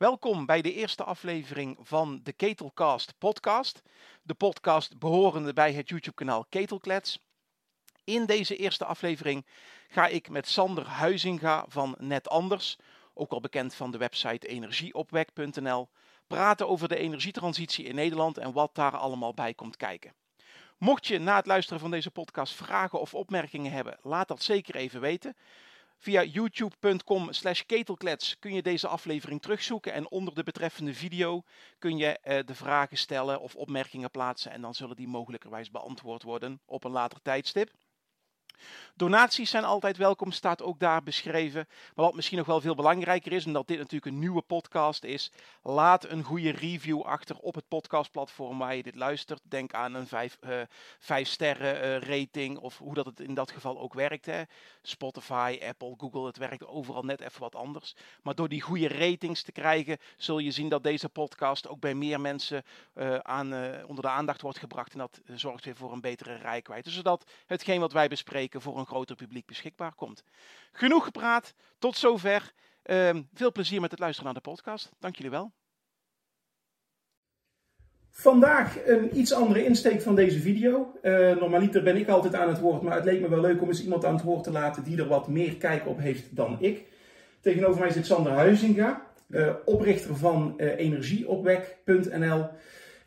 Welkom bij de eerste aflevering van de Ketelcast podcast. De podcast behorende bij het YouTube-kanaal Ketelklets. In deze eerste aflevering ga ik met Sander Huizinga van Net Anders, ook al bekend van de website energieopwek.nl, praten over de energietransitie in Nederland en wat daar allemaal bij komt kijken. Mocht je na het luisteren van deze podcast vragen of opmerkingen hebben, laat dat zeker even weten. Via youtube.com slash ketelklets kun je deze aflevering terugzoeken en onder de betreffende video kun je uh, de vragen stellen of opmerkingen plaatsen en dan zullen die mogelijkerwijs beantwoord worden op een later tijdstip. Donaties zijn altijd welkom, staat ook daar beschreven. Maar wat misschien nog wel veel belangrijker is, omdat dit natuurlijk een nieuwe podcast is, laat een goede review achter op het podcastplatform waar je dit luistert. Denk aan een 5 uh, vijf sterren uh, rating of hoe dat het in dat geval ook werkt. Hè. Spotify, Apple, Google, het werkt overal net even wat anders. Maar door die goede ratings te krijgen, zul je zien dat deze podcast ook bij meer mensen uh, aan, onder de aandacht wordt gebracht. En dat zorgt weer voor een betere rijkwijde. Zodat hetgeen wat wij bespreken voor een groter publiek beschikbaar komt. Genoeg gepraat, tot zover. Uh, veel plezier met het luisteren naar de podcast. Dank jullie wel. Vandaag een iets andere insteek van deze video. Uh, normaliter ben ik altijd aan het woord, maar het leek me wel leuk om eens iemand aan het woord te laten die er wat meer kijk op heeft dan ik. Tegenover mij zit Sander Huizinga, uh, oprichter van uh, energieopwek.nl.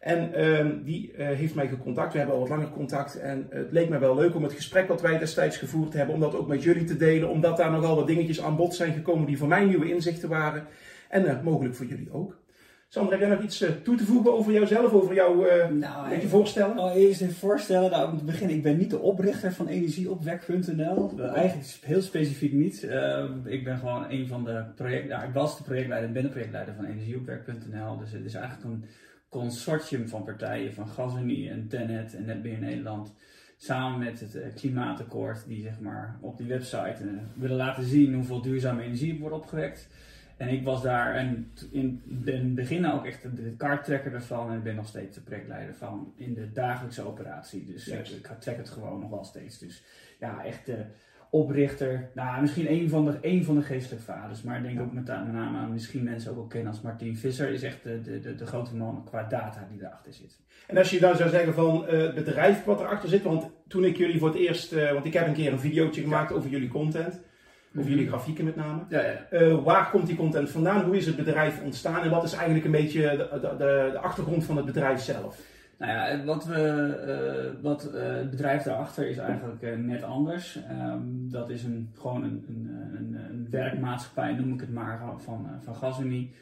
En uh, die uh, heeft mij gecontact. We hebben al wat langer contact. En het leek mij wel leuk om het gesprek wat wij destijds gevoerd hebben, om dat ook met jullie te delen. Omdat daar nogal wat dingetjes aan bod zijn gekomen die voor mij nieuwe inzichten waren. En uh, mogelijk voor jullie ook. Sander, heb jij nog iets toe te voegen over jouzelf, over jou nou, je voorstellen? Nou, eerst even voorstellen. Nou, om te beginnen, ik ben niet de oprichter van energieopwek.nl. Eigenlijk heel specifiek niet. ik ben gewoon een van de project, nou, ik was de projectleider en ben de projectleider van energieopwek.nl. Dus het is eigenlijk een consortium van partijen van GasUnie en Tenet en Netbeheer Nederland samen met het uh, klimaatakkoord die zeg maar op die website uh, willen laten zien hoeveel duurzame energie wordt opgewekt. En ik was daar en in het begin ook echt de kaarttrekker ervan en ik ben nog steeds de projectleider van in de dagelijkse operatie. Dus uh, ik trek het gewoon nog wel steeds. Dus ja, echt oprichter. Nou, misschien een van de, een van de geestelijke vaders. Maar ik denk ook met, met name aan misschien mensen ook wel kennen als Martin Visser. Is echt de, de, de, grote man qua data die erachter zit. En als je dan zou zeggen van uh, het bedrijf wat erachter zit. Want toen ik jullie voor het eerst... Uh, want ik heb een keer een videootje gemaakt over jullie content. Over jullie grafieken met name. Ja, ja. Uh, waar komt die content vandaan? Hoe is het bedrijf ontstaan? En wat is eigenlijk een beetje de, de, de achtergrond van het bedrijf zelf? Nou ja, wat, we, uh, wat uh, het bedrijf daarachter is eigenlijk uh, net anders. Um, dat is een, gewoon een, een, een, werkmaatschappij, noem ik het maar, van, van GasUnie.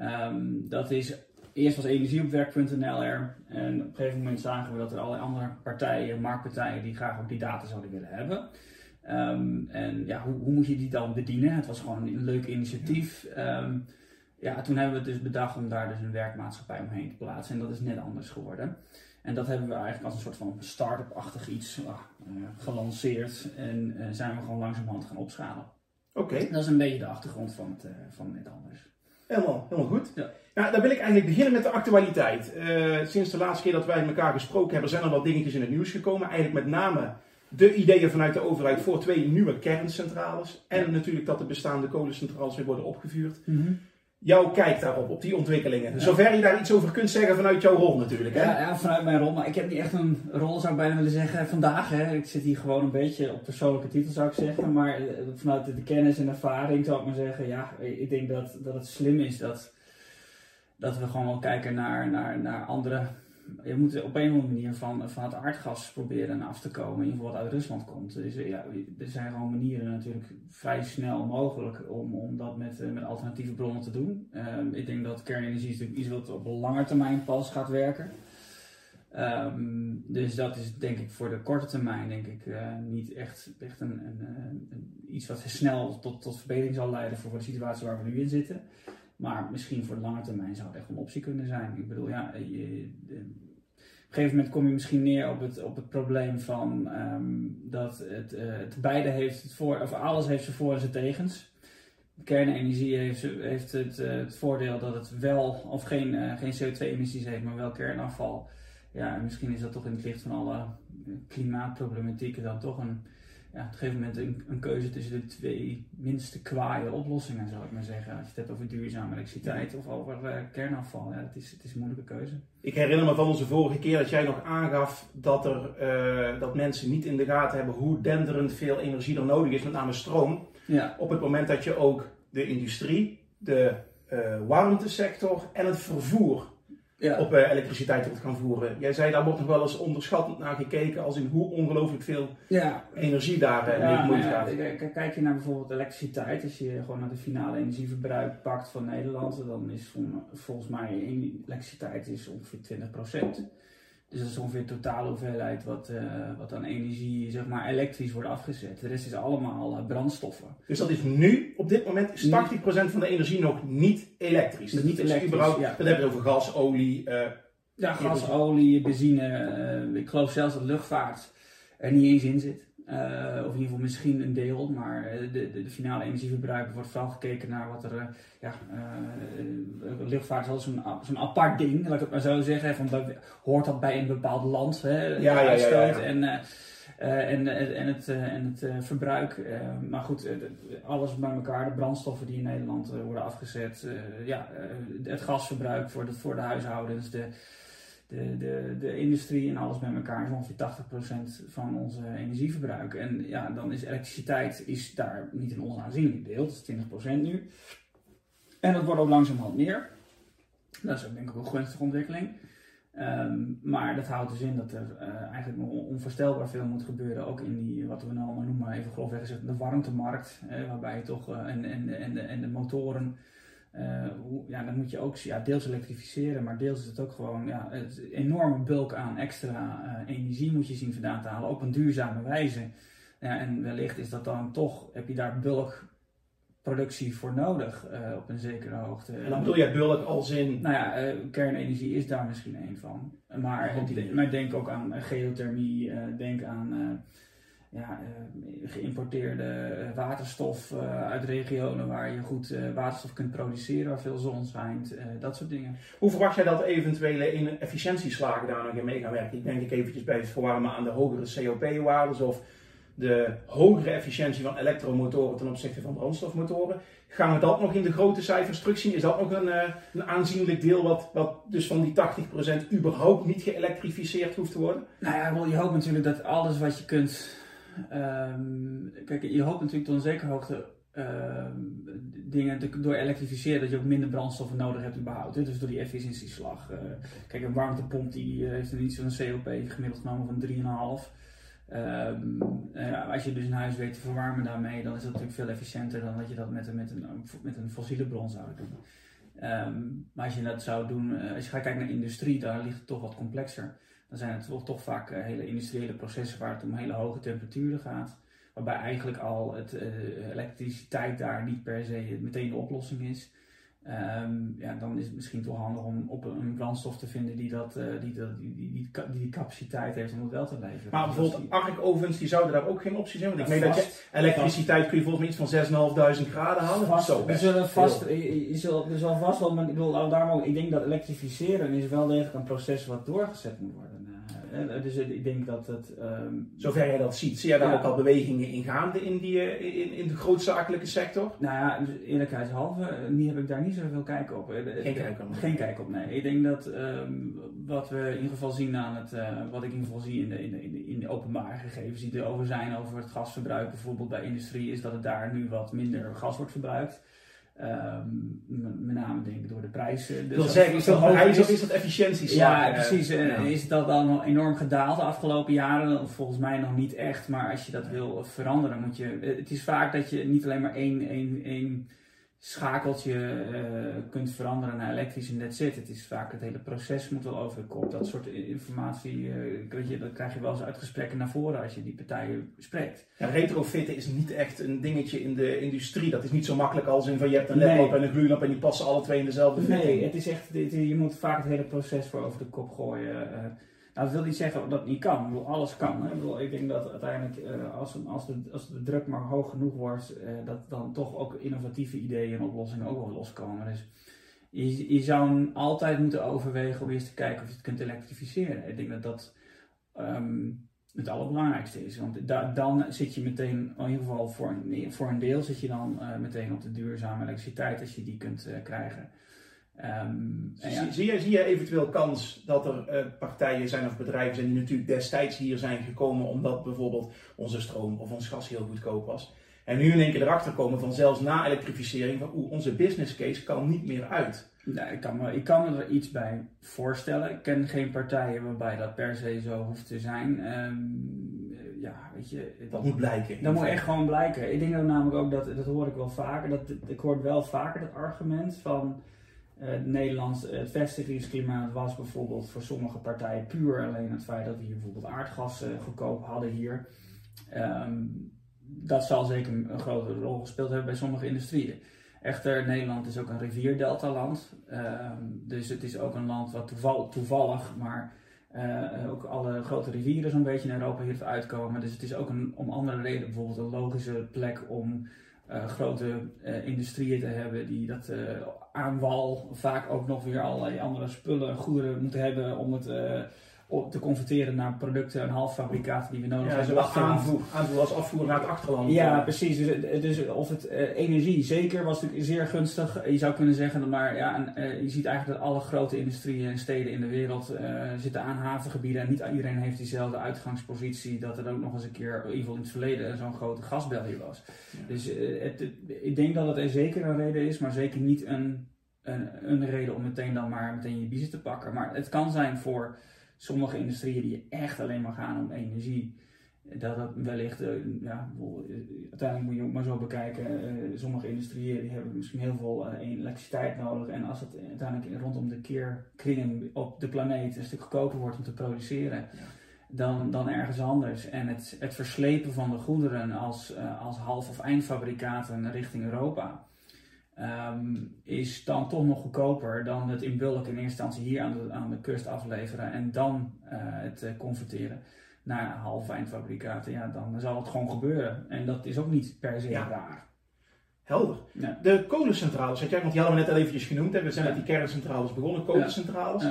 Um, dat is, eerst was energieopwerk.nl er. En op een gegeven moment zagen we dat er allerlei andere partijen, marktpartijen, die graag ook die data zouden willen hebben. Um, en ja, hoe, hoe, moet je die dan bedienen? Het was gewoon een leuk initiatief ja, toen hebben we dus bedacht om daar dus een werkmaatschappij omheen te plaatsen. En dat is net anders geworden. En dat hebben we eigenlijk als een soort van start-up-achtig iets uh, gelanceerd. En uh, zijn we gewoon langzamerhand gaan opschalen. Oké. Dat is een beetje de achtergrond van, het, uh, van net anders. Helemaal, helemaal goed. Ja. Nou, dan wil ik eigenlijk beginnen met de actualiteit. sinds de laatste keer dat wij elkaar gesproken hebben, zijn er wat dingetjes in het nieuws gekomen. Eigenlijk met name de ideeën vanuit de overheid voor twee nieuwe kerncentrales. En ja. natuurlijk dat de bestaande kolencentrales weer worden opgevuurd. Mm -hmm jouw kijk daarop, op die ontwikkelingen. Ja. Zover je daar iets over kunt zeggen vanuit jouw rol natuurlijk. Hè? Ja, ja, vanuit mijn rol. Maar ik heb niet echt een rol, zou ik bijna willen zeggen, vandaag. Hè. Ik zit hier gewoon een beetje op persoonlijke titel, zou ik zeggen. Maar eh, vanuit de kennis en ervaring zou ik maar zeggen, ja, ik denk dat, dat het slim is dat, dat we gewoon wel kijken naar, naar, naar andere je moet op een of andere manier van, van het aardgas proberen af te komen, in ieder geval wat uit Rusland komt. Dus ja, er zijn gewoon manieren natuurlijk vrij snel mogelijk om, om dat met, met alternatieve bronnen te doen. Um, ik denk dat kernenergie is iets wat op lange termijn pas gaat werken. Um, dus dat is denk ik voor de korte termijn denk ik uh, niet echt, echt een, een, iets wat snel tot, tot verbetering zal leiden voor, de situatie waar we nu in zitten. Maar misschien voor de lange termijn zou het echt een optie kunnen zijn. Ik bedoel, ja, je, een gegeven moment kom je misschien neer op het, op het probleem van um, dat het, uh, het beide heeft het voor, of alles heeft zijn voor en zijn tegens. Kernenergie heeft, heeft het, uh, het voordeel dat het wel of geen, uh, geen CO2-emissies heeft, maar wel kernafval. Ja, misschien is dat toch in het licht van alle klimaatproblematieken dan toch een ja, op een gegeven moment een, een, keuze tussen de twee minste kwaaie oplossingen, zou ik maar zeggen. Als je het hebt over duurzame elektriciteit of over uh, kernafval. Ja, het, is, het is een moeilijke keuze. Ik herinner me van onze vorige keer dat jij nog aangaf dat, er, uh, dat mensen niet in de gaten hebben hoe denderend veel energie er nodig is, met name stroom. Ja. Op het moment dat je ook de industrie, de uh, warmtesector en het vervoer ja. op uh, elektriciteit wilt gaan voeren. Jij zei daar wordt nog wel eens onderschattend naar gekeken als in hoe ongelooflijk veel ja. energie daar uh, ja, mee gaat. Kijk je naar bijvoorbeeld elektriciteit, als je gewoon naar de finale energieverbruik pakt van Nederland, dan is volgens mij elektriciteit is ongeveer 20 procent. Dus dat is ongeveer de totale hoeveelheid wat, uh, wat aan energie, zeg maar, elektrisch wordt afgezet. De rest is allemaal uh, brandstoffen. Dus dat is nu, op dit moment, is 80% van de energie nog niet elektrisch. Dat niet elektrisch, überhaupt, ja. Dan hebben we over gas, olie. Uh, ja, gas, olie, benzine. ik geloof zelfs dat luchtvaart er niet eens in zit. Uh, of in ieder geval misschien een deel, maar de, de, de, finale energieverbruik wordt vooral gekeken naar wat er. Uh, ja, luchtvaart is zo'n zo'n apart ding, laat ik het maar zo zeggen. Van, dat, hoort dat bij een bepaald land, hè, ja, ja, ja, ja, En, en, en het, en het verbruik. maar goed, alles bij elkaar, de brandstoffen die in Nederland worden afgezet. ja, het gasverbruik voor de, voor de huishoudens. De, de, de, de industrie en alles bij elkaar is ongeveer 80% van onze energieverbruik. En ja, dan is elektriciteit is daar niet een onaanzienlijk deel, dat is 20% nu. En dat wordt ook langzamerhand meer. Dat is ook denk ik een gunstige ontwikkeling. Ehm, maar dat houdt dus in dat er uh, eigenlijk nog onvoorstelbaar veel moet gebeuren, ook in die, wat we nou allemaal noemen, even grofweg gezegd, de warmtemarkt. waarbij je toch, uh, en, en, en, de, en de motoren hoe, ja, dan moet je ook ja, deels elektrificeren, maar deels is het ook gewoon ja, het enorme bulk aan extra uh, energie moet je zien vandaan te halen, op een duurzame wijze. Ja, en wellicht is dat dan toch, heb je daar bulkproductie voor nodig uh, op een zekere hoogte. En dan bedoel je bulk als in? Nou ja, kernenergie is daar misschien een van. Maar, maar denk ook aan geothermie, denk aan ja, uh, geïmporteerde eh, waterstof uh, uit regionen waar je goed waterstof kunt produceren, waar veel zon schijnt, dat soort dingen. Hoe verwacht jij dat eventuele efficiëntieslagen daar nog in mee gaan werken? Ik denk ik eventjes bij het verwarmen aan de hogere COP-waardes of de hogere efficiëntie van elektromotoren ten opzichte van brandstofmotoren. Gaan we dat nog in de grote cijfers terugzien? Is dat nog een, een aanzienlijk deel wat, wat dus van die 80% überhaupt niet geëlektrificeerd hoeft te worden? Nou ja, je hoopt natuurlijk dat alles wat je kunt Um, kijk, je hoopt natuurlijk tot een zekere hoogte um, dingen door elektrificeren dat je ook minder brandstoffen nodig hebt überhaupt. Dus door die efficiëntieslag. Uh, kijk, een warmtepomp die uh, heeft niet zo'n COP gemiddeld genomen van 3,5. Um, uh, als je dus een huis weet te verwarmen daarmee, dan is dat natuurlijk veel efficiënter dan dat je dat met, met, een, met een fossiele bron zou doen. Maar als je dat zou doen, als je gaat kijken naar industrie, daar ligt het toch wat complexer dan zijn het toch, toch vaak eh, hele industriële processen waar het om hele hoge temperaturen gaat. Waarbij eigenlijk al het, uh, elektriciteit daar niet per se meteen de oplossing is. Um, ja, dan is het misschien toch handig om op een brandstof te vinden die, dat, uh, die, dat, die, die, die, die, capaciteit heeft om het wel te leveren. Maar dus bijvoorbeeld arkovens, die zouden daar ook geen optie zijn? Want ik weet dat je elektriciteit kun je volgens mij iets van 6.500 graden halen. Vast, Zo, er zullen vast, je, er zal vast wel, maar ik, bedoel, daarom, ik denk dat elektrificeren is wel degelijk een proces wat doorgezet moet worden. Uh, dus ik denk dat het. Um, Zover jij dat ziet, zie jij daar ook al bewegingen in gaande in, die, in, in de grootzakelijke sector? Nou ja, dus eerlijkheidshalve, niet heb ik daar niet zoveel kijk op. Geen kijk op? Geen kijk op, nee. Ik denk dat um, wat we in ieder geval zien aan het. Uh, wat ik in ieder geval zie in de, in de, in de, openbare gegevens die er over zijn over het gasverbruik, bijvoorbeeld bij industrie, is dat het daar nu wat minder gas wordt verbruikt. Um, met name denk ik door de prijzen. Dus zeggen, is dat prijs of is dat efficiëntie? Ja, precies. Ja. Is dat dan enorm gedaald de afgelopen jaren? Volgens mij nog niet echt. Maar als je dat wil veranderen, moet je. Het is vaak dat je niet alleen maar één, één, één schakeltje uh, kunt veranderen naar elektrisch en that's it. Het is vaak het hele proces moet wel over de kop. Dat soort informatie uh, je, dat krijg je wel eens uit gesprekken naar voren als je die partijen spreekt. Ja, retrofitten is niet echt een dingetje in de industrie. Dat is niet zo makkelijk als in van je hebt een ledlamp en een gloeilamp en die passen alle twee in dezelfde fitting. Nee, het is echt, je moet vaak het hele proces voor over de kop gooien. Uh, nou, dat wil niet zeggen dat het niet kan. Alles kan. Hè? Ik, denk dat uiteindelijk, uh, als, als, de, als de druk maar hoog genoeg wordt, uh, dat dan toch ook innovatieve ideeën en oplossingen ook wel loskomen. Dus je, je zou altijd moeten overwegen om eerst te kijken of je het kunt elektrificeren. Ik denk dat dat um, het allerbelangrijkste is. Want da dan zit je meteen, in ieder geval voor een, voor een deel, zit je dan uh, meteen op de duurzame elektriciteit als je die kunt krijgen. Um, ja. zie, je, zie je eventueel kans dat er uh, partijen zijn of bedrijven zijn die natuurlijk destijds hier zijn gekomen omdat bijvoorbeeld onze stroom of ons gas heel goedkoop was. En nu in één keer erachter komen van zelfs na elektrificering van oeh, onze business case kan niet meer uit. Ik kan, me, ik kan me er iets bij voorstellen. Ik ken geen partijen waarbij dat per se zo hoeft te zijn. Um, ja, weet je, dat moet blijken. Dat moet echt gewoon blijken. Ik denk dat namelijk ook dat, dat hoor ik wel vaker, dat, ik hoor wel vaker dat argument van het Nederlands, het vestigingsklimaat was bijvoorbeeld voor sommige partijen puur alleen het feit dat we hier bijvoorbeeld aardgas uh, goedkoop hadden hier. Um, dat zal zeker een grote rol gespeeld hebben bij sommige industrieën. Echter, Nederland is ook een rivierdeltaland. Uh, dus het is ook een land wat toeval, toevallig, maar ook alle grote rivieren zo'n beetje in Europa hier uitkomen. Dus het is ook om andere redenen bijvoorbeeld een logische plek om uh, grote industrieën te hebben die dat aan wal vaak ook nog weer allerlei andere spullen, goederen moeten hebben om het te converteren naar producten en halffabrikaten die we nodig ja, hebben. Aanvoer, aanvoer als afvoer naar het achterland. Ja, precies. Dus, dus of het uh, energie, zeker was natuurlijk zeer gunstig. Je zou kunnen zeggen, maar ja, en, je ziet eigenlijk dat alle grote industrieën en steden in de wereld zitten aan havengebieden. En niet iedereen heeft diezelfde uitgangspositie dat er ook nog eens een keer, in ieder geval in het verleden, zo'n grote gasbelje was. Ja. Dus het, ik denk dat het er zeker een reden is, maar zeker niet een, een, een reden om meteen dan maar meteen je biezen te pakken. Maar het kan zijn voor sommige industrieën die echt alleen maar gaan om energie, dat dat wellicht, uh, ja, uiteindelijk moet je ook maar zo bekijken, uh, sommige industrieën die hebben misschien heel veel elektriciteit nodig en als het uiteindelijk rondom de keerkringen op de planeet een stuk goedkoper wordt om te produceren, ja. dan, dan ergens anders. En het, het verslepen van de goederen als, als half- of eindfabrikaten richting Europa, Um, is dan toch nog goedkoper dan het in bulk in eerste instantie hier aan de, aan de kust afleveren en dan uh, het uh, converteren naar half eindfabrikaten. Ja, dan zal het gewoon gebeuren. En dat is ook niet per se ja. raar. Helder. Ja. De kolencentrales, had jij, want die hadden we net al eventjes genoemd. Hè? We zijn ja. met die kerncentrales begonnen, kolencentrales.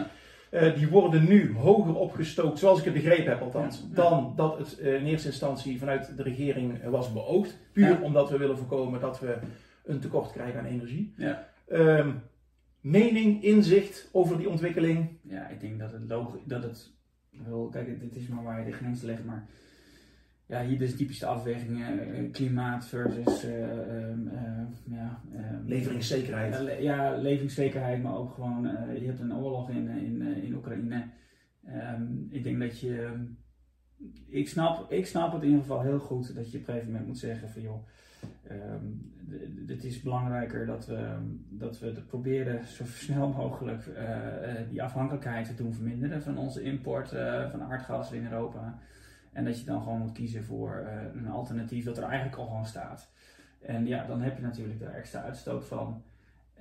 Uh, die worden nu hoger opgestookt, zoals ik het begrepen heb althans, dan dat het in eerste instantie vanuit de regering was beoogd. Puur omdat we willen voorkomen dat we een tekort krijgen aan energie. Ja. Um, mening, inzicht over die ontwikkeling? Ja, ik denk dat het logisch, dat het, wel, kijk, dit is maar waar je de grens legt, maar ja, hier dus typisch de afwegingen uh, klimaat versus uh, um, uh, ja, leveringszekerheid. ja, leveringszekerheid, maar ook gewoon, je hebt een oorlog in, in, in Oekraïne. Ik denk dat je, ik snap, ik snap het in ieder geval heel goed dat je op een gegeven moment moet zeggen van joh, Um, het is belangrijker dat we, dat we proberen zo snel mogelijk uh, die afhankelijkheid te doen verminderen van onze import uh, van aardgas in Europa. En dat je dan gewoon moet kiezen voor een alternatief dat er eigenlijk al gewoon staat. En ja, dan heb je natuurlijk de extra uitstoot van.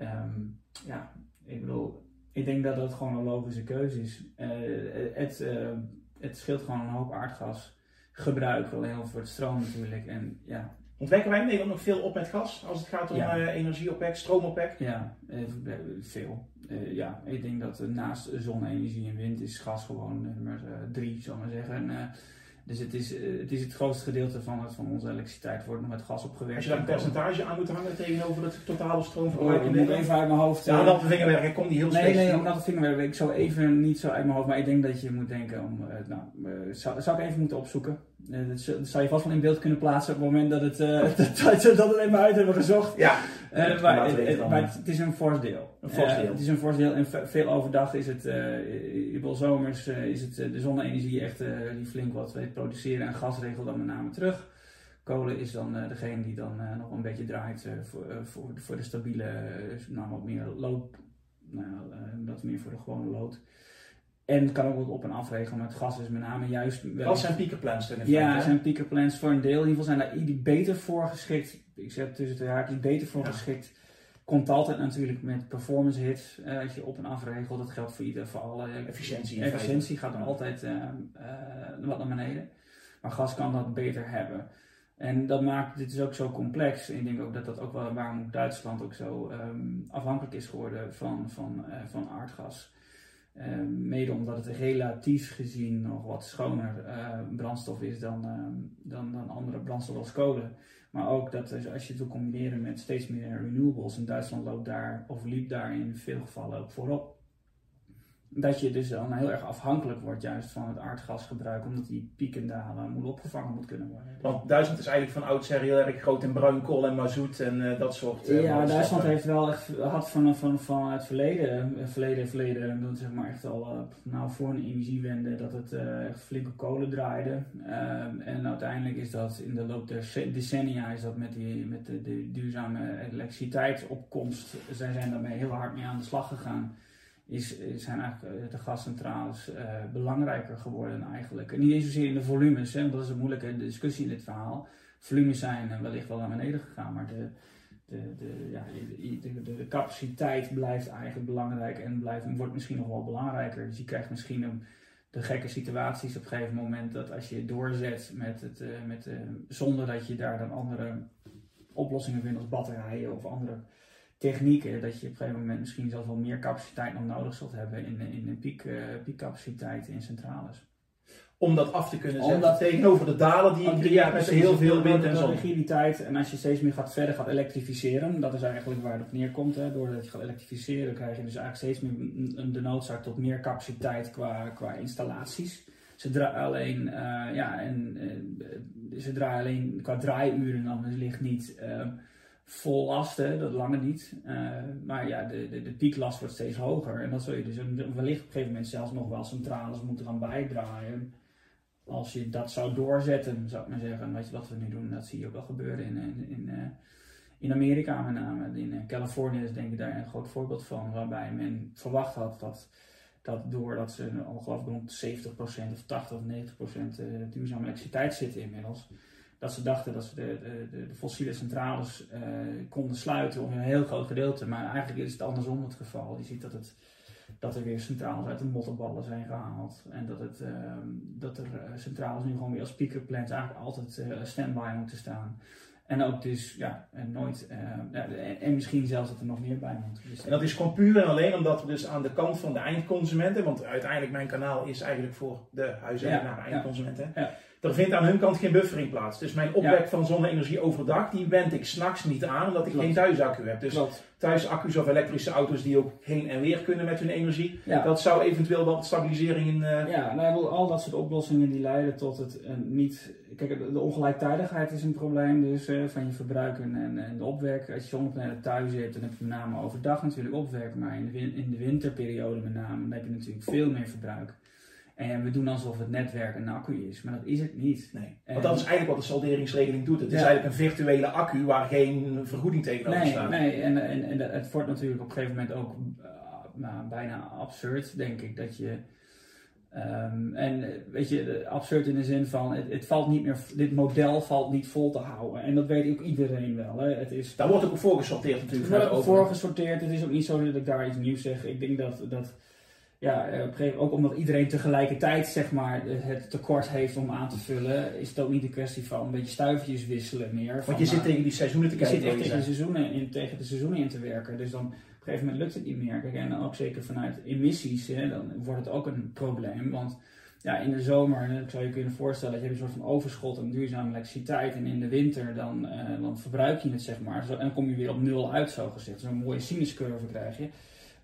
Um, ja, ik bedoel, ik denk dat dat gewoon een logische keuze is. het, het scheelt gewoon een hoop aardgas gebruik, alleen voor het stroom natuurlijk. En ja, Ontwekken wij in Nederland nog veel op met gas als het gaat om ja. uh, energieopwek, stroomopwek? Ja, uh, veel. Uh, ja, ik denk dat naast zonne-energie en wind is gas gewoon nummer drie, zal ik maar zeggen. Dus het is, eh, het is het grootste gedeelte van, het, van onze elektriciteit wordt nog met gas opgewerkt. Als je daar een percentage aan moet hangen tegenover het totale stroomverbruik oh, ik moet even uit mijn hoofd. Ja, dat de vingerwerk, ik kom die heel snel. Nee, nee, omdat de vingerwerk, ik zou even niet zo uit mijn hoofd, maar ik denk dat je moet denken om, nou, zou, zou ik even moeten opzoeken. Uh, dat, zou je vast wel in beeld kunnen plaatsen op het moment dat, het, dat, dat we het even uit hebben gezocht. Ja. maar, maar het, het, is een fors deel. Een fors deel. het is een fors deel en veel overdag is het, wil zomers, is het de zonne-energie echt die flink wat weet produceren en gas regelt dan met name terug. Kolen is dan uh, degene die dan uh, nog een beetje draait uh, voor, voor, voor de stabiele, nou wat meer lood, nou, dat meer voor de gewone lood. En kan ook wat op en af regelen, maar het gas is met name juist... Wat zijn piekerplans dan? Ja, zijn piekerplans voor een deel. In ieder geval zijn daar die beter voor geschikt. Ik zeg tussen de haakjes, beter voor ja. geschikt. Komt altijd natuurlijk met performance hits, als je op en af regelt. Dat geldt voor ieder, voor alle... Efficiëntie. Efficiëntie gaat dan altijd wat naar beneden. Maar gas kan dat beter hebben. En dat maakt, dit is ook zo complex. En ik denk ook dat dat ook wel waarom Duitsland ook zo um, afhankelijk is geworden van, van, uh, van aardgas. Mede omdat het relatief gezien nog wat schoner brandstof is dan, dan, dan andere brandstof als kolen. Maar ook dat als je het wil combineren met steeds meer renewables, en Duitsland loopt daar of liep daar in veel gevallen ook voorop dat je dus dan heel erg afhankelijk wordt juist van het aardgasgebruik, omdat die pieken en dalen moet opgevangen moet kunnen worden. Want Duitsland is eigenlijk van oudsher heel erg groot in bruinkool en mazoet en uh, dat soort uh, Ja, Duitsland heeft wel echt, had van, van, van het verleden, eh, verleden, verleden, dan zeg maar echt al, uh, nou voor een energiewende, dat het echt flinke kolen draaide. En uiteindelijk is dat in de loop der decennia, is dat met, die, met de, de duurzame elektriciteitsopkomst, zij zijn daarmee heel hard mee aan de slag gegaan is, zijn eigenlijk eh, de gascentrales uh, belangrijker geworden eigenlijk. En niet eens zozeer in de volumes, hè, want dat is een moeilijke discussie in dit verhaal. Volumes zijn wellicht wel naar beneden gegaan, maar de, de, de, ja, de, de, capaciteit blijft eigenlijk belangrijk en blijft, wordt misschien nog wel belangrijker. Dus je krijgt misschien een, de gekke situaties op een gegeven moment dat als je doorzet met het, met, zonder dat je daar dan andere oplossingen vindt als batterijen of andere technieken, dat je op een gegeven moment misschien zelfs wel meer capaciteit nog nodig zult hebben in, in een piek, uh, piekcapaciteit in centrales. Om dat af te kunnen zetten Omdat, tegenover de dalen die je creëert met heel veel wind en zon. rigiditeit en als je steeds meer gaat verder gaat elektrificeren, dat is eigenlijk waar het op neerkomt. Hè. Doordat je gaat elektrificeren krijg je dus eigenlijk steeds meer de noodzaak tot meer capaciteit qua, qua installaties. Ze draaien alleen, uh, ja, en, uh, ze draaien alleen qua draaiuren dan, dus ligt niet vol lasten, dat lange niet. Uh, maar ja, de, de, de, pieklast wordt steeds hoger. En dat zul je dus wellicht op een gegeven moment zelfs nog wel centrales moeten gaan bijdraaien. Als je dat zou doorzetten, zou ik maar zeggen. Weet je wat we nu doen, dat zie je ook wel gebeuren in, in, in, uh, in Amerika met name. In uh, Californië is denk ik daar een groot voorbeeld van. Waarbij men verwacht had dat, dat doordat ze al rond 70% of 80 of 90% duurzame elektriciteit zitten inmiddels dat ze dachten dat ze de, de, de fossiele centrales uh, konden sluiten op een heel groot gedeelte. Maar eigenlijk is het andersom het geval. Je ziet dat, het, dat er weer centrales uit de mottenballen zijn gehaald. En dat, het, uh, dat er uh, centrales nu gewoon weer als peaker plants eigenlijk altijd uh, standby moeten staan. En ook dus, ja, en nooit, en misschien zelfs dat er nog meer bij moet. Dus, en dat is gewoon puur en alleen omdat we dus aan de kant van de eindconsumenten, want uiteindelijk mijn kanaal is eigenlijk voor de huiseigenaar, ja, eindconsumenten. Ja, ja er vindt aan hun kant geen buffering plaats. Dus mijn opwek van zonne-energie overdag, die wend ik s'nachts niet aan, omdat ik geen thuisaccu heb. Dus thuisaccu's of elektrische auto's die ook heen en weer kunnen met hun energie, dat zou eventueel wel stabilisering in... Uh... Ja, nou, al dat soort oplossingen die leiden tot het uh, niet... Kijk, de ongelijktijdigheid is een probleem dus uh, van je verbruik en, en, de opwek. Als je zonnepanelen thuis hebt, dan heb je met name overdag natuurlijk opwek, maar in de, in de winterperiode met name, dan heb je natuurlijk veel meer verbruik. En we doen alsof het netwerk een accu is, maar dat is het niet. Nee. Want dat is eigenlijk wat de salderingsregeling doet. Het is eigenlijk een virtuele accu waar geen vergoeding tegenover nee, staat. Nee, en, en, en het wordt natuurlijk op een gegeven moment ook uh, nou, bijna absurd, denk ik, dat je. Um, en weet je, absurd in de zin van, het, het, valt niet meer, dit model valt niet vol te houden. En dat weet ook iedereen wel. Hè. Het is, daar wordt ook voor gesorteerd natuurlijk. Er wordt ook voor gesorteerd. Het is ook niet zo dat ik daar iets nieuws zeg. Ik denk dat, dat ja, eh, op ook omdat iedereen tegelijkertijd zeg maar, het tekort heeft om aan te vullen, is het ook niet een kwestie van een beetje stuifjes wisselen meer. Want je zit tegen die seizoenen te kijken. Je zit echt tegen de, seizoenen in, tegen de seizoenen in te werken. Dus dan op een gegeven moment lukt het niet meer. en ook zeker vanuit emissies, hè, dan wordt het ook een probleem. Want ja, in de zomer, ik zou je kunnen voorstellen, dat je een soort van overschot aan duurzame elektriciteit. En in de winter dan, uh, dan verbruik je het, zeg maar. en dan kom je weer op nul uit, zo gezegd. Zo'n mooie sinuscurve krijg je.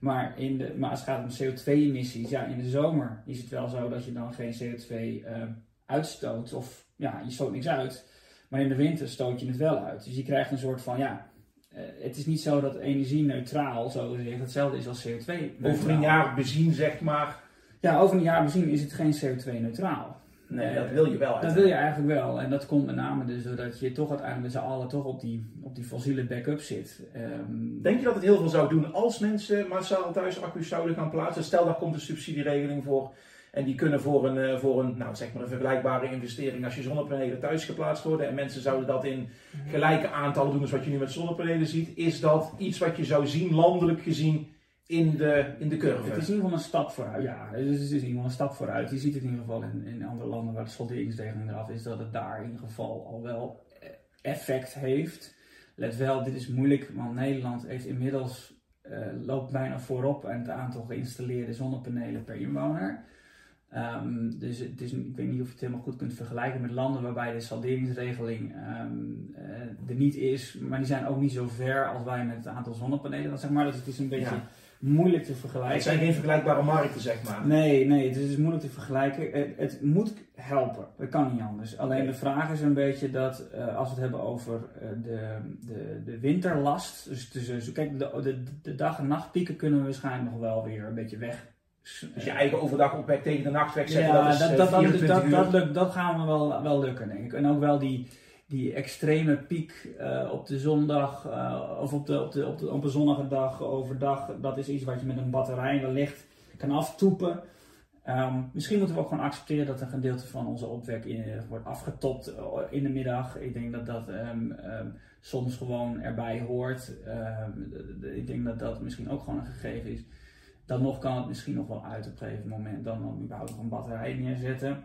Maar, in de, maar als het gaat om CO2-emissies, ja, in de zomer is het wel zo dat je dan geen CO2 uh, eh, uitstoot. Of ja, je stoot niks uit. Maar in de winter stoot je het wel uit. Dus je krijgt een soort van, ja, uh, het is niet zo dat energie neutraal, zo gezegd, hetzelfde is als CO2. Over een jaar bezien, zeg maar. Ja, over een jaar bezien is het geen CO2-neutraal. Nee, dat wil je wel. Dat wil je eigenlijk wel. En dat komt met name dus doordat je toch uiteindelijk met z'n allen toch op die, op die fossiele backup zit. Um, Denk je dat het heel veel zou doen als mensen massaal thuis accu's zouden gaan plaatsen? Stel, daar komt een subsidieregeling voor. En die kunnen voor een, eh, voor een, nou, zeg maar een vergelijkbare investering als je zonnepanelen thuis geplaatst worden. En mensen zouden dat in gelijke aantallen doen als wat je nu met zonnepanelen ziet. Is dat iets wat je zou zien, landelijk gezien, in de, in de curve. Het is in ieder geval een stap vooruit. Ja, het is, in ieder geval een stap vooruit. Je ziet het in ieder geval in, in andere landen waar de solderingsregeling eraf is, dat het daar in ieder geval al wel effect heeft. Let wel, dit is moeilijk, want Nederland heeft inmiddels loopt bijna voorop aan het aantal geïnstalleerde zonnepanelen per inwoner. Um, dus het is, ik weet niet of je het helemaal goed kunt vergelijken met landen waarbij de salderingsregeling um, er niet is, maar die zijn ook niet zo ver als wij met het aantal zonnepanelen. Dat zeg maar, dus het is een beetje moeilijk te vergelijken. Het zijn geen vergelijkbare markten, zeg maar. Nee, nee, het is moeilijk te vergelijken. Het, het moet helpen, dat kan niet anders. Alleen de vraag is een beetje dat uh, als we het hebben over uh, de, de, de winterlast, dus, dus kijk, de, de, de dag- en nachtpieken kunnen we waarschijnlijk nog wel weer een beetje weg dus je eigen overdag opwek tegen de nacht wegzetten, ja, dat is dat, dat, 24 dat, uur. dat, dat, dat gaan we wel, wel lukken, denk ik. En ook wel die, die extreme piek uh, op de zondag uh, of op, de, op, de, op, de, een zonnige dag overdag, dat is iets wat je met een batterij wellicht kan aftoepen. Um, misschien moeten we ook gewoon accepteren dat een gedeelte van onze opwek in, wordt afgetopt in de middag. Ik denk dat dat um, um, soms gewoon erbij hoort. ik denk dat dat misschien ook gewoon een gegeven is. Dan nog kan het misschien nog wel uit op een gegeven moment dan, dan überhaupt nog een batterij neerzetten.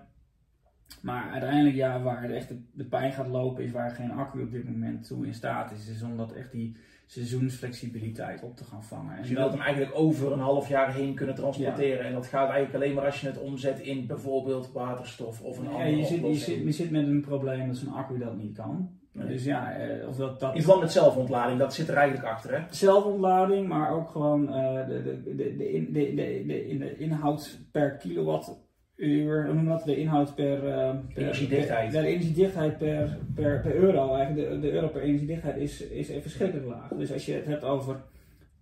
Maar uiteindelijk, ja, waar echt de, de pijn gaat lopen, is waar geen accu op dit moment toe in staat is. Is om dat echt die seizoensflexibiliteit op te gaan vangen. Dus je wilt hem eigenlijk over een half jaar heen kunnen transporteren. Ja. En dat gaat eigenlijk alleen maar als je het omzet in bijvoorbeeld waterstof of een ja, andere je zit, je, zit, je zit met een probleem dat zo'n accu dat niet kan. Nee. Dus ja, eh, of dat, dat... In verband met zelfontlading, dat zit er eigenlijk achter, hè? Zelfontlading, maar ook gewoon uh, de, de, de, de, in, de, de, de, de inhoud per kilowattuur, hoe noem dat? De inhoud per... Uh, per energiedichtheid. Per, de energiedichtheid per, per, per euro, eigenlijk de, de euro per energiedichtheid is, is verschrikkelijk laag. Dus als je het hebt over...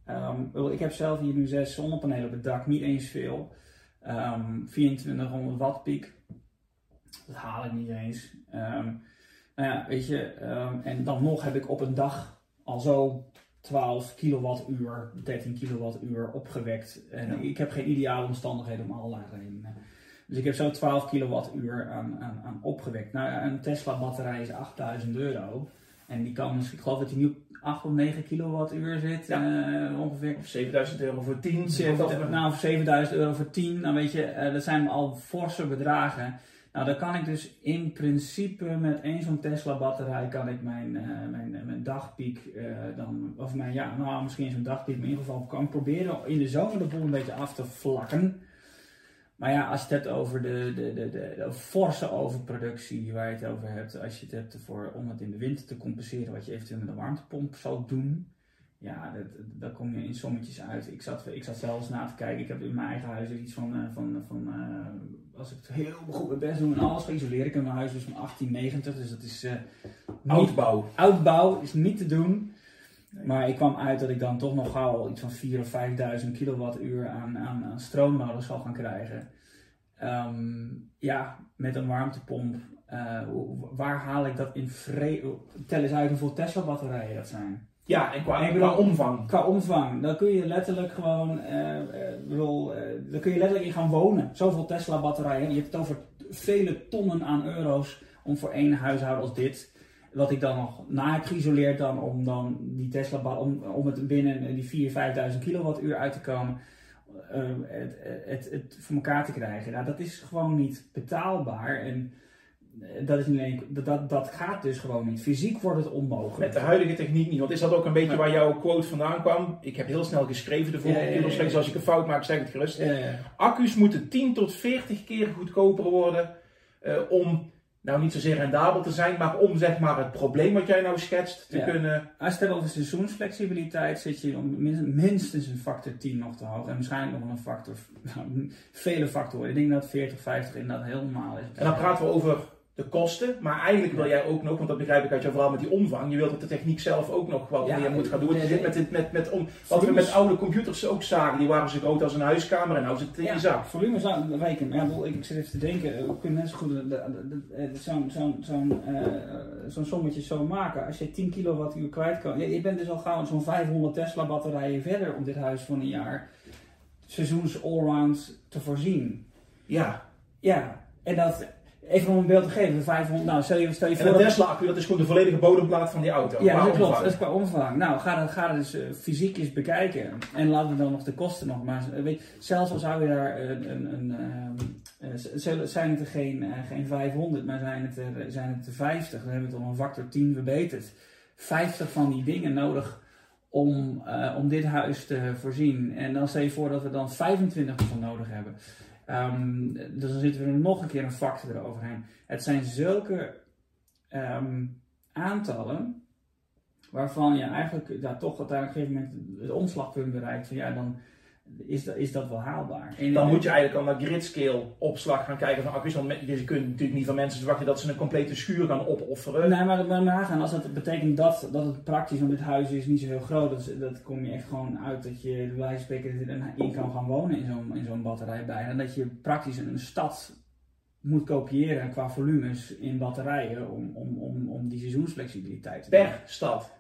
Um, ik heb zelf hier nu zes zonnepanelen op het dak, niet eens veel. Um, 2400 watt piek. Dat haal ik niet eens. Um, nou ja, weet je, en dan nog heb ik op een dag al zo 12 kilowattuur, 13 kilowattuur opgewekt. En ja. ik heb geen ideale omstandigheden om allerlei redenen. Dus ik heb zo 12 kilowattuur aan, aan, aan opgewekt. Nou, een Tesla batterij is 8000 euro. En die kan, ik geloof dat die nu op 8 of 9 kilowattuur zit, ja. uh, ongeveer. Of 7000 euro voor 10. 7, nou, of 7000 euro voor 10. Nou, weet je, uh, dat zijn al forse bedragen. Nou, dan kan ik dus in principe met één zo'n Tesla batterij kan ik mijn, uh, mijn, mijn dagpiek dan, of mijn, ja, nou misschien zo'n dagpiek, maar in ieder geval kan ik proberen in de zomer de boel een beetje af te vlakken. Maar ja, als je het hebt over de, de, de, de, de forse overproductie waar je het over hebt, als je het hebt voor, om het in de winter te compenseren, wat je eventueel met een warmtepomp zou doen, ja, daar kom je in sommetjes uit. Ik zat, ik zat zelfs na te kijken. Ik heb in mijn eigen huis iets van, uh, van, van uh, als ik het heel goed mijn best doe en alles geïsoleerd. Ik heb mijn huis dus van 1890, dus dat is... Uh, oudbouw. Oudbouw is niet te doen. Maar ik kwam uit dat ik dan toch nog gauw iets van 4.000 of 5.000 kilowattuur aan, aan, aan stroom nodig zal gaan krijgen. Um, ja, met een warmtepomp. waar haal ik dat in vrede... Tel eens uit hoeveel Tesla batterijen dat zijn. Ja, en qua, en qua omvang. Qua omvang. Dan kun je letterlijk gewoon, uh, bedoel, uh, dan kun je letterlijk in gaan wonen. Zoveel Tesla batterijen. Je hebt het over vele tonnen aan euro's om voor één huishouden als dit. Wat ik dan nog na heb geïsoleerd dan om dan die Tesla, om, om het binnen die 4.000, 5.000 kilowattuur uit te komen. Uh, het, het, het voor elkaar te krijgen. Nou, dat is gewoon niet betaalbaar. En dat, is niet alleen, dat, dat gaat dus gewoon niet. Fysiek wordt het onmogelijk. Met de huidige techniek niet. Want is dat ook een beetje ja. waar jouw quote vandaan kwam? Ik heb heel snel geschreven de vorige keer. Ja, ja, ja, Als ik een fout maak, zeg het gerust. Accu's moeten 10 tot 40 keer goedkoper worden. Uh, om, nou niet zozeer rendabel te zijn. Maar om zeg maar het probleem wat jij nou schetst te kunnen... Als je het over seizoensflexibiliteit. Zit je om minstens een factor 10 nog te hoog. En waarschijnlijk nog een factor... Nou, vele factoren. Ik denk dat 40, 50 inderdaad heel normaal is. En dan praten we over de kosten, maar eigenlijk wil jij ook nog, want dat begrijp ik uit jouw verhaal met die omvang, je wilt dat de techniek zelf ook nog wat ja, meer moet gaan doen. Met, met, met om, wat we met oude computers ook zagen, die waren zo groot als een huiskamer en nou zit het in je zak. Volume zou wijken. Ja, ik zit even te denken, we kunnen net zo goed zo'n zo, zo, uh, zo sommetje zo maken. Als je 10 kilowattuur kwijt kan, je, je bent dus al gauw zo'n 500 Tesla batterijen verder op dit huis van een jaar seizoens allround te voorzien. Ja. Ja, en dat Even om een beeld te geven, 500, nou stel je, stel je voor... En een Tesla accu, dat is gewoon de volledige bodemplaat van die auto. Ja, dat klopt, dat is qua omvang. Nou, ga dat, ga dat dus uh, fysiek eens bekijken. En laten we dan nog de kosten nog maar... Weet, zelfs al zou je daar een... een, een uh, uh, zijn het er geen, geen 500, maar zijn het er, zijn het er 50. Dan hebben we het om een factor 10 verbeterd. 50 van die dingen nodig om, eh, om dit huis te voorzien. En dan stel je voor dat we dan 25 van nodig hebben. Ehm, dus dan zitten we er nog een keer een factor eroverheen. Het zijn zulke ehm, aantallen waarvan je eigenlijk ja, toch uiteindelijk op een gegeven moment het omslagpunt bereikt van ja, dan is dat, is dat wel haalbaar. dan moet je eigenlijk al naar gridscale opslag gaan kijken van accu's. Want je kunt natuurlijk niet van mensen verwachten dat ze een complete schuur gaan opofferen. Nee, maar, maar nagaan, als dat betekent dat, dat het praktisch, want dit huis is niet zo heel groot, dat, dat kom je echt gewoon uit dat je bij wijze van spreken in kan gaan wonen in zo'n in zo'n batterij bijna. En dat je praktisch een stad moet kopiëren qua volumes in batterijen om, om, om, om die seizoensflexibiliteit te Per stad?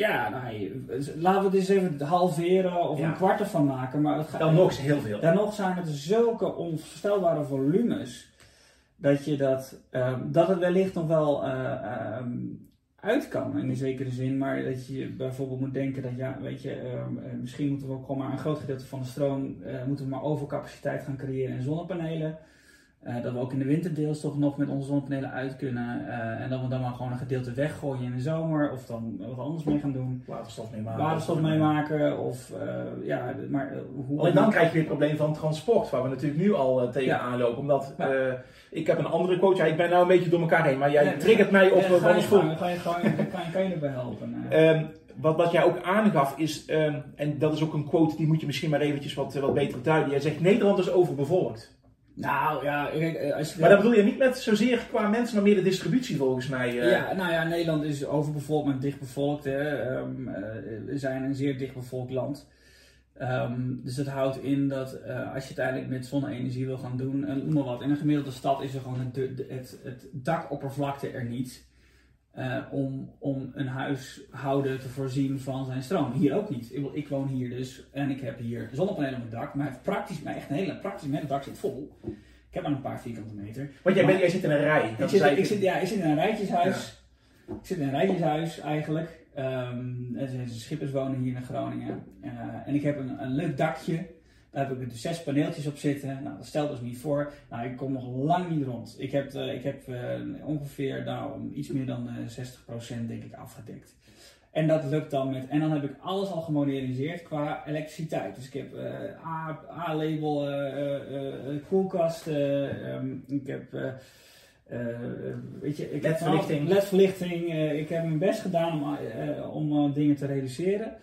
Ja, nou, laten we het eens even halveren of een kwart ervan maken. Maar het gaat, dan nog heel veel. Dan nog zijn het zulke onvoorstelbare volumes. Dat, je dat, um, dat het wellicht nog wel uh, um, uit kan in een zekere zin. Maar dat je bijvoorbeeld moet denken dat ja, weet je, um, misschien moeten we ook gewoon maar een groot gedeelte van de stroom uh, moeten we maar overcapaciteit gaan creëren in zonnepanelen. Uh, dat we ook in de winter deels toch nog met onze zonnepanelen uit kunnen. Uh, en dat we dan maar gewoon een gedeelte weggooien in de zomer. Of dan wat anders mee gaan doen. Waterstof mee maken. Waterstof mee maken. Of, uh, ja, maar hoe... Alleen dan krijg je weer het probleem van transport. Waar we natuurlijk nu al tegen ja. aanlopen. Omdat ik heb een andere coach. Ja, ik ben nou een beetje door elkaar heen. Maar jij triggert mij op wat is goed. Ga je, kan, kan, kan je erbij helpen. Um, wat, wat jij ook aangaf is, um, en dat is ook een quote die moet je misschien maar eventjes wat, wat beter duiden. Jij zegt Nederland is overbevolkt. Nou ja, eh, als je maar dat bedoel je niet met zozeer qua mensen, maar meer de distributie volgens mij. Uh... Ja, nou ja, Nederland is overbevolkt met dichtbevolkt. Hè. Um, uh, we zijn een zeer dichtbevolkt land. Um, dus dat houdt in dat uh, als je uiteindelijk met zonne-energie wil gaan doen, en noem maar wat, in een gemiddelde stad is er gewoon het, het, het dakoppervlakte er niet. Uh, om, om een huishouder te voorzien van zijn stroom. Hier ook niet. Ik, ik, woon hier dus en ik heb hier zonnepanelen op mijn dak, maar praktisch, maar echt een hele praktisch, mijn dak zit vol. Ik heb maar een paar vierkante meter. Want jij, jij zit in een rij. Ik zit, ik zit, ja, ik zit in een rijtjeshuis. Ja. Ik zit in een rijtjeshuis eigenlijk. Um, er zijn schippers wonen hier in Groningen. Uh, en ik heb een, een leuk dakje. Daar heb ik dus zes paneeltjes op zitten. Nou, dat stelt dus niet voor. Nou, ik kom nog lang niet rond. Ik heb, uh, ik heb uh, ongeveer nou, iets meer dan uh, 60% denk ik afgedekt. En dat lukt dan met. En dan heb ik alles al gemoderniseerd qua elektriciteit. Dus ik heb A-label koelkasten. Um, ik heb. weet je, ik LED-verlichting. LED-verlichting. ik heb mijn best gedaan om, om dingen te reduceren.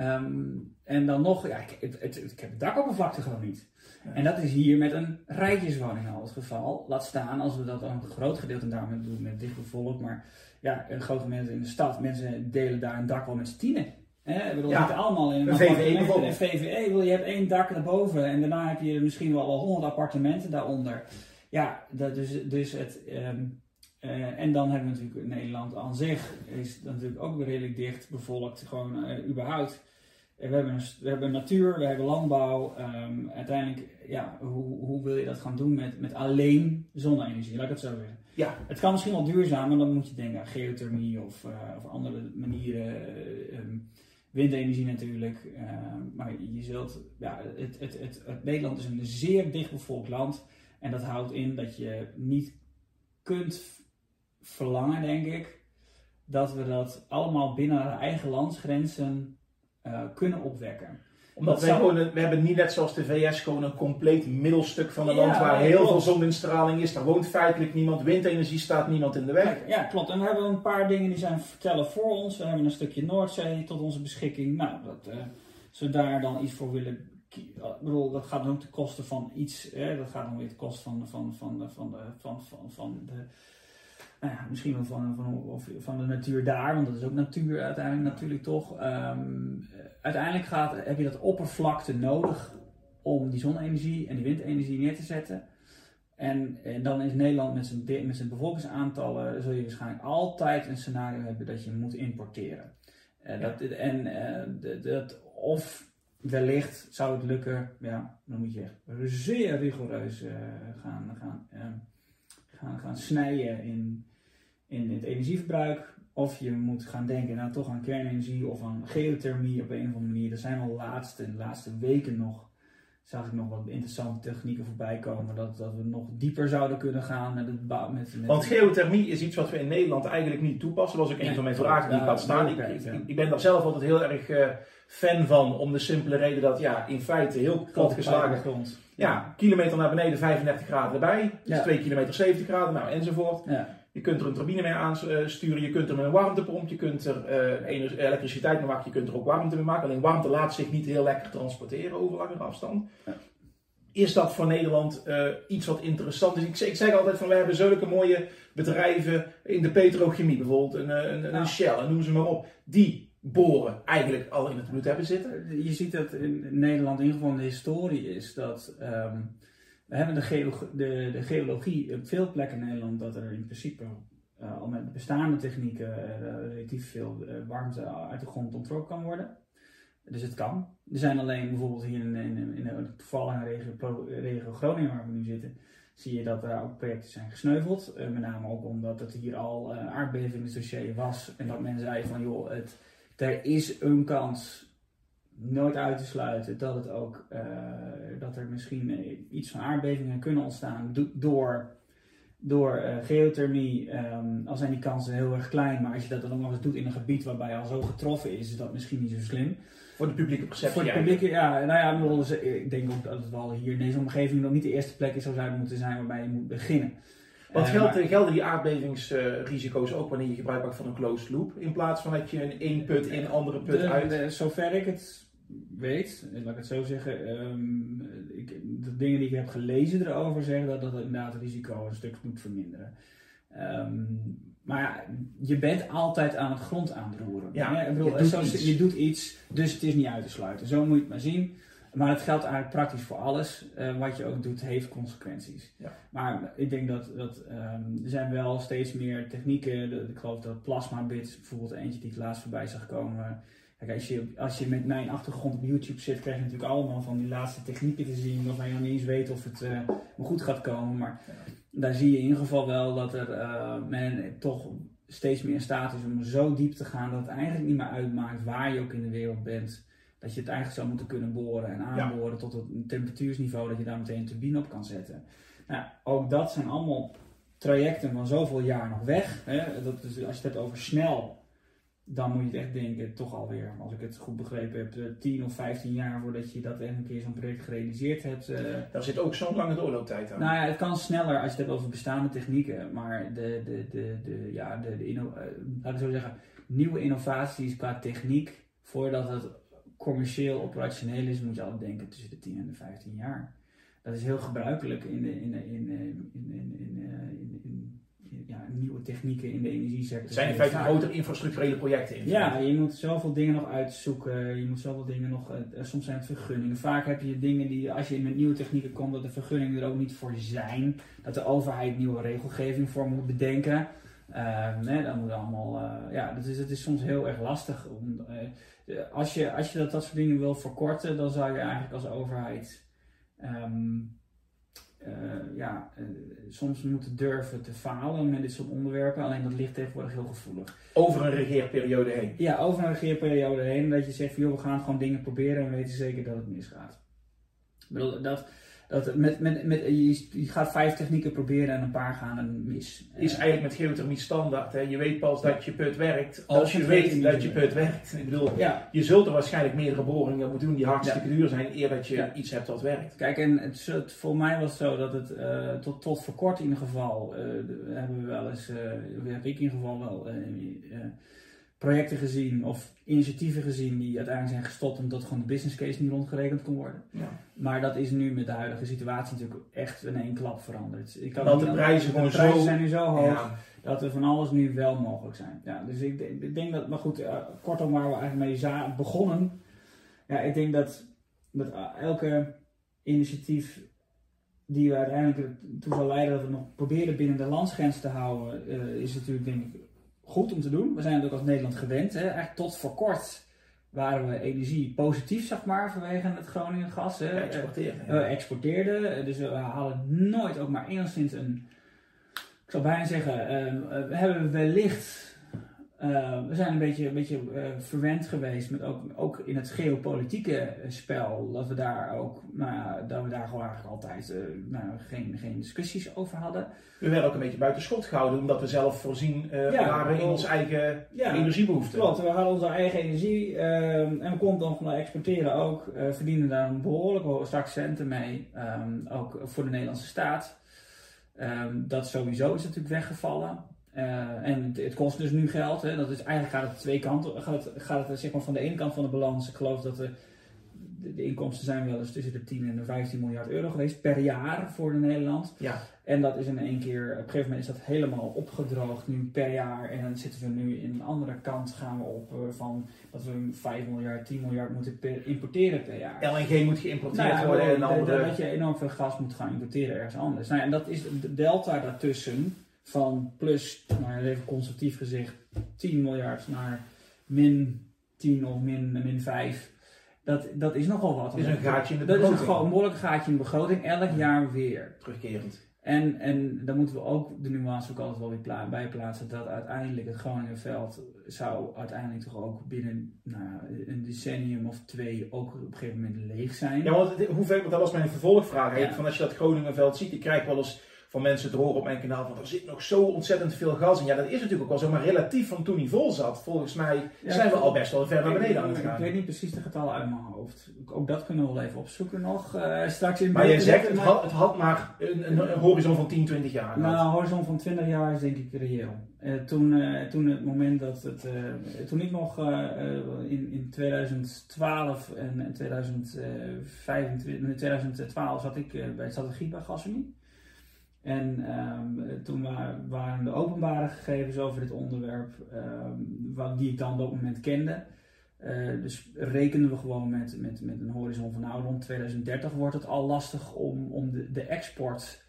Um, en dan nog, ja, ik, het, het, ik heb het dakoppervlakte gewoon niet. En dat is hier met een rijtjeswoning al het geval. Laat staan als we dat een groot gedeelte daarmee doen met dichtbevolkt. Maar ja, een groot gedeelte in de stad, mensen delen daar een dak wel met z'n tienen. We bedoel, ja, allemaal in een, VVE. VVE, je hebt één dak daarboven en daarna heb je misschien wel al honderd appartementen daaronder. Ja, dat dus, dus het... Um, uh, en dan hebben we natuurlijk Nederland aan zich, is natuurlijk ook redelijk dicht bevolkt, gewoon uh, überhaupt. We hebben, we hebben natuur, we hebben landbouw. Um, uiteindelijk, ja, hoe, hoe wil je dat gaan doen met, met alleen zonne-energie? Laat ik het zo zeggen. Ja. Het kan misschien wel duurzaam, maar dan moet je denken aan geothermie of, uh, of andere manieren. Um, windenergie natuurlijk. Uh, maar je zult, ja, het, het, het, het, Nederland is een zeer dichtbevolkt land. En dat houdt in dat je niet kunt verlangen, denk ik, dat we dat allemaal binnen de eigen landsgrenzen uh, kunnen opwekken. Omdat wij we hebben niet net zoals de VS gewoon een compleet middelstuk van een ja, land waar heel veel zoninstraling is. Daar woont feitelijk niemand, windenergie staat niemand in de weg. Ja, klopt. En we hebben een paar dingen die zijn vertellen voor ons. We hebben een stukje Noordzee tot onze beschikking. Nou, dat, uh, als we daar dan iets voor willen ik bedoel, dat gaat dan ook ten koste van iets. Hè? Dat gaat dan weer ten koste van, van, van, van, de, van, van, van de nou ja, misschien wel van, van, van de natuur daar, want dat is ook natuur uiteindelijk natuurlijk toch. Um, uiteindelijk gaat, heb je dat oppervlakte nodig om die zonne-energie en die windenergie neer te zetten. En, en, dan is Nederland met zijn, met zijn bevolkingsaantallen, zul je waarschijnlijk altijd een scenario hebben dat je moet importeren. Uh, dat, en uh, dat, of wellicht zou het lukken, ja, dan moet je echt zeer rigoureus uh, gaan, gaan ehm, gaan, gaan snijden in, in het energieverbruik. Of je moet gaan denken nou, toch aan kernenergie of aan geothermie op een of andere manier. Er zijn al laatste, de laatste weken nog zag ik nog wat interessante technieken voorbij komen. Dat, dat we nog dieper zouden kunnen gaan met het bouwen. Met, met Want geothermie is iets wat we in Nederland eigenlijk niet toepassen. Dat was ook een van mijn vragen die ik had staan. Ik, ik, ik, ben daar zelf altijd heel erg uh, fan van, om de simpele reden dat ja, in feite heel plat geslagen grond. Ja, kilometer naar beneden 35 graden erbij. Dus ja. 2 kilometer 70 graden, nou enzovoort. Ja. Je kunt er een turbine mee aansturen, je kunt er met een warmtepomp, je kunt er uh, elektriciteit mee maken, je kunt er ook warmte mee maken. Alleen warmte laat zich niet heel lekker transporteren over langere afstand. Ja. Is dat voor Nederland uh, iets wat interessant is? Ik, ik, zeg altijd van, we hebben zulke mooie bedrijven in de petrochemie bijvoorbeeld, een, een, een Shell, en noem ze maar op, die boren eigenlijk al in het bloed hebben zitten. Je ziet dat in Nederland in ieder geval de historie is dat... Um, we hebben de, de, de, geologie op veel plekken in Nederland dat er in principe uh, al met bestaande technieken uh, relatief veel uh, warmte uit de grond ontrokken kan worden. Dus het kan. Er zijn alleen bijvoorbeeld hier in, in, in de toevallige regio, regio Groningen waar we nu zitten, zie je dat er ook projecten zijn gesneuveld. met name ook omdat het hier al aardbevingsdossier was en dat men zei van joh, het, er is een kans nooit uit te sluiten dat, het ook, uh, dat er misschien eh, iets van aardbevingen kunnen ontstaan door, door uh, geothermie. Um, al zijn die kansen heel erg klein, maar als je dat dan ook nog eens doet in een gebied waarbij al zo getroffen is, is dat misschien niet zo slim. Voor de publieke perceptie. Voor de publieke, ja. Nou ja, ik denk ook dat het wel hier in deze omgeving nog niet de eerste plek is zou zouden moeten zijn waarbij je moet beginnen. Wat uh, geldt, gelden die aardbevingsrisico's ook wanneer je gebruik maakt van een closed loop? In plaats van dat je een één put in een andere put uit. De, zover ik het weet, laat ik het zo zeggen, um, ik, de dingen die ik heb gelezen erover zeggen dat dat inderdaad het risico een stuk moet verminderen. Um, maar ja, je bent altijd aan het grond aan het roeren. Ja, ik bedoel, je, doet je doet iets, dus het is niet uit te sluiten. Zo moet je het maar zien. Maar het geldt eigenlijk praktisch voor alles. Uh, wat je ook doet, heeft consequenties. Ja. Maar ik denk dat, dat um, er zijn wel steeds meer technieken. De, ik geloof dat plasma bits, bijvoorbeeld eentje die ik laatst voorbij zag komen Kijk, als je, als je met mijn achtergrond op YouTube zit, krijg je natuurlijk allemaal van die laatste technieken te zien, waarvan je nog niet eens weet of het uh, goed gaat komen. Maar daar zie je in ieder geval wel dat er uh, men toch steeds meer in staat is om zo diep te gaan dat het eigenlijk niet meer uitmaakt waar je ook in de wereld bent. Dat je het eigenlijk zou moeten kunnen boren en aanboren tot een temperatuursniveau dat je daar meteen een turbine op kan zetten. Nou, ook dat zijn allemaal trajecten van zoveel jaar nog weg. Hè? Dat is, als je het hebt over snel dan moet je het echt denken, toch alweer, als ik het goed begrepen heb, 10 of 15 jaar voordat je dat echt een keer zo'n project gerealiseerd hebt. Uh, Daar zit ook zo'n lange doorlooptijd aan. Nou ja, het kan sneller als je het hebt over bestaande technieken, maar de, de, de, de, ja, de, de uh, laten we zo zeggen, nieuwe innovaties qua techniek, voordat het commercieel operationeel is, moet je altijd denken tussen de 10 en de 15 jaar. Dat is heel gebruikelijk in, de, in, de, in, in, in, in, in, in ja, nieuwe technieken in de energiesector. Het zijn in feite grotere infrastructurele projecten. In ja, je moet zoveel dingen nog uitzoeken. Je moet zoveel dingen nog. Uh, soms zijn het vergunningen. Vaak heb je dingen die, als je met nieuwe technieken komt, dat de vergunningen er ook niet voor zijn. Dat de overheid nieuwe regelgeving voor moet bedenken. Uh, nee, dan moet allemaal. Uh, ja, dat is, het is soms heel erg lastig. Om, als, je, als je dat, dat soort dingen wil verkorten, dan zou je eigenlijk als overheid. Um, uh, ja, uh, soms moeten durven te falen met dit soort onderwerpen. Alleen dat ligt tegenwoordig heel gevoelig. Over een regeerperiode heen? Ja, over een regeerperiode heen. Dat je zegt, joh, we gaan gewoon dingen proberen en weten zeker dat het misgaat. Ik bedoel, dat, dat met, met, met, je, gaat vijf technieken proberen en een paar gaan er mis. Is eigenlijk met geothermie standaard. Hè? Je weet pas dat je put werkt als je weet dat je put werkt. Ik bedoel, ja. je zult er waarschijnlijk meerdere boringen moeten doen die hartstikke duur zijn eer dat je iets hebt wat werkt. Kijk, en het, het, voor mij was het zo dat het uh, tot, tot voor kort in ieder geval, uh, hebben we wel eens, uh, heb ik in ieder geval wel projecten gezien of initiatieven gezien die uiteindelijk zijn gestopt omdat gewoon de business case niet rondgerekend kon worden. Ja. Maar dat is nu met de huidige situatie natuurlijk echt in één klap veranderd. Ik kan dat de prijzen gewoon zo... zijn nu zo hoog dat er van alles nu wel mogelijk zijn. Ja, dus ik, ik denk dat, maar goed, uh, kortom waar we eigenlijk mee begonnen. Ja, ik denk dat, dat elke initiatief die we uiteindelijk toe zal leiden dat we nog proberen binnen de landsgrens te houden, uh, is natuurlijk denk ik goed om te doen. We zijn het ook als Nederland gewend. Hè. Eigenlijk tot voor kort waren we energie positief, zeg maar, vanwege het Groningen gas. Hè. Exporteerden. We exporteerden, dus we halen nooit ook maar enigszins een, ik zou bijna zeggen, uh, we hebben wellicht Uh, we zijn een beetje, een beetje uh, verwend geweest met ook, ook in het geopolitieke spel. Dat we daar ook, nou, dat we daar gewoon eigenlijk altijd uh, nou, geen, geen discussies over hadden. We werden ook een beetje buiten schot gehouden omdat we zelf voorzien ja, waren in onze eigen ja, energiebehoeften. Klopt, we hadden onze eigen energie ehm, en we konden nog exporteren ook. verdienen daar een behoorlijke straks centen mee, um, ook voor de Nederlandse staat. Um, dat sowieso is natuurlijk weggevallen. Uh, en het, het, kost dus nu geld. Hè. Dat is, eigenlijk gaat het twee kanten. Gaat het, gaat het zeg maar van de ene kant van de balans. Ik geloof dat de, de, de, inkomsten zijn wel eens tussen de 10 en de 15 miljard euro geweest per jaar voor de Nederland. Ja. En dat is in één keer, op een gegeven moment is dat helemaal opgedroogd nu per jaar. En dan zitten we nu in een andere kant gaan we op uh, van dat we 5 miljard, 10 miljard moeten per, importeren per jaar. LNG moet geïmporteerd nou worden en andere... Dat je enorm veel gas moet gaan importeren ergens anders. Nou, en dat is de delta daartussen van plus, nou even conservatief gezegd, 10 miljard naar min 10 of min, min 5. Dat, dat is nogal wat. Dat is een gaatje in de begroting. Dat is gewoon een behoorlijk gaatje in de begroting, elk jaar weer. Terugkerend. En, en dan moeten we ook de nuance ook altijd wel weer bij plaatsen dat uiteindelijk het Groningenveld zou uiteindelijk toch ook binnen nou, een decennium of twee ook op een gegeven moment leeg zijn. Ja, want, hoeveel, want dat was mijn vervolgvraag. Ja. Van als je dat Groningenveld ziet, ik krijg wel eens van mensen te horen op mijn kanaal van er zit nog zo ontzettend veel gas in. Ja, dat is natuurlijk ook wel zo, maar relatief van toen hij vol zat, volgens mij zijn we al best wel ver naar beneden aan het gaan. Ik weet niet precies de getallen uit mijn hoofd. Ook dat kunnen we wel even opzoeken nog. Uh, straks in maar je zegt, het had, het had maar een, een, een, horizon van 10, 20 jaar. Nou, een horizon van 20 jaar is denk ik reëel. Uh, toen, uh, toen het moment dat het, toen ik nog in, in 2012 en 2025, in 2012 zat ik bij het strategie bij Gasunie. En um, toen waren de openbare gegevens over dit onderwerp, um, die ik dan op dat moment kende. Uh, dus rekenen we gewoon met, met, met een horizon van nou rond 2030 wordt het al lastig om, om de, de export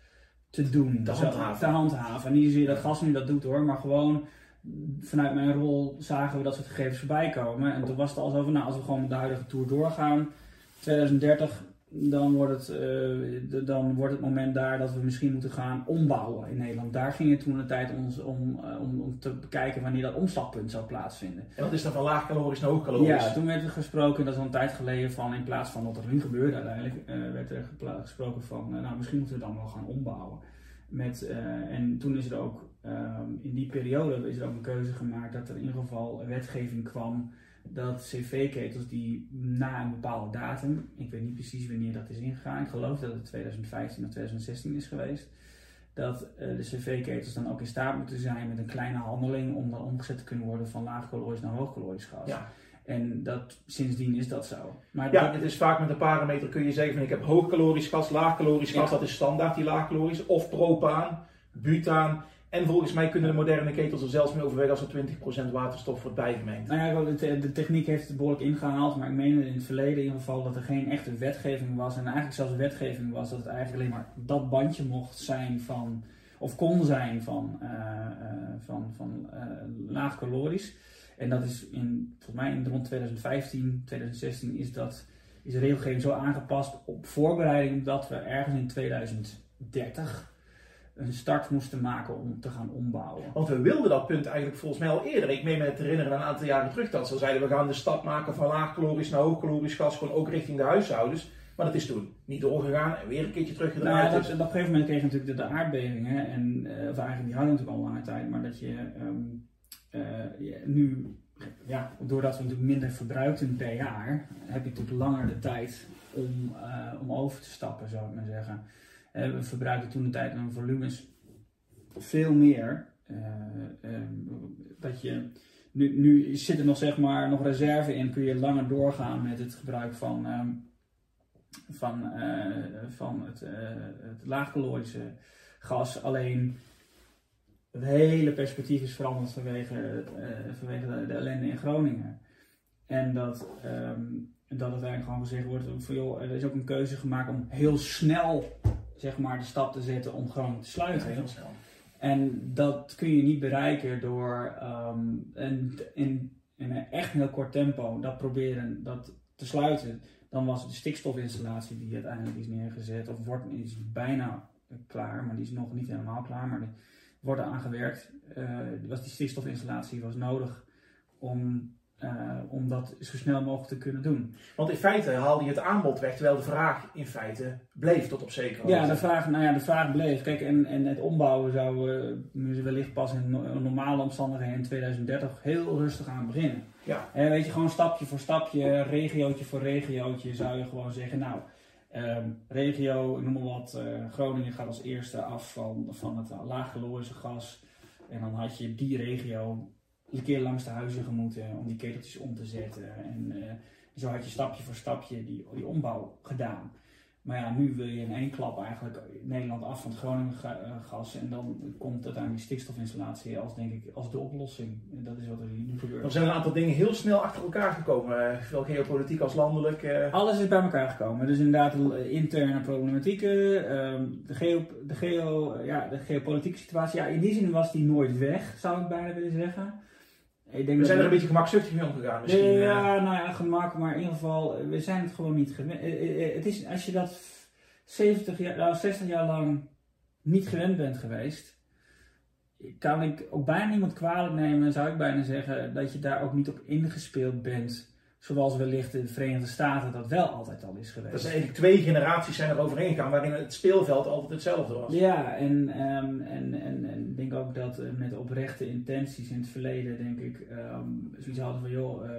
te doen. Te handhaven. Te handhaven. Niet zozeer dat gas nu dat doet hoor, maar gewoon vanuit mijn rol zagen we dat soort gegevens voorbij komen. En toen was het al zo van nou als we gewoon met de huidige tour doorgaan, 2030 dan wordt, het, uh, dan wordt het moment daar dat we misschien moeten gaan ombouwen in Nederland. Daar ging het toen de tijd ons om, uh, om, om te bekijken wanneer dat omslagpunt zou plaatsvinden. En wat is dan van laagkalorisch naar hoogkalorisch? Ja, toen werd er gesproken, dat is al een tijd geleden, van in plaats van wat er nu gebeurde uiteindelijk, uh, werd er gesproken van, nou misschien moeten we dan wel gaan ombouwen. Met, en toen is er ook, ehm, in die periode is er ook een keuze gemaakt dat er in ieder geval wetgeving kwam dat cv-ketels die na een bepaalde datum, ik weet niet precies wanneer dat is ingegaan, ik geloof dat het 2015 of 2016 is geweest, dat uh, de cv-ketels dan ook in staat moeten zijn met een kleine handeling om dan omgezet te kunnen worden van laagkalorisch naar hoogkalorisch gas. Ja. En dat, sindsdien is dat zo. Maar ja, het is vaak met een parameter kun je zeggen van ik heb hoogkalorisch gas, laagkalorisch gas, dat is standaard die laagkalorisch, of propaan, butaan. En volgens mij kunnen de moderne ketels er zelfs mee overwegen als er 20% waterstof wordt bijgemengd. Nou ja, de, techniek heeft het behoorlijk ingehaald, maar ik meen in het verleden in ieder geval dat er geen echte wetgeving was. En eigenlijk zelfs wetgeving was dat het eigenlijk alleen maar dat bandje mocht zijn van, of kon zijn van, uh, uh, van, van uh, laag calorisch. En dat is in, volgens mij in rond 2015, 2016 is dat is de regelgeving zo aangepast op voorbereiding dat we ergens in 2030 een start moesten maken om te gaan ombouwen. Want we wilden dat punt eigenlijk volgens mij al eerder. Ik meen me te herinneren een aantal jaren terug dat ze zeiden we gaan de stap maken van laagkalorisch naar hoogkalorisch gas, gewoon ook richting de huishoudens. Maar dat is toen niet doorgegaan en weer een keertje teruggedraaid. Nou dat, op een gegeven moment kreeg je natuurlijk de, de aardbevingen. En, uh, of eigenlijk die hadden natuurlijk al lange tijd. Maar dat je um, uh, nu, ja, doordat we natuurlijk minder verbruikten per jaar, heb je natuurlijk langer de tijd om, uh, om over te stappen, zou ik maar zeggen. Uh, we verbruikten toen de tijd een volumes veel meer. Uh, uh, dat je, nu, nu zit er nog, zeg maar, nog reserve in, kun je langer doorgaan met het gebruik van, ehm, van, van het, het gas. Alleen het hele perspectief is veranderd vanwege, vanwege de, de, ellende in Groningen. En dat, um, dat het eigenlijk gewoon gezegd wordt van joh, er is ook een keuze gemaakt om heel snel zeg maar, de stap te zetten om gewoon te sluiten. Ja, en dat kun je niet bereiken door um, in, in, in, een echt heel kort tempo dat proberen dat te sluiten. Dan was de stikstofinstallatie die uiteindelijk is neergezet, of wordt, is bijna klaar, maar die is nog niet helemaal klaar. Maar worden aangewerkt. was die stikstofinstallatie was nodig om uh, om dat zo snel mogelijk te kunnen doen. Want in feite haalde je het aanbod weg, terwijl de vraag in feite bleef tot op zekere Ja, de vraag, nou ja, de vraag bleef. Kijk, en, en het ombouwen zou uh, wellicht pas in normale omstandigheden in 2030 heel rustig aan beginnen. Ja. En weet je, gewoon stapje voor stapje, regiootje voor regiootje, zou je gewoon zeggen, nou, um, regio, ik noem maar wat, uh, Groningen gaat als eerste af van, van het laaggeloze gas. En dan had je die regio een keer langs de huizen gemoeten om die keteltjes om te zetten. En uh, zo had je stapje voor stapje die, die ombouw gedaan. Maar ja, nu wil je in één klap eigenlijk Nederland af van het Groningen eh, gas. En dan komt uiteindelijk die stikstofinstallatie als, denk ik, als de oplossing. En dat is wat er nu gebeurt. Er zijn een aantal dingen heel snel achter elkaar gekomen. Eh, zowel geopolitiek als landelijk. Alles is bij elkaar gekomen. Dus inderdaad interne problematieken. Ehm, de, geo, de, geo, ja, de geopolitieke situatie. Ja, in die zin was die nooit weg, zou ik bijna willen zeggen. Ik denk we zijn er een beetje gemakzuchtig mee omgegaan misschien. Ja, uh... nou ja, gemak, maar in ieder geval, we zijn het gewoon niet gewend. Eh, eh, het is, als je dat 70 jaar, nou 60 jaar lang niet gewend bent geweest, kan ik ook bijna niemand kwalijk nemen, zou ik bijna zeggen, dat je daar ook niet op ingespeeld bent Zoals wellicht de Verenigde Staten dat wel altijd al is geweest. Dat zijn eigenlijk twee generaties zijn er overheen gegaan waarin het speelveld altijd hetzelfde was. Ja, en, um, en, en, en ik denk ook dat uh, met oprechte intenties in het verleden, denk ik, um, zoiets hadden van joh, uh,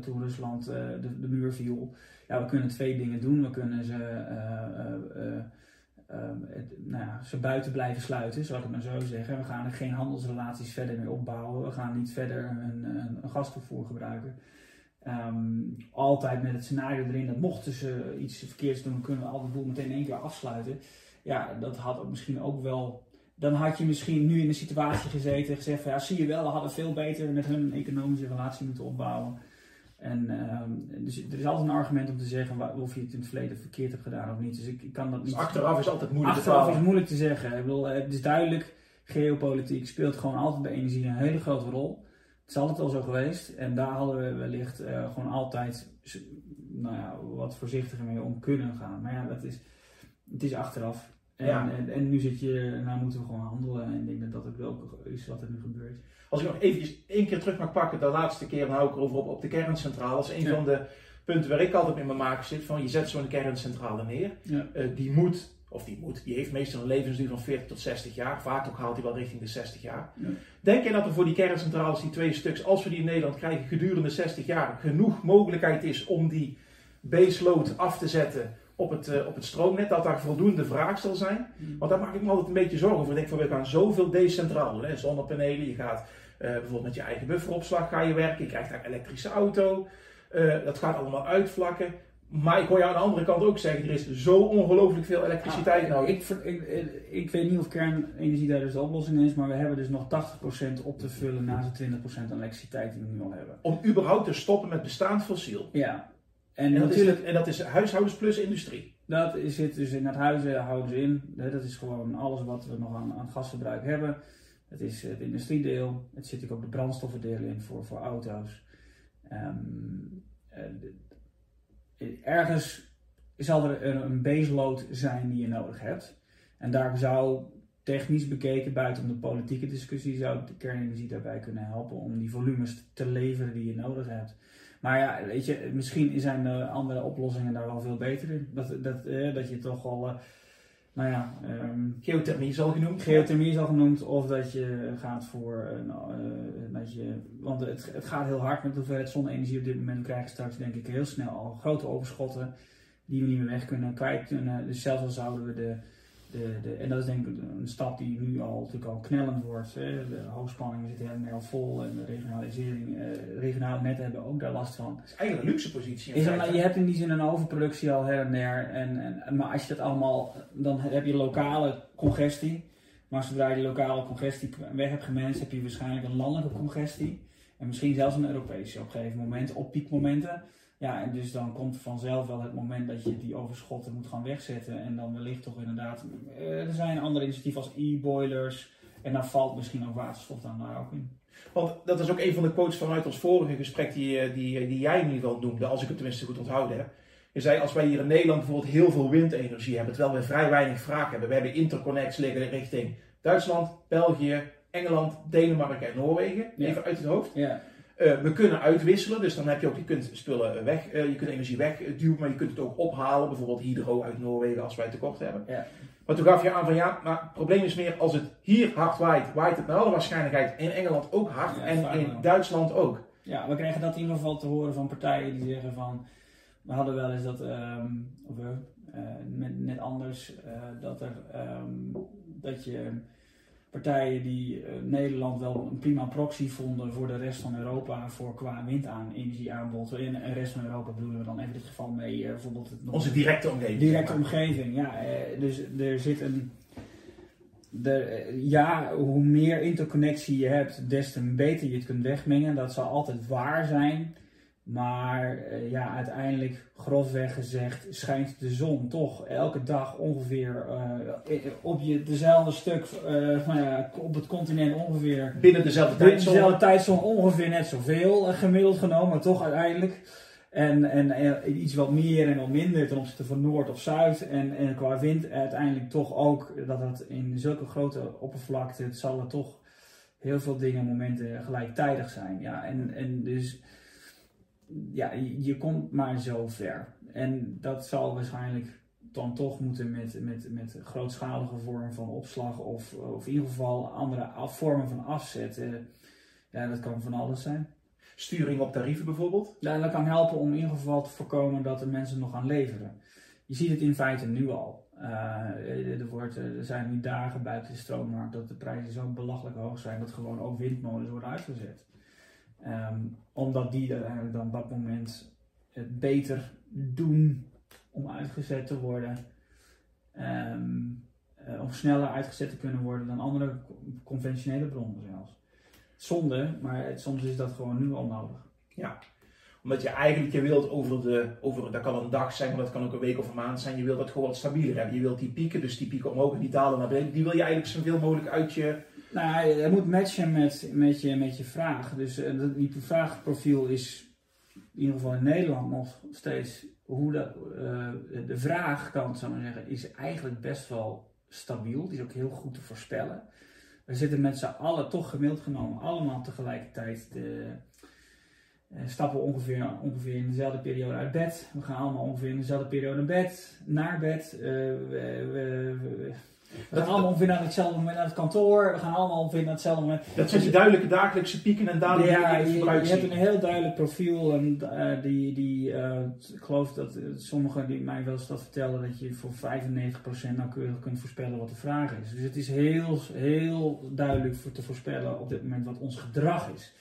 toen Rusland uh, de, de, muur viel, ja, we kunnen twee dingen doen. We kunnen ze, um, het, nou ja, ze buiten blijven sluiten, zal ik het maar zo zeggen. We gaan er geen handelsrelaties verder mee opbouwen. We gaan niet verder een, een, een gastoevoer gebruiken. Um, altijd met het scenario erin dat mochten ze iets verkeerds doen, kunnen we al de boel meteen één keer afsluiten. Ja, dat had ook misschien ook wel. Dan had je misschien nu in de situatie gezeten en gezegd van ja, zie je wel, we hadden veel beter met hun een economische relatie moeten opbouwen. En um, dus er is altijd een argument om te zeggen of je het in het verleden verkeerd hebt gedaan of niet. Dus ik, ik kan dat dus niet. Dus achteraf is altijd moeilijk achteraf is moeilijk te zeggen. Ik bedoel, het is duidelijk, geopolitiek speelt gewoon altijd bij energie een hele grote rol. Het is altijd al zo geweest. En daar hadden we wellicht uh, gewoon altijd nou ja, wat voorzichtiger mee om kunnen gaan. Maar ja, dat is, het is achteraf. En, ja. en, en, nu zit je, nou moeten we gewoon handelen. En ik denk dat dat ook wel is wat er nu gebeurt. Als ik nog eventjes één keer terug mag pakken, de laatste keer, hou ik erover op, op de kerncentrale. Dat is een van de punten waar ik altijd in mijn maken zit. Van je zet zo'n kerncentrale neer. Ja. Uh, die moet of die moet, die heeft meestal een levensduur van 40 tot 60 jaar. Vaak ook haalt hij wel richting de 60 jaar. Ja. Denk je dat er voor die kerncentrales, die twee stuks, als we die in Nederland krijgen, gedurende 60 jaar genoeg mogelijkheid is om die baseload af te zetten op het, uh, op het stroomnet, dat daar voldoende vraag zal zijn? Mm. Want daar maak ik me altijd een beetje zorgen over. Ik denk van, we gaan zoveel decentraal doen. Zonnepanelen, je gaat uh, bijvoorbeeld met je eigen bufferopslag ga je werken, je krijgt daar een elektrische auto. Uh, dat gaat allemaal uitvlakken. Maar ik hoor jou aan de andere kant ook zeggen, er is zo ongelooflijk veel elektriciteit ah, nodig. Ik, ik, ik, weet niet of kernenergie daar dus de oplossing is, maar we hebben dus nog 80% op te vullen naast de 20% aan elektriciteit die we nu al hebben. Om überhaupt te stoppen met bestaand fossiel. Ja. En, en natuurlijk, en dat is huishoudens plus industrie. Dat zit dus in het huizen houden ze in. Dat is gewoon alles wat we nog aan, aan gasverbruik hebben. Het is het industriedeel. Het zit ook op de brandstoffendeel in voor, voor auto's. Um, ergens zal er een baseload zijn die je nodig hebt. En daar zou technisch bekeken, buiten de politieke discussie, zou de kernenergie daarbij kunnen helpen om die volumes te leveren die je nodig hebt. Maar ja, weet je, misschien zijn de andere oplossingen daar wel veel beter in. Dat, dat, eh, dat je toch al, nou ja... Um, geothermie is al genoemd. Geothermie is al genoemd, of dat je gaat voor, uh, dat je, want het, het gaat heel hard met de hoeveelheid zonne-energie op dit moment. Krijgen straks denk ik heel snel al grote overschotten die we niet meer weg kunnen, kwijt kunnen. Dus zelfs al zouden we de de, de, en dat is denk ik een stap die nu al, natuurlijk al knellend wordt. Hè. De hoogspanningen zitten helemaal al vol en de regionalisering, eh, regionale netten hebben ook daar last van. Het is eigenlijk een luxe positie. Is je hebt in die zin een overproductie al her en der. En, en, maar als je dat allemaal, dan heb je lokale congestie. Maar zodra je die lokale congestie weg hebt gemanaged, heb je waarschijnlijk een landelijke congestie. En misschien zelfs een Europese op een gegeven moment, op piekmomenten. Ja, en dus dan komt vanzelf wel het moment dat je die overschotten moet gaan wegzetten. En dan wellicht toch inderdaad, eh, er zijn andere initiatieven als e-boilers. En dan valt misschien ook waterstof dan daar ook in. Want dat is ook een van de quotes vanuit ons vorige gesprek die, eh, die, eh, die jij in ieder geval noemde, als ik het tenminste goed onthouden heb. Je zei, als wij hier in Nederland bijvoorbeeld heel veel windenergie hebben, terwijl we vrij weinig vraag hebben. We hebben interconnects liggen richting Duitsland, België, Engeland, Denemarken en Noorwegen. Even uit het hoofd. Ja. Uh, we kunnen uitwisselen, dus dan heb je ook, je kunt spullen weg, uh, je kunt energie wegduwen, maar je kunt het ook ophalen. Bijvoorbeeld hydro uit Noorwegen als wij tekort hebben. Ja. Maar toen gaf je aan van ja, maar het probleem is meer als het hier hard waait, waait het naar alle waarschijnlijkheid in Engeland ook hard en in Duitsland ook. Ja, we krijgen dat in ieder geval te horen van partijen die zeggen van, we hadden wel eens dat, um, we, uh, met, net anders, dat er, um, dat je partijen die uh, Nederland wel een prima proxy vonden voor de rest van Europa voor qua wind aan energieaanbod. In de rest van Europa bedoelen we dan even dit geval mee uh, bijvoorbeeld het, onze directe omgeving. Directe omgeving, ja. Uh, dus er zit een. De, ja, hoe meer interconnectie je hebt, des te beter je het kunt wegmengen. Dat zal altijd waar zijn. Maar uh, ja, uiteindelijk, grofweg gezegd, schijnt de zon toch elke dag ongeveer uh, op je dezelfde stuk, uh, ja, op het continent ongeveer. Binnen dezelfde tijdzone. dezelfde tijdzone ongeveer net zoveel gemiddeld genomen, maar toch uiteindelijk. En, en, iets wat meer en wat minder ten opzichte van Noord of Zuid. En, en qua wind uiteindelijk toch ook dat het in zulke grote oppervlakte, het zal er toch heel veel dingen, momenten gelijktijdig zijn. Ja, en, en dus ja, je, komt maar zo ver. En dat zal waarschijnlijk dan toch moeten met, met, met grootschalige vormen van opslag of, of in ieder geval andere vormen van afzet. ja, dat kan van alles zijn. Sturing op tarieven bijvoorbeeld? Ja, dat kan helpen om in ieder geval te voorkomen dat de mensen nog gaan leveren. Je ziet het in feite nu al. Uh, er, wordt, er zijn nu dagen buiten de stroommarkt dat de prijzen zo belachelijk hoog zijn dat gewoon ook windmolens worden uitgezet. Um, omdat die eigenlijk dan op dat moment het beter doen om uitgezet te worden. Um, om sneller uitgezet te kunnen worden dan andere conventionele bronnen zelfs. Zonde, maar soms is dat gewoon nu al nodig. Ja, omdat je eigenlijk, je wilt over de, over, dat kan een dag zijn, maar dat kan ook een week of een maand zijn, je wilt dat gewoon wat stabieler hebben. Je wilt die pieken, dus die pieken omhoog en die dalen naar beneden, die wil je eigenlijk zoveel mogelijk uit je nou, het moet matchen met, met, je, met je vraag. Dus uh, die vraagprofiel is in ieder geval in Nederland nog steeds hoe dat, uh, de vraagkant, zou ik zeggen, is eigenlijk best wel stabiel. Die is ook heel goed te voorspellen. We zitten met z'n allen, toch gemiddeld genomen, allemaal tegelijkertijd de, uh, stappen ongeveer, ongeveer in dezelfde periode uit bed. We gaan allemaal ongeveer in dezelfde periode naar bed, naar bed. we, we we gaan allemaal ongeveer naar hetzelfde moment naar het kantoor. We gaan allemaal ongeveer naar hetzelfde moment. Dat zijn die duidelijke dagelijkse pieken en dalen ja, die je, je, je hebt een heel duidelijk profiel. En uh, die, die uh, ik geloof dat uh, sommigen die mij wel eens dat vertellen, dat je voor 95% nauwkeurig kunt voorspellen wat de vraag is. Dus het is heel, heel duidelijk voor te voorspellen op dit moment wat ons gedrag is.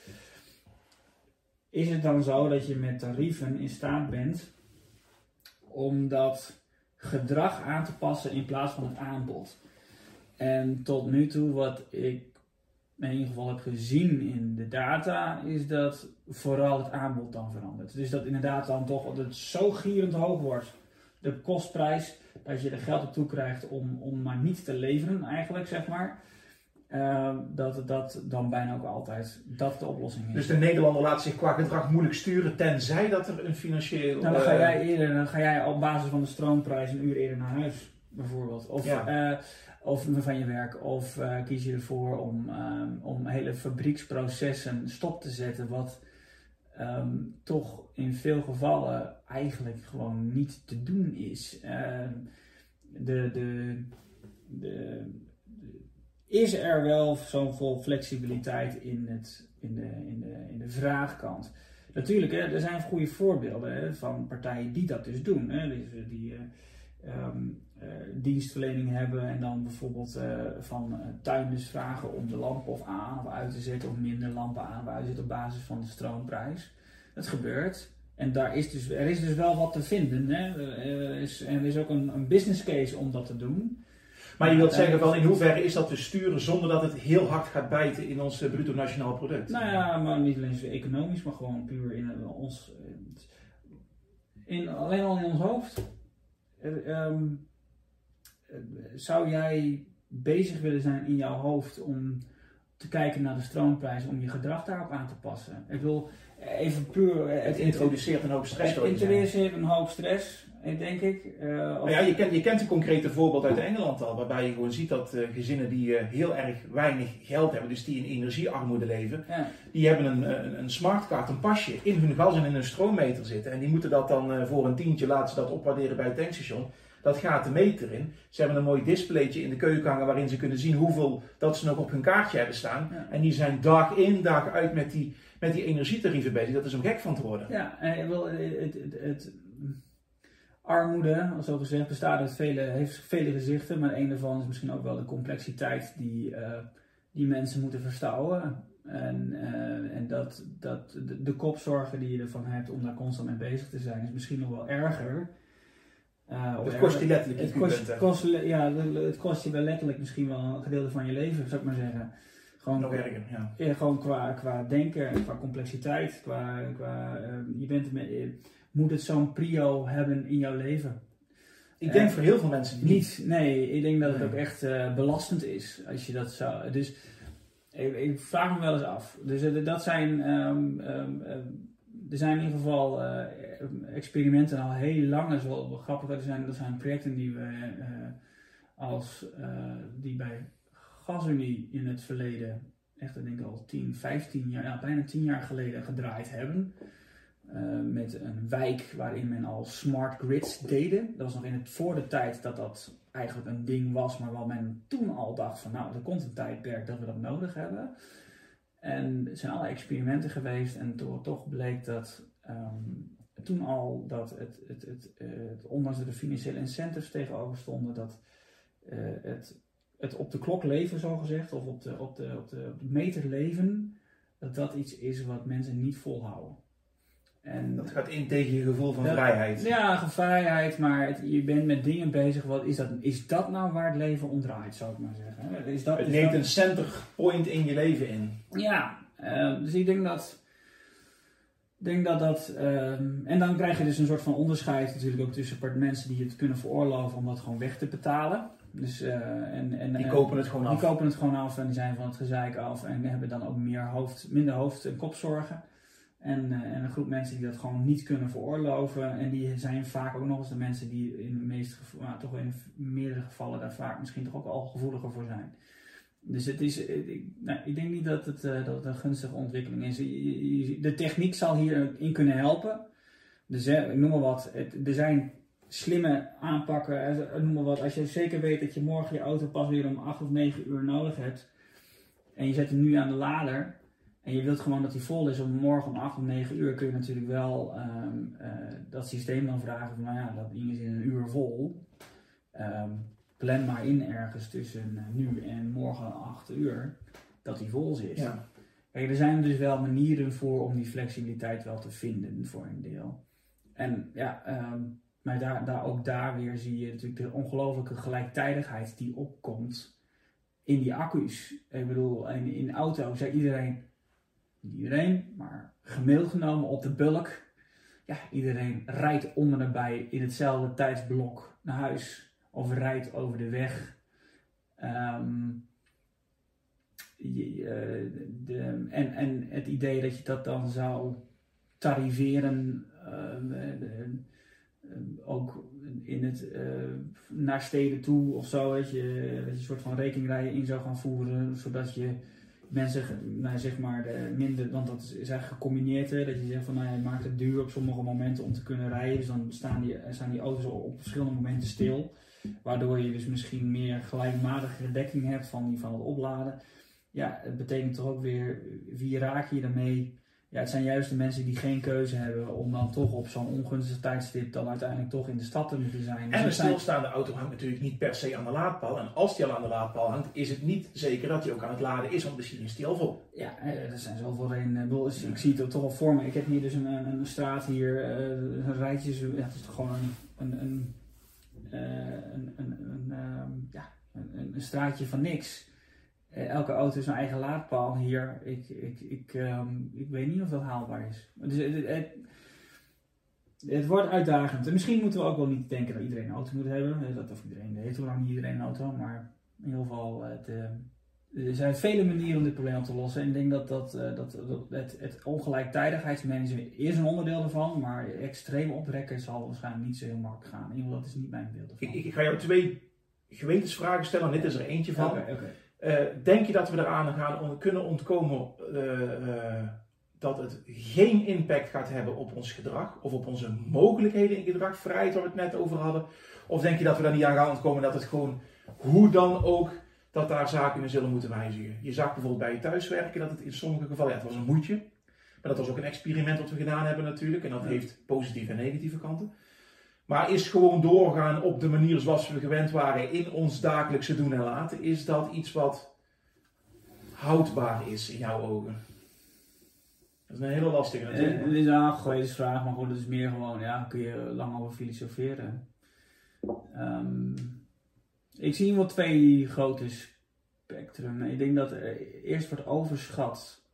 Is het dan zo dat je met tarieven in staat bent om dat gedrag aan te passen in plaats van het aanbod. En tot nu toe, wat ik in ieder geval heb gezien in de data, is dat vooral het aanbod dan verandert. Dus dat inderdaad dan toch dat het zo gierend hoog wordt, de kostprijs, dat je er geld op toe krijgt om, om maar niet te leveren, eigenlijk zeg maar. Uh, dat dat dan bijna ook altijd dat de oplossing is. Dus de Nederlander laat zich qua gedrag moeilijk sturen, tenzij dat er een financieel. Nou, dan ga jij eerder, dan ga jij op basis van de stroomprijs een uur eerder naar huis, bijvoorbeeld. Of, ja. uh, of van je werk. Of uh, kies je ervoor om, um, om hele fabrieksprocessen stop te zetten, wat um, toch in veel gevallen eigenlijk gewoon niet te doen is. Ehm, de, de, de is er wel zoveel flexibiliteit in, het, in, de, in, de, in de vraagkant. Natuurlijk, hè, er zijn goede voorbeelden hè, van partijen die dat dus doen. Hè, die, die uh, um, uh, dienstverlening hebben en dan bijvoorbeeld uh, van uh, tuinders vragen om de lampen of aan of uit te zetten of minder lampen aan of uit te zetten op basis van de stroomprijs. Dat gebeurt. En daar is dus, er is dus wel wat te vinden. Hè. Er, is, er is ook een, een business case om dat te doen. Maar je wilt zeggen van in hoeverre is dat te sturen zonder dat het heel hard gaat bijten in ons bruto nationaal product? Nou ja, maar niet alleen zo economisch, maar gewoon puur in eh, ons, eh, in, alleen al in ons hoofd. Um, zou jij bezig willen zijn in jouw hoofd om te kijken naar de stroomprijs, om je gedrag daarop aan te passen? Ik wil, even puur... Het, introduceert een hoop stress. Het introduceert een hoop stress, denk ik. Uh, ja, je, kent, je kent een concrete voorbeeld uit Engeland al, waarbij je gewoon ziet dat uh, gezinnen die uh, heel erg weinig geld hebben, dus die in energiearmoede leven, ja. die hebben een, een, een smartcard, een pasje in hun gas en in hun stroommeter zitten. En die moeten dat dan voor een tientje laten ze dat opwaarderen bij het tankstation. Dat gaat de meter in. Ze hebben een mooi displaytje in de keuken hangen waarin ze kunnen zien hoeveel dat ze nog op hun kaartje hebben staan. En die zijn dag in, dag uit met die, met die energietarieven bezig. Dat is om gek van te worden. Ja, en wel, het, het, het, armoede, zo gezegd, bestaat uit vele, heeft vele gezichten. Maar een daarvan is misschien ook wel de complexiteit die, uh, die mensen moeten verstouwen. En, uh, en dat, dat de, de kopzorgen die je ervan hebt om daar constant mee bezig te zijn, is misschien nog wel erger uh, het kost je letterlijk het kost, kost, Ja, het kost je wel letterlijk misschien wel een gedeelte van je leven, zou ik maar zeggen. Gewoon, Nog erger, ja. ja. Gewoon qua, qua denken, qua complexiteit, qua, qua uh, je bent uh, moet het zo'n prio hebben in jouw leven? Ik denk voor heel veel mensen niet. niet. Nee, ik denk dat het ook echt belastend is als je dat zou. Dus ik, ik, vraag me wel eens af. Dus dat zijn um, um, er zijn in ieder geval experimenten al heel lang. Dat is wel grappig. Er zijn, er zijn projecten die we uh, als uh, die bij GasUnie in het verleden, echt ik al 10, 15 jaar, nou, bijna 10 jaar geleden gedraaid hebben. met een wijk waarin men al smart grids deden. Dat was nog in het, voor de tijd dat dat eigenlijk een ding was, maar waar men toen al dacht van nou, er komt een tijdperk dat we dat nodig hebben. En er zijn allerlei experimenten geweest en toch bleek dat um, toen al dat het, het, het, uh, het, ondanks dat er financiële incentives tegenover stonden, dat uh, het, het op de klok leven, zo gezegd, of op de, op, de, op, de, op de meter leven, dat dat iets is wat mensen niet volhouden. En dat gaat in tegen je gevoel van vrijheid. Ja, vrijheid, maar je bent met dingen bezig. Wat is dat? Is dat nou waar het leven om draait, zou ik maar zeggen? Is dat, het neemt een center point in je leven in. Ja, uh, dus ik denk dat. Denk dat dat. Uh, en dan krijg je dus een soort van onderscheid natuurlijk ook tussen mensen die het kunnen veroorloven om dat gewoon weg te betalen. Dus, uh, en, en, die kopen het gewoon af. Die kopen het gewoon af en die zijn van het gezeik af en hebben dan ook meer hoofd, minder hoofd- en kopzorgen. En, uh, en, een groep mensen die dat gewoon niet kunnen veroorloven. En die zijn vaak ook nog eens de mensen die in de meeste nou, toch in meerdere gevallen daar vaak misschien toch ook al gevoeliger voor zijn. Dus het is, ik, nou, ik denk niet dat het, uh, dat een gunstige ontwikkeling is. De techniek zal hierin kunnen helpen. Dus ik noem maar wat, er zijn slimme aanpakken. Noem maar wat, als je zeker weet dat je morgen je auto pas weer om 8 of 9 uur nodig hebt. En je zet hem nu aan de lader en je wilt gewoon dat hij vol is om morgen om 8 of 9 uur, kun je natuurlijk wel uh, dat systeem dan vragen van nou ja, dat ding is in een uur vol. Um, plan maar in ergens tussen uh, nu en morgen 8 uur dat hij vol zit. Ja. Kijk, er zijn dus wel manieren voor om die flexibiliteit wel te vinden voor een deel. En ja, um, maar daar, daar, ook daar weer zie je natuurlijk de ongelofelijke gelijktijdigheid die opkomt in die accu's. Ik bedoel, in, in auto's, zei iedereen niet iedereen, maar gemiddeld genomen op de bulk. Ja, iedereen rijdt om en nabij in hetzelfde tijdsblok naar huis of rijdt over de weg. Um, je, de, en, en het idee dat je dat dan zou tariveren, uh, ook in het, naar steden toe of zo, dat je een soort van rekeningrijen in zou gaan voeren, zodat je mensen, nou, zeg maar, de minder, want dat is, eigenlijk gecombineerd, dat je zegt van nou, je maakt het duur op sommige momenten om te kunnen rijden, dus dan staan die, staan die auto's op verschillende momenten stil, waardoor je dus misschien meer gelijkmatige dekking hebt van, die, van het opladen. Ja, het betekent toch ook weer, wie raak je daarmee? ja, het zijn juist de mensen die geen keuze hebben om dan toch op zo'n ongunstig tijdstip dan uiteindelijk toch in de stad te moeten zijn. Dus en een stilstaande auto hangt natuurlijk niet per se aan de laadpaal. En als die al aan de laadpaal hangt, is het niet zeker dat hij ook aan het laden is, want misschien is die al vol. Ja, eh, er zijn zoveel redenen. Ik zie het toch al voor me. Ik heb hier dus een, een, straat hier, uh, een rijtje, ja, het is toch gewoon een, een, een, een, een, een, ehm, ja, een, een straatje van niks. Eh, elke auto is een eigen laadpaal hier. Ik, ik, ik, um, ik weet niet of dat haalbaar is. Dus het, het, het, wordt uitdagend. En misschien moeten we ook wel niet denken dat iedereen een auto moet hebben. Dat of iedereen heeft hoe lang iedereen een auto. Maar in ieder geval, het, uh, er zijn vele manieren om dit probleem te lossen. En ik denk dat, dat, uh, dat, het, het ongelijktijdigheidsmanagement is een onderdeel ervan, maar extreem oprekken zal waarschijnlijk niet zo heel makkelijk gaan. In ieder geval, dat is niet mijn beeld ervan. Ik, ik, ga jou twee gewetensvragen stellen, dit is er eentje van. Uh, denk je dat we eraan gaan kunnen ontkomen uh, dat het geen impact gaat hebben op ons gedrag of op onze mogelijkheden in gedrag, vrijheid waar we het net over hadden? Of denk je dat we daar niet aan gaan ontkomen dat het gewoon, hoe dan ook, dat daar zaken in zullen moeten wijzigen? Je zag bijvoorbeeld bij je thuiswerken dat het in sommige gevallen, ja, het was een moedje, maar dat was ook een experiment wat we gedaan hebben natuurlijk en dat heeft positieve en negatieve kanten. Maar is gewoon doorgaan op de manier zoals we gewend waren in ons dagelijkse doen en laten, is dat iets wat houdbaar is in jouw ogen? Dat is een hele lastige natuurlijk. Het is een gewetensvraag, maar gewoon, het is meer gewoon, ja, kun je lang over filosoferen. Um, ik zie wel twee grote spectrum. Ik denk dat er eerst wordt overschat,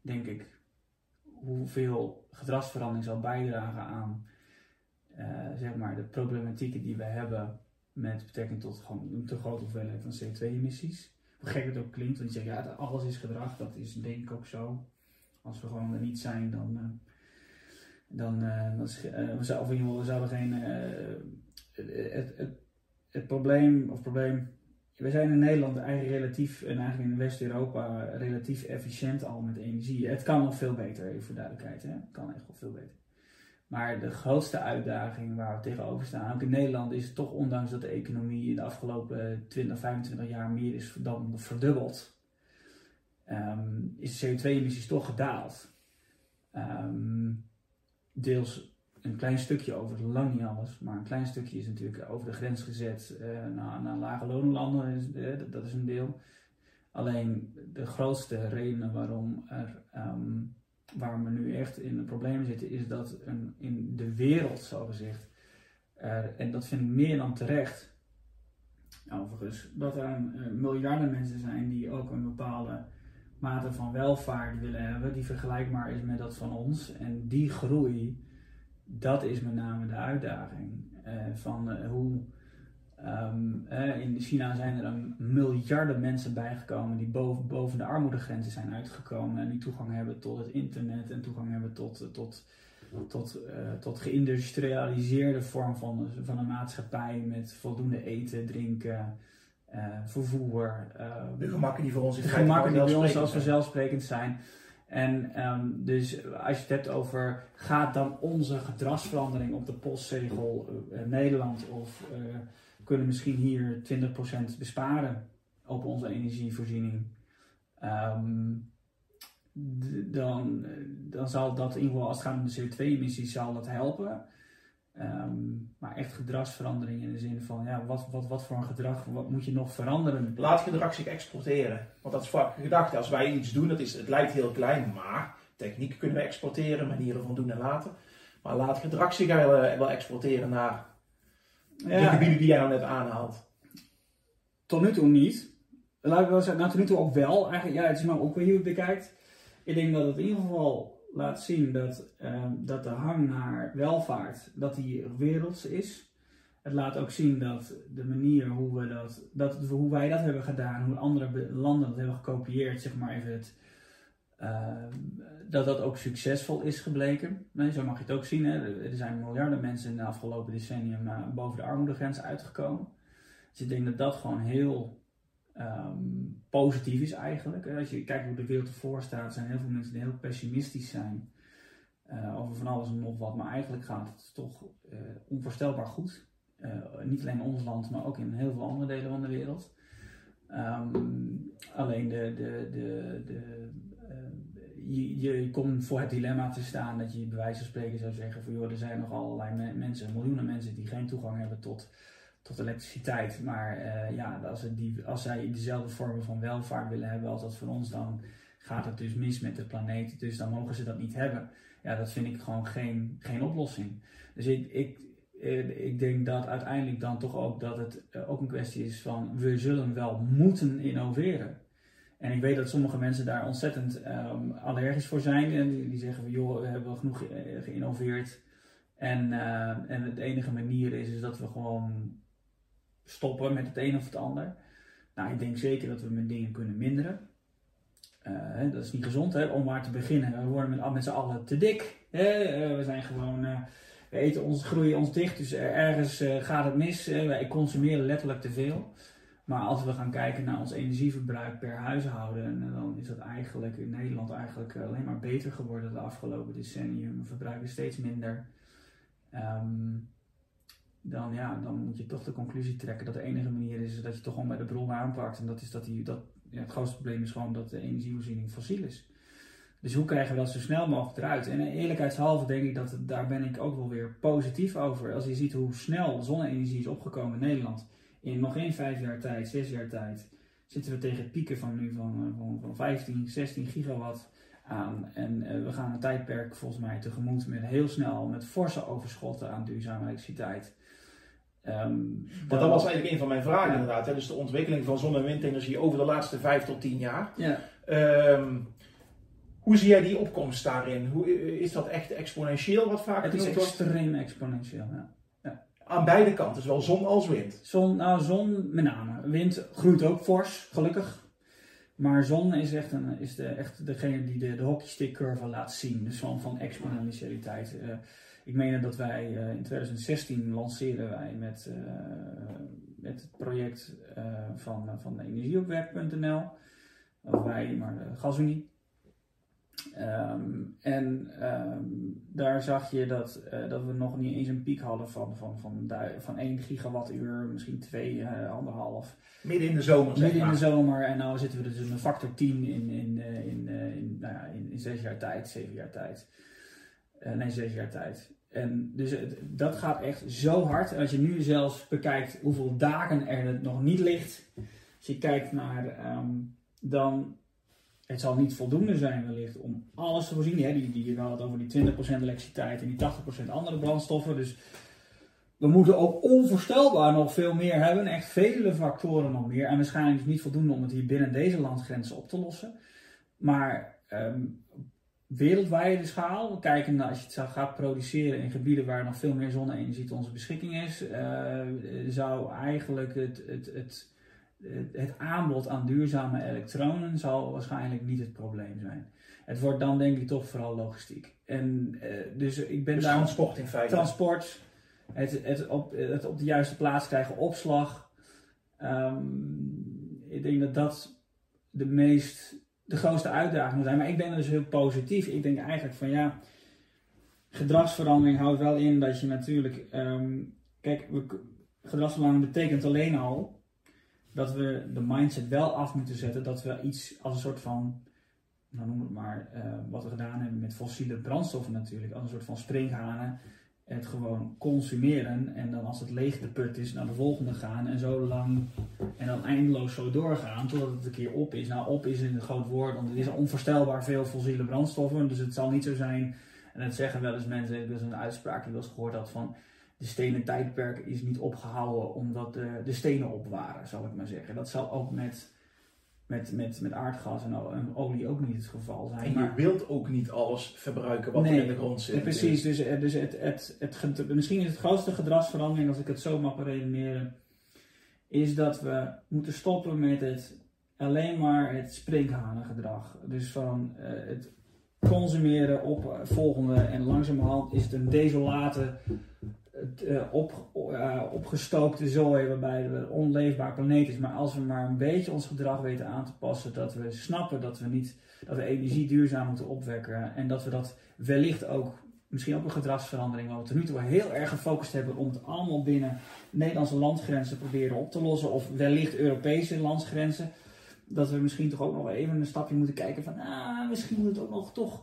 denk ik, hoeveel gedragsverandering zal bijdragen aan uh, zeg maar de problematieken die we hebben met betrekking tot gewoon een te grote hoeveelheid van CO2-emissies. Hoe gek het ook klinkt, want je zegt ja, alles is gedrag, dat is denk ik ook zo. Als we gewoon er niet zijn, dan, dan, we, zouden, we geen. het, het, het probleem, of probleem, we zijn in Nederland eigenlijk relatief, en eigenlijk in West-Europa, relatief efficiënt al met energie. Het kan nog veel beter, even voor duidelijkheid. Hè? Het kan echt wel veel beter. Maar de grootste uitdaging waar we tegenover staan, ook in Nederland, is toch ondanks dat de economie in de afgelopen 20, 25 jaar meer is dan verdubbeld, um, is de CO2-emissies toch gedaald. Um, deels een klein stukje over, lang niet alles, maar een klein stukje is natuurlijk over de grens gezet uh, naar, naar lage lonenlanden, uh, dat is een deel. Alleen de grootste redenen waarom waar we nu echt in een probleem zitten, is dat een, in de wereld, zo gezegd, er, en dat vind ik meer dan terecht, overigens, dat er uh, miljarden mensen zijn die ook een bepaalde mate van welvaart willen hebben, die vergelijkbaar is met dat van ons. En die groei, dat is met name de uitdaging. Uh, van uh, hoe Um, in China zijn er een miljarden mensen bijgekomen die boven, boven de armoedegrenzen zijn uitgekomen en die toegang hebben tot het internet en toegang hebben tot, tot, tot, tot geïndustrialiseerde vorm van, van een maatschappij met voldoende eten, drinken, vervoer. De gemakken die voor ons in de gemakken die bij ons als vanzelfsprekend zijn. En um, dus als je het hebt over gaat dan onze gedragsverandering op de postzegel Nederland of kunnen misschien hier 20% besparen op onze energievoorziening. Um, dan, dan zal dat in ieder geval, als het gaat om de CO2-emissies, zal dat helpen. Um, maar echt gedragsverandering in de zin van, ja, wat, wat, wat voor een gedrag, wat moet je nog veranderen? Laat gedrag zich exporteren. Want dat is vaak gedachte. Als wij iets doen, dat is, het lijkt heel klein, maar techniek kunnen we exporteren, manieren van doen en laten. Maar laat gedrag zich wel, wel exporteren naar ja. de gebieden die jij nou net aanhaalt? Tot nu toe niet. Laat ik wel zeggen, nou, tot nu toe ook wel. Eigenlijk, ja, het is maar ook weer hoe je het bekijkt. Ik denk dat het in ieder geval laat zien dat, uh, dat de hang naar welvaart, dat die werelds is. Het laat ook zien dat de manier hoe, we dat, dat, hoe wij dat hebben gedaan, hoe andere landen dat hebben gekopieerd, zeg maar even het, uh, dat dat ook succesvol is gebleken. Nee, zo mag je het ook zien. Hè. Er zijn miljarden mensen in de afgelopen decennium uh, boven de armoedegrens uitgekomen. Dus ik denk dat dat gewoon heel um, positief is eigenlijk. Als je kijkt hoe de wereld ervoor staat, zijn heel veel mensen die heel pessimistisch zijn uh, over van alles en nog wat. Maar eigenlijk gaat het toch onvoorstelbaar goed. niet alleen in ons land, maar ook in heel veel andere delen van de wereld. Um, alleen de, de, de, de je, je komt voor het dilemma te staan dat je bij wijze van spreken zou zeggen van joh, er zijn nog allerlei mensen, miljoenen mensen die geen toegang hebben tot, tot elektriciteit. Maar uh, ja, als, die, als zij dezelfde vormen van welvaart willen hebben als dat van ons, dan gaat het dus mis met de planeet. Dus dan mogen ze dat niet hebben. Ja, dat vind ik gewoon geen, geen oplossing. Dus ik, ik, eh, ik denk dat uiteindelijk dan toch ook dat het eh, ook een kwestie is van we zullen wel moeten innoveren. En ik weet dat sommige mensen daar ontzettend um, allergisch voor zijn. En die, zeggen van joh, we hebben genoeg ge geïnnoveerd. En, en de enige manier is, is dat we gewoon stoppen met het een of het ander. Nou, ik denk zeker dat we met dingen kunnen minderen. Uh, dat is niet gezond hè, om maar te beginnen. We worden met, met z'n allen te dik. Hè? Uh, we zijn gewoon, uh, we eten ons, groeien ons dicht, dus ergens gaat het mis. wij consumeren letterlijk te veel. Maar als we gaan kijken naar ons energieverbruik per huishouden, dan is dat eigenlijk in Nederland eigenlijk alleen maar beter geworden de afgelopen decennium. We verbruiken steeds minder. Um, dan, ja, dan moet je toch de conclusie trekken dat de enige manier is dat je toch gewoon bij de bron aanpakt. En dat is dat, die, dat ja, het grootste probleem is gewoon dat de energievoorziening fossiel is. Dus hoe krijgen we dat zo snel mogelijk eruit? En eerlijkheidshalve denk ik dat daar ben ik ook wel weer positief over. Als je ziet hoe snel zonne-energie is opgekomen in Nederland. In nog geen vijf jaar tijd, zes jaar tijd, zitten we tegen pieken van nu van, eh, van, van 15, 16 gigawatt aan. En uh, we gaan een tijdperk volgens mij tegemoet met heel snel met forse overschotten aan duurzame elektriciteit. Um, dat was eigenlijk een van mijn vragen inderdaad. Hè? Dus de ontwikkeling van zon- en windenergie over de laatste vijf tot tien jaar. Ja. Um, hoe zie jij die opkomst daarin? Hoe, is dat echt exponentieel wat vaak Het is extreem exponentieel, ja. ja. Aan beide kanten, zowel zon als wind? Zon, nou zon met name. Wind groeit ook fors, gelukkig. Maar zon is echt, een, is de, echt degene die de, de hockeystick curve laat zien. Dus van, van exponentialiteit. Uh, ik meen dat wij uh, in 2016 lanceerden wij met, uh, met het project uh, van, van energieopwerk.nl. Of wij, maar de Gasunie. Um, en um, daar zag je dat, dat we nog niet eens een piek hadden van, van, van, van 1 gigawattuur, misschien 2, uh, 1,5. Midden in de zomer, Midden in de zomer. En nu zitten we dus een factor 10 in, in, in, in, nou ja, in, in 6 jaar tijd, 7 jaar tijd. Nee, 6 jaar tijd. En dus dat gaat echt zo hard. En als je nu zelfs bekijkt hoeveel dagen er nog niet ligt, als je kijkt naar, um, dan het zal niet voldoende zijn wellicht om alles te voorzien. Hè? Die, die, je had het over die 20% elektriciteit en die 80% andere brandstoffen. Dus we moeten ook onvoorstelbaar nog veel meer hebben. Echt vele factoren nog meer. En waarschijnlijk is niet voldoende om het hier binnen deze landgrenzen op te lossen. Maar um, wereldwijde schaal, kijken naar als je het gaat produceren in gebieden waar nog veel meer zonne-energie tot onze beschikking is, uh, zou eigenlijk het, het, het, het, aanbod aan duurzame elektronen zal waarschijnlijk niet het probleem zijn. Het wordt dan denk ik toch vooral logistiek. En, uh, dus ik ben dus daar. Transport in feite. Transport, het, het, op, het op de juiste plaats krijgen, opslag. Um, ik denk dat dat de meest de grootste uitdaging zijn. Maar ik ben dus heel positief. Ik denk eigenlijk van ja, gedragsverandering houdt wel in dat je natuurlijk. Um, kijk, gedragsverandering betekent alleen al dat we de mindset wel af moeten zetten dat we iets als een soort van. Nou noem het maar, uh, wat we gedaan hebben met fossiele brandstoffen natuurlijk, als een soort van springhanen het gewoon consumeren en dan als het leeg de put is naar de volgende gaan en zo lang en dan eindeloos zo doorgaan totdat het een keer op is. Nou, op is een groot woord, want het is onvoorstelbaar veel fossiele brandstoffen, dus het zal niet zo zijn, en dat zeggen wel eens mensen, dat is een uitspraak die ik wel eens gehoord had van de stenen tijdperk is niet opgehouden omdat de, de stenen op waren, zal ik maar zeggen. Dat zal ook met met, met, met aardgas en, olie ook niet het geval zijn. En je maar, wilt ook niet alles verbruiken wat er in de grond zit. Precies, dus, dus, dus het, het, het, misschien is het grootste gedragsverandering, als ik het zo mag redeneren, is dat we moeten stoppen met het alleen maar het sprinkhanengedrag. Dus van uh, het consumeren op volgende en langzamerhand is het een desolate op, uh, opgestookte zooi waarbij het een onleefbaar planeet is. Maar als we maar een beetje ons gedrag weten aan te passen, dat we snappen dat we niet dat we energie duurzaam moeten opwekken en dat we dat wellicht ook misschien ook een gedragsverandering, wat we tot nu toe heel erg gefocust hebben om het allemaal binnen Nederlandse landgrenzen proberen op te lossen, of wellicht Europese landsgrenzen, dat we misschien toch ook nog even een stapje moeten kijken van, ah, misschien moet het ook nog toch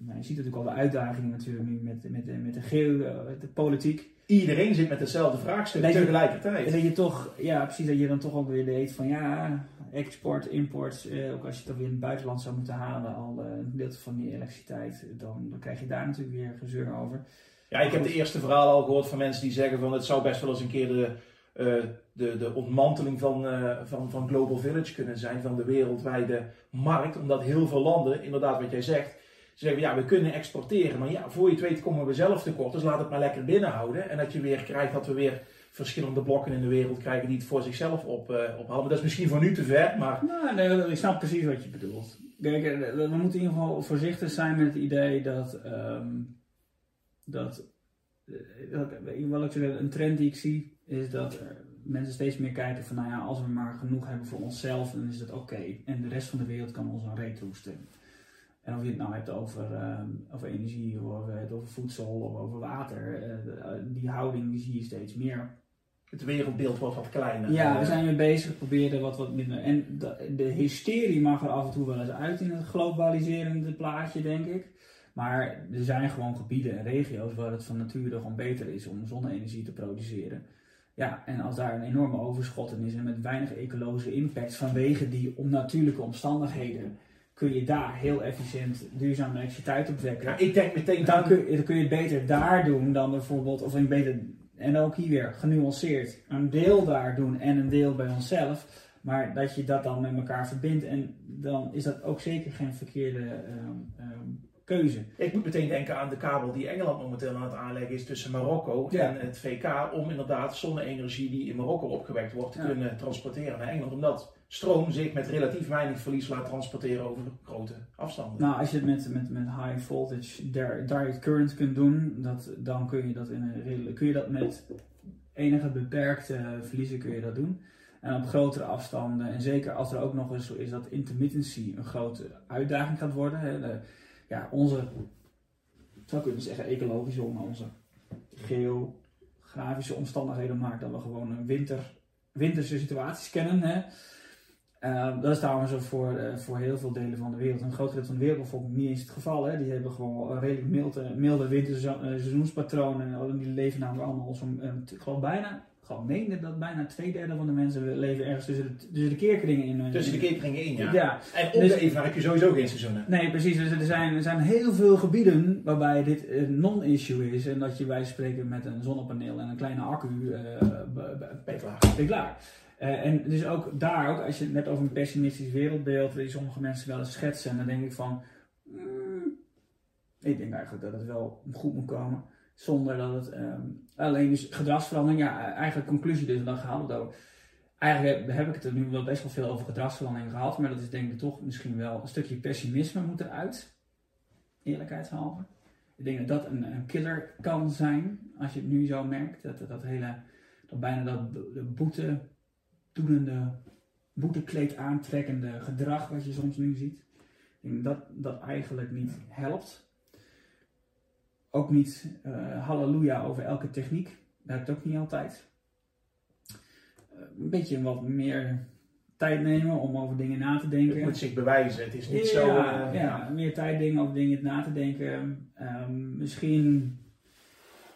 nou, je ziet natuurlijk al de uitdagingen natuurlijk nu met, met, met de geo, eh, de politiek. Iedereen zit met hetzelfde vraagstuk tegelijkertijd. Dat je toch, ja precies, dat je dan toch ook weer weet van ja, export, import, eh, ook als je het dan weer in het buitenland zou moeten halen, al eh, een deel van die elektriciteit, dan, dan krijg je daar natuurlijk weer gezeur over. Ja, ik heb de eerste verhalen al gehoord van mensen die zeggen van het zou best wel eens een keer de, uh, de, de ontmanteling van, uh, van, van Global Village kunnen zijn, van de wereldwijde markt, omdat heel veel landen, inderdaad wat jij zegt, ze zeggen, ja, we kunnen exporteren, maar ja, voor je het weet komen we zelf tekort, dus laat het maar lekker binnenhouden. En dat je weer krijgt dat we weer verschillende blokken in de wereld krijgen die het voor zichzelf op, uh, ophalen. Dat is misschien voor nu te ver, maar... Nou, nee, ik snap precies wat je bedoelt. Kijk, we moeten in ieder geval voorzichtig zijn met het idee dat... Um, dat, dat wat ik een trend die ik zie, is dat mensen steeds meer kijken van, nou ja, als we maar genoeg hebben voor onszelf, dan is dat oké. En de rest van de wereld kan ons een reet roesten. En of je het nou hebt over, uh, over energie, of het over voedsel, of over water, uh, die houding zie je steeds meer. Het wereldbeeld wordt wat kleiner. Ja, we zijn weer bezig, proberen wat, wat minder. En de, de hysterie mag er af en toe wel eens uit in het globaliserende plaatje, denk ik. Maar er zijn gewoon gebieden en regio's waar het van nature gewoon beter is om zonne-energie te produceren. Ja, en als daar een enorme overschot in is en met weinig ecologische impact vanwege die onnatuurlijke omstandigheden, kun je daar heel efficiënt duurzame elektriciteit opwekken. Ja, ik denk meteen dan, kun, je, dan kun je het beter daar doen dan bijvoorbeeld, of een beter, en ook hier weer genuanceerd, een deel daar doen en een deel bij onszelf. Maar dat je dat dan met elkaar verbindt en dan is dat ook zeker geen verkeerde um, um, keuze. Ik moet meteen denken aan de kabel die Engeland momenteel aan het aanleggen is tussen Marokko en het VK. Om inderdaad zonne-energie die in Marokko opgewekt wordt te kunnen transporteren naar Engeland. Omdat stroom zich met relatief weinig verlies laat transporteren over grote afstanden. Nou, als je het met, met, met high voltage direct current kunt doen, dat, dan kun je dat, in een, kun je dat met enige beperkte verliezen kun je dat doen. En op grotere afstanden, en zeker als er ook nog eens is dat intermittency een grote uitdaging gaat worden. Hè, ja, onze, zou kunnen zeggen, ecologische, maar onze geografische omstandigheden maakt dat we gewoon een winter, winterse situaties kennen. Hè. Uh, dat is trouwens voor, uh, voor heel veel delen van de wereld. Een groot deel van de wereld bijvoorbeeld niet eens het geval. Hè. Die hebben gewoon een redelijk milde, milde winterseizoenspatronen. En die leven namelijk allemaal zo'n, uh, ik geloof bijna gewoon meende dat bijna twee derde van de mensen leven ergens tussen de, tussen de keerkringen in. Tussen de keerkringen in, ja. ja. En op dus, de Eva heb je sowieso geen seizoenen. Nee, precies. Dus er zijn, er zijn heel veel gebieden waarbij dit een non-issue is. En dat je wij spreken met een zonnepaneel en een kleine accu uh, klaar. Uh, en dus ook daar, ook als je het net over een pessimistisch wereldbeeld, die sommige mensen wel eens schetsen, dan denk ik van, mm, ik denk eigenlijk dat het wel goed moet komen. Zonder dat het um, alleen dus gedragsverandering, ja, eigenlijk conclusie dus dan gehaald ook. Eigenlijk heb ik het er nu wel best wel veel over gedragsverandering gehad, maar dat is denk ik toch misschien wel een stukje pessimisme moet eruit. Eerlijkheidshalve. Ik denk dat dat een, een killer kan zijn, als je het nu zo merkt. Dat, dat, hele, dat bijna dat de boete doenende, boetekleed aantrekkende gedrag wat je soms nu ziet. Dat dat eigenlijk niet helpt ook niet uh, halleluja over elke techniek. Werkt ook niet altijd. Uh, een beetje wat meer tijd nemen om over dingen na te denken. Het moet zich bewijzen. Het is niet ja, zo. Uh, ja, meer tijd dingen over dingen na te denken. Um, misschien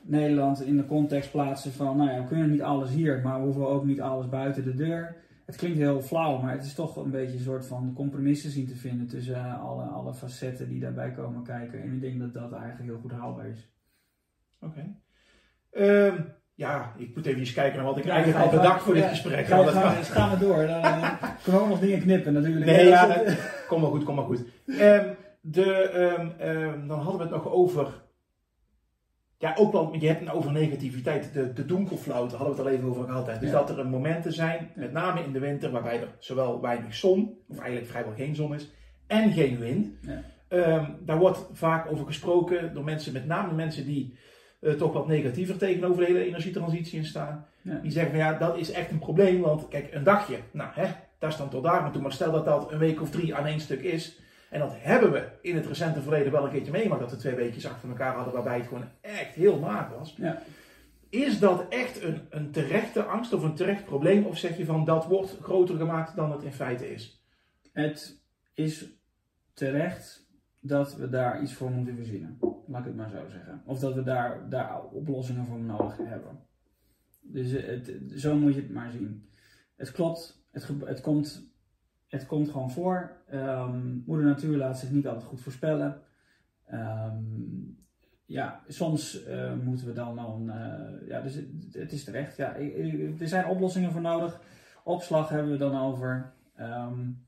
Nederland in de context plaatsen van, nou ja, we kunnen niet alles hier, maar we hoeven ook niet alles buiten de deur het klinkt heel flauw, maar het is toch een beetje een soort van compromissen zien te vinden tussen uh, alle, alle facetten die daarbij komen kijken. En ik denk dat dat eigenlijk heel goed haalbaar is. Oké. Okay. Um, ehm, ja, ik moet even eens kijken naar wat ik ja, eigenlijk had bedacht voor dit gesprek. Ga, ga, ga, gaan we door. Dan uh, kunnen we ook nog dingen knippen natuurlijk. Nee, ja, kom maar goed, kom maar goed. Um, de, um, dan hadden we het nog over ja, ook wel, je hebt het over negativiteit, de, de donkerflauwte, hadden we het al even over gehad. Hè. Dus dat er momenten zijn, met name in de winter, waarbij er zowel weinig zon, of eigenlijk vrijwel geen zon is, en geen wind. Ja. Um, daar wordt vaak over gesproken door mensen, met name mensen die uh, toch wat negatiever tegenover de hele energietransitie in staan. Ja. Die zeggen van ja, dat is echt een probleem, want kijk, een dagje, nou hè, daar is dan tot daar maar toe. Maar stel dat dat een week of drie aan één stuk is, en dat hebben we in het recente verleden wel een keertje meegemaakt. Dat we twee weekjes achter elkaar hadden waarbij het gewoon echt heel maag was. Ja. Is dat echt een, een terechte angst of een terecht probleem? Of zeg je van dat wordt groter gemaakt dan het in feite is? Het is terecht dat we daar iets voor moeten verzinnen. Laat ik het maar zo zeggen. Of dat we daar, daar oplossingen voor nodig hebben. Dus het, zo moet je het maar zien. Het klopt, het, het komt het komt gewoon voor. Um, moeder natuur laat zich niet altijd goed voorspellen. Um, ja, soms uh, moeten we dan dan, uh, ja, dus het, het, is terecht. Ja, er zijn oplossingen voor nodig. Opslag hebben we dan over. Um,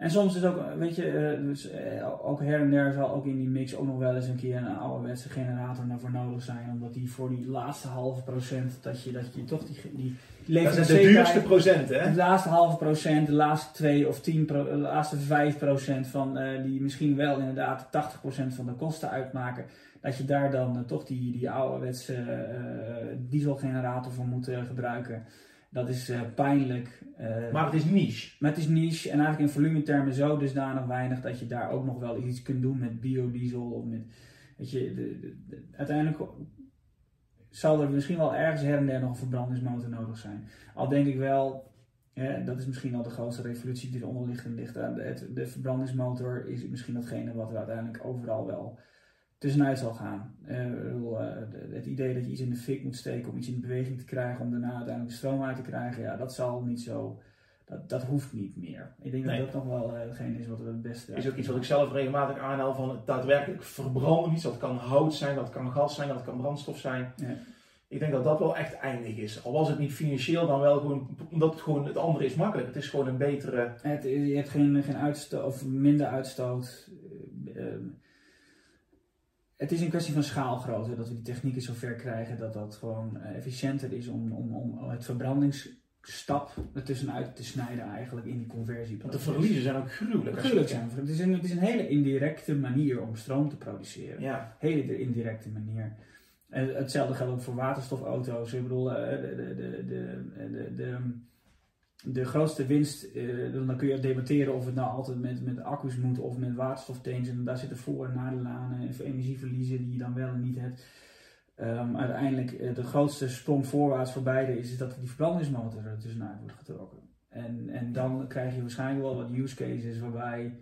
En soms is ook, weet je, eh, dus, eh, ook her en der zal ook in die mix ook nog wel eens een keer een ouderwetse generator voor nodig zijn. Omdat die voor die laatste halve procent, dat je, dat je toch die, die Dat is de duurste procent, hè? De laatste halve procent, de laatste 2 of 10, de laatste 5 procent van uh, die misschien wel inderdaad 80 procent van de kosten uitmaken. Dat je daar dan toch die, die ouderwetse dieselgenerator voor moet gebruiken. Dat is uh, pijnlijk. Uh, maar het is niche. Maar het is niche en eigenlijk in volumetermen zo dusdanig weinig dat je daar ook nog wel iets kunt doen met biodiesel of met. Weet je, de, de, uiteindelijk zal er misschien wel ergens her en der nog een verbrandingsmotor nodig zijn. Al denk ik wel, hè, dat is misschien al de grootste revolutie die eronder ligt ligt. De, de verbrandingsmotor is misschien datgene wat er uiteindelijk overal wel tussenuit zal gaan. Uh, het idee dat je iets in de fik moet steken om iets in beweging te krijgen, om daarna uiteindelijk stroom uit te krijgen, ja, dat zal niet zo. Dat, dat hoeft niet meer. Ik denk dat dat nog wel uh, hetgeen is wat we het beste. Is ook iets wat ik zelf regelmatig aanhaal van het daadwerkelijk verbranden iets. Dat kan hout zijn, dat kan gas zijn, dat kan brandstof zijn. Ja. Ik denk dat dat wel echt eindig is. Al was het niet financieel, dan wel gewoon, omdat het gewoon, het andere is makkelijk. Het is gewoon een betere... Het, je hebt geen, geen uitstoot, of minder uitstoot het is een kwestie van schaalgrootte dat we die technieken zover krijgen dat dat gewoon uh, efficiënter is om, om, om het verbrandingsstap ertussenuit te snijden eigenlijk in die conversie. Want de verliezen zijn ook gruwelijk. Gruwelijk zijn. Het is, een, het is een hele indirecte manier om stroom te produceren. Ja. Hele indirecte manier. hetzelfde geldt ook voor waterstofauto's. Ik bedoel, eh, de, de, de, de, de grootste winst, uh, dan kun je debatteren of het nou altijd met, met accu's moet of met waterstoftanks. En daar zitten voor- en nadelen aan en energieverliezen die je dan wel en niet hebt. Um, uiteindelijk, uh, de grootste sprong voorwaarts voor beide is, is dat die verbrandingsmotor er tussenuit wordt getrokken. En, en dan krijg je waarschijnlijk wel wat use cases waarbij,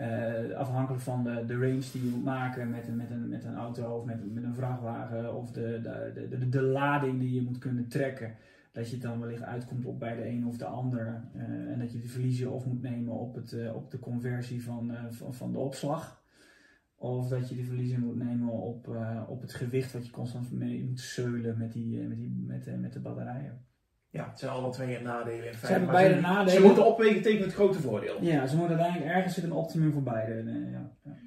uh, afhankelijk van de, de range die je moet maken met een, met een, met een auto of met, met een vrachtwagen of de, de, de, de lading die je moet kunnen trekken dat je dan wellicht uitkomt op bij de een of de ander. Uh, en dat je de verliezen of moet nemen op, het, uh, op de conversie van, uh, van, van, de opslag. Of dat je de verliezen moet nemen op, op het gewicht wat je constant mee moet zeulen met, die, met, die, met, met de batterijen. Ja, het zijn alle twee nadelen in feite. Ze hebben beide nadelen. Ze moeten opwegen tegen het grote voordeel. Ja, ze moeten uiteindelijk ergens zitten een optimum voor beide. ja. ja.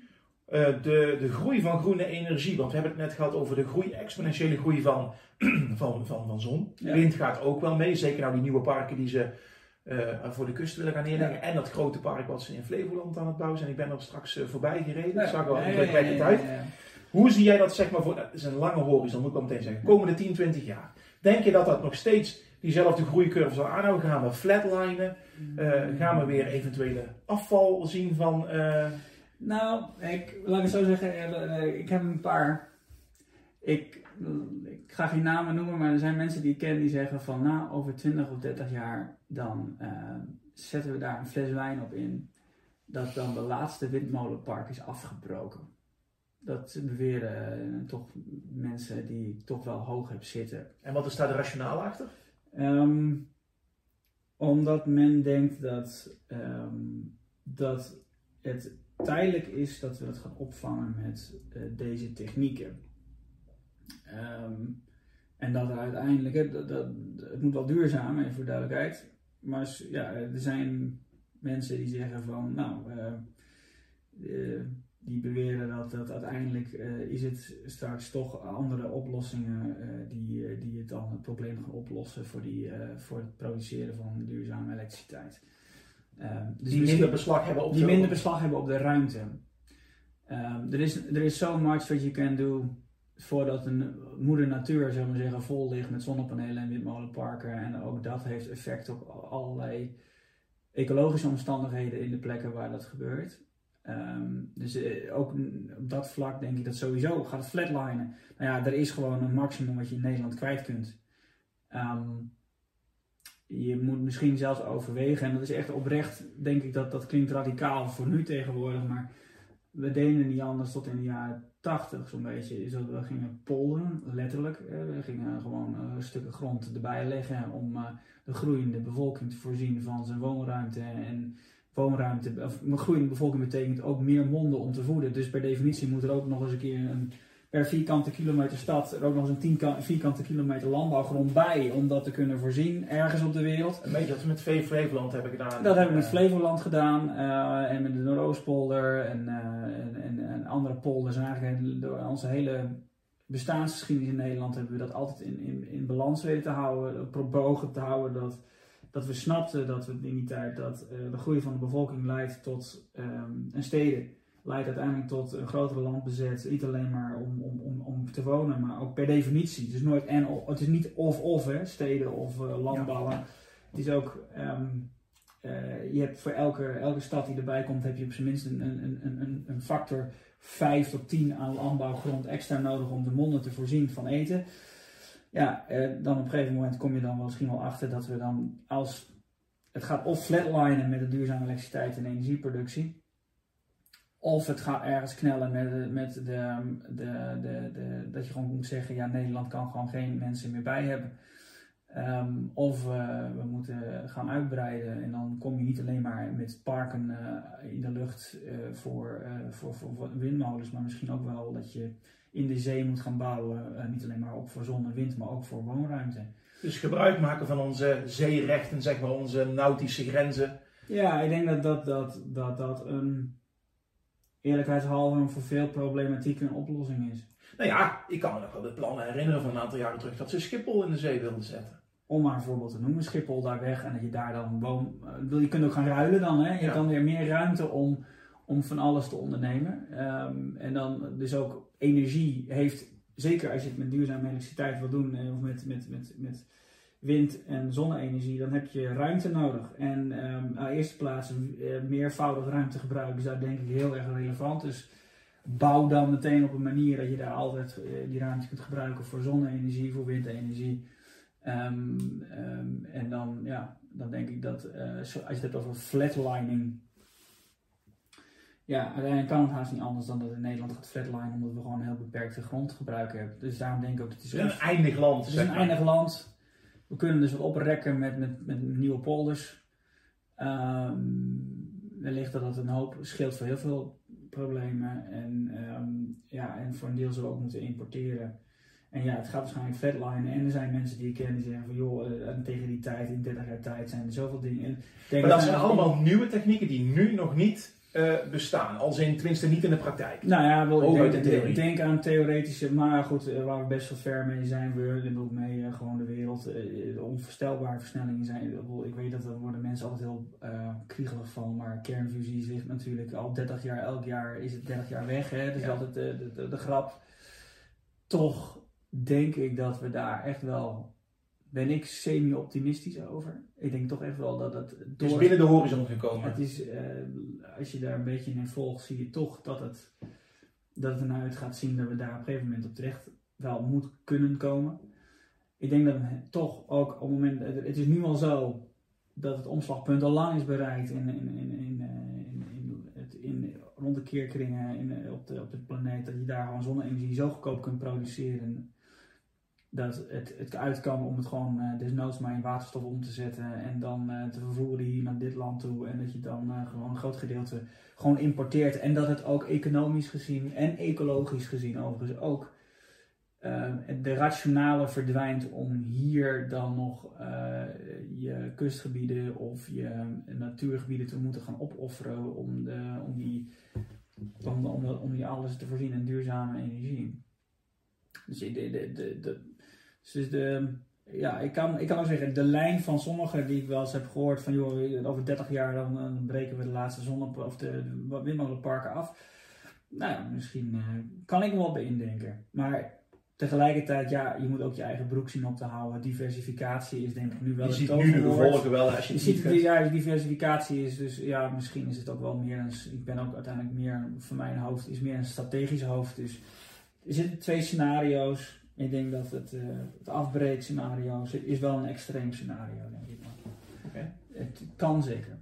Uh, de, de groei van groene energie. Want we hebben het net gehad over de groei, exponentiële groei van, van, van, van zon. Wind gaat ook wel mee. Zeker nou die nieuwe parken die ze uh, voor de kust willen gaan neerleggen. En dat grote park wat ze in Flevoland aan het bouwen zijn. Ik ben er straks uh, voorbij gereden. Ja. Ik zag wel indrukwekkend uit. Hoe zie jij dat zeg maar voor, dat is een lange horizon moet ik wel meteen zeggen, komende 10, 20 jaar. Denk je dat dat nog steeds diezelfde groeicurve zal aanhouden? Gaan we flatlinen? gaan we weer eventuele afval zien van... Nou, ik, laat ik zo zeggen, eh, eh, ik heb een paar. Ik, ik ga geen namen noemen, maar er zijn mensen die ik ken die zeggen van nou, over 20 of 30 jaar dan uh, zetten we daar een fles wijn op in. Dat dan de laatste windmolenpark is afgebroken. Dat beweren uh, toch mensen die ik toch wel hoog heb zitten. En wat is daar de rationale achter? Um, omdat men denkt dat, um, dat het tijdelijk is dat we het gaan opvangen met uh, deze technieken. Um, en dat er uiteindelijk, dat, dat, het moet wel duurzaam, even voor duidelijkheid. Maar ja, er zijn mensen die zeggen van, nou, uh, uh, die beweren dat, dat uiteindelijk is het straks toch andere oplossingen die, die het dan het probleem gaan oplossen voor, die, voor het produceren van duurzame elektriciteit. Ehm, dus die minder beslag hebben op Die minder beslag hebben op de ruimte. Um, er is, er is so much what you can do voordat een moeder natuur, zullen we zeggen, vol ligt met zonnepanelen en windmolenparken. En ook dat heeft effect op allerlei ecologische omstandigheden in de plekken waar dat gebeurt. Um, dus uh, ook op dat vlak denk ik dat sowieso gaat het flatlinen. Nou ja, er is gewoon een maximum wat je in Nederland kwijt kunt. Um, je moet misschien zelfs overwegen, en dat is echt oprecht, denk ik dat dat klinkt radicaal voor nu tegenwoordig, maar we deden niet anders tot in de jaren 80 zo'n beetje. Is dat we gingen polderen, letterlijk. We gingen gewoon uh, stukken grond erbij leggen om uh, de groeiende bevolking te voorzien van zijn woonruimte. En woonruimte, of groeiende bevolking betekent ook meer monden om te voeden. Dus per definitie moet er ook nog eens een keer een per vierkante kilometer stad er ook nog eens een 10 vierkante kilometer landbouwgrond bij om dat te kunnen voorzien ergens op de wereld. Een beetje dat we met Flevoland hebben gedaan. Dat hebben we met Flevoland gedaan uh, en met de Noordoostpolder en, uh, en, en, en, andere polders. En eigenlijk door onze hele bestaansgeschiedenis in Nederland hebben we dat altijd in, in, in balans weten te houden, probogen te houden. Dat, dat we snapten dat we in die tijd dat uh, de groei van de bevolking leidt tot um, en steden leidt uiteindelijk tot een grotere landbezet. Niet alleen maar om, om, om, om te wonen, maar ook per definitie. Het is, nooit en, het is niet of-of, steden of uh, landbouwen. Ja. Het is ook, um, uh, je hebt voor elke, elke stad die erbij komt, heb je op zijn minst een, een, een, een factor 5 tot 10 aan landbouwgrond extra nodig om de monden te voorzien van eten. Ja, uh, dan op een gegeven moment kom je dan wel misschien wel achter dat we dan als het gaat of flatlinen met de duurzame elektriciteit en energieproductie. Of het gaat ergens knellen met, met de, de, de, de, dat je gewoon moet zeggen, ja, Nederland kan gewoon geen mensen meer bij hebben. Um, of uh, we moeten gaan uitbreiden en dan kom je niet alleen maar met parken uh, in de lucht uh, voor, voor, voor, voor, windmolens, maar misschien ook wel dat je in de zee moet gaan bouwen, niet alleen maar op voor zon en wind, maar ook voor woonruimte. Dus gebruik maken van onze zeerechten, zeg maar, onze nautische grenzen. Ja, ik denk dat dat, dat, dat, dat een eerlijkheidshalve een voor veel problematiek een oplossing is. Nou ja, ik kan me nog wel de plannen herinneren van een aantal jaren terug dat ze Schiphol in de zee wilden zetten. Om maar een voorbeeld te noemen, Schiphol daar weg en dat je daar dan woon. Uh, je kunt ook gaan ruilen dan, hè? Je ja. kan weer meer ruimte om, om van alles te ondernemen. Um, en dan dus ook energie heeft, zeker als je het met duurzame elektriciteit wil doen, of met, met, met, met wind- en zonne-energie, dan heb je ruimte nodig. En um, aan eerste plaats uh, meervoudig ruimtegebruik is daar denk ik heel erg relevant. Dus bouw dan meteen op een manier dat je daar altijd uh, die ruimte kunt gebruiken voor zonne-energie, voor windenergie. Um, um, en dan, ja, dan denk ik dat uh, als je het hebt over flatlining, ja, uiteindelijk kan het haast niet anders dan dat in Nederland gaat flatlinen, omdat we gewoon een heel beperkte grondgebruik hebben. Dus daarom denk ik ook dat het is een eindig land. Het is een eindig land. We kunnen dus wat oprekken met, met, met nieuwe polders. Um, wellicht dat dat een hoop scheelt voor heel veel problemen. En, um, ja, en voor een deel zullen we ook moeten importeren. En ja, het gaat waarschijnlijk flatlinen. En er zijn mensen die ik ken die zeggen van joh, uh, tegen die tijd, in 30 jaar tijd zijn er zoveel dingen. En denk maar dat zijn allemaal nieuwe technieken die nu nog niet uh, bestaan. Als in, tenminste niet in de praktijk. Nou ja, wel, ik, denk, ik denk aan theoretische, maar goed, uh, waar we best wel ver mee zijn, we ook mee uh, gewoon de wereld. onvoorstelbare versnellingen zijn. Ik weet dat daar worden mensen altijd heel kriegelig van, maar kernfusie ligt natuurlijk al 30 jaar, elk jaar is het 30 jaar weg. Hè? Dat is ja. altijd de, de, de, de grap. Toch denk ik dat we daar echt wel ben ik semi-optimistisch over. Ik denk toch echt wel dat het. Door, het is binnen de horizon gekomen. Het is, uh, als je daar een beetje in volgt, zie je toch dat het, dat het ernaar uit gaat zien dat we daar op een gegeven moment op terecht wel moet kunnen komen. Ik denk dat we toch ook op het moment. Het is nu al zo dat het omslagpunt al lang is bereikt in, in, in, in, in, in, het, in rond de keerkringen in, op, de, op de planeet. Dat je daar gewoon zonne-energie zo goedkoop kunt produceren dat het, het uit om het gewoon uh, desnoods maar in waterstof om te zetten en dan uh, te vervoeren hier naar dit land toe en dat je dan uh, gewoon een groot gedeelte gewoon importeert en dat het ook economisch gezien en ecologisch gezien overigens ook de rationale verdwijnt om hier dan nog je kustgebieden of je natuurgebieden te moeten gaan opofferen om, de, om, die, om, om, om alles te voorzien in duurzame energie. Dus de, de, de dus de, ja, ik kan, ik kan ook zeggen, de lijn van sommigen die ik wel eens heb gehoord van joh, over 30 jaar dan, dan breken we de laatste zonne- of de, de windmolenparken af. Nou ja, misschien uh, kan ik me wel bij indenken. Maar tegelijkertijd, ja, je moet ook je eigen broek zien op te houden. Diversificatie is denk ik nu wel je ziet nu de gevolgen wel als je, je ziet. Het, ja, diversificatie is dus, ja, misschien is het ook wel meer een, ik ben ook uiteindelijk meer, voor mijn hoofd, is meer een strategisch hoofd. Dus er zitten twee scenario's ik denk dat het, uh, het afbreekscenario is wel een extreem scenario, denk ik. Okay. Het kan zeker.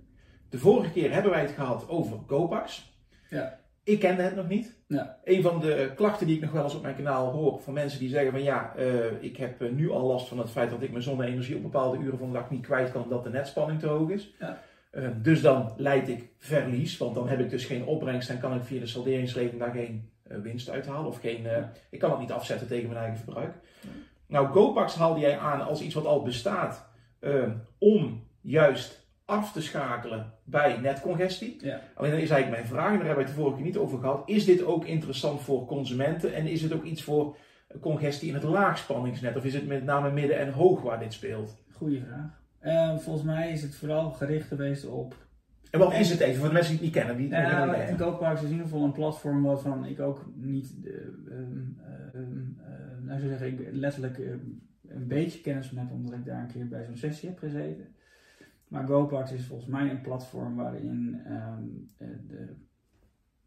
De vorige keer hebben wij het gehad over GoPax. Ja. Ik kende het nog niet. Ja. Een van de klachten die ik nog wel eens op mijn kanaal hoor van mensen die zeggen van ja, uh, ik heb nu al last van het feit dat ik mijn zonne-energie op bepaalde uren van de dag niet kwijt kan omdat de netspanning te hoog is. Ja. Uh, dus dan leid ik verlies, want dan heb ik dus geen opbrengst en kan ik via de salderingsrekening daar geen winst uithalen. Of geen, ik kan het niet afzetten tegen mijn eigen verbruik. Nou, GoPax haalde jij aan als iets wat al bestaat om juist af te schakelen bij netcongestie. Ja. Alleen dan is eigenlijk mijn vraag, en daar hebben we het de vorige keer niet over gehad. Is dit ook interessant voor consumenten en is het ook iets voor congestie in het laagspanningsnet? Of is het met name midden en hoog waar dit speelt? Goeie vraag. Uh, volgens mij is het vooral gericht geweest op. En wat is het even voor de mensen die het niet kennen? Die het ja, GoParks is in ieder geval een platform waarvan ik ook niet, uh, um, uh, nou zou zeggen, ik letterlijk een beetje kennis van heb, omdat ik daar een keer bij zo'n sessie heb gezeten. Maar GoParks is volgens mij een platform waarin um, de,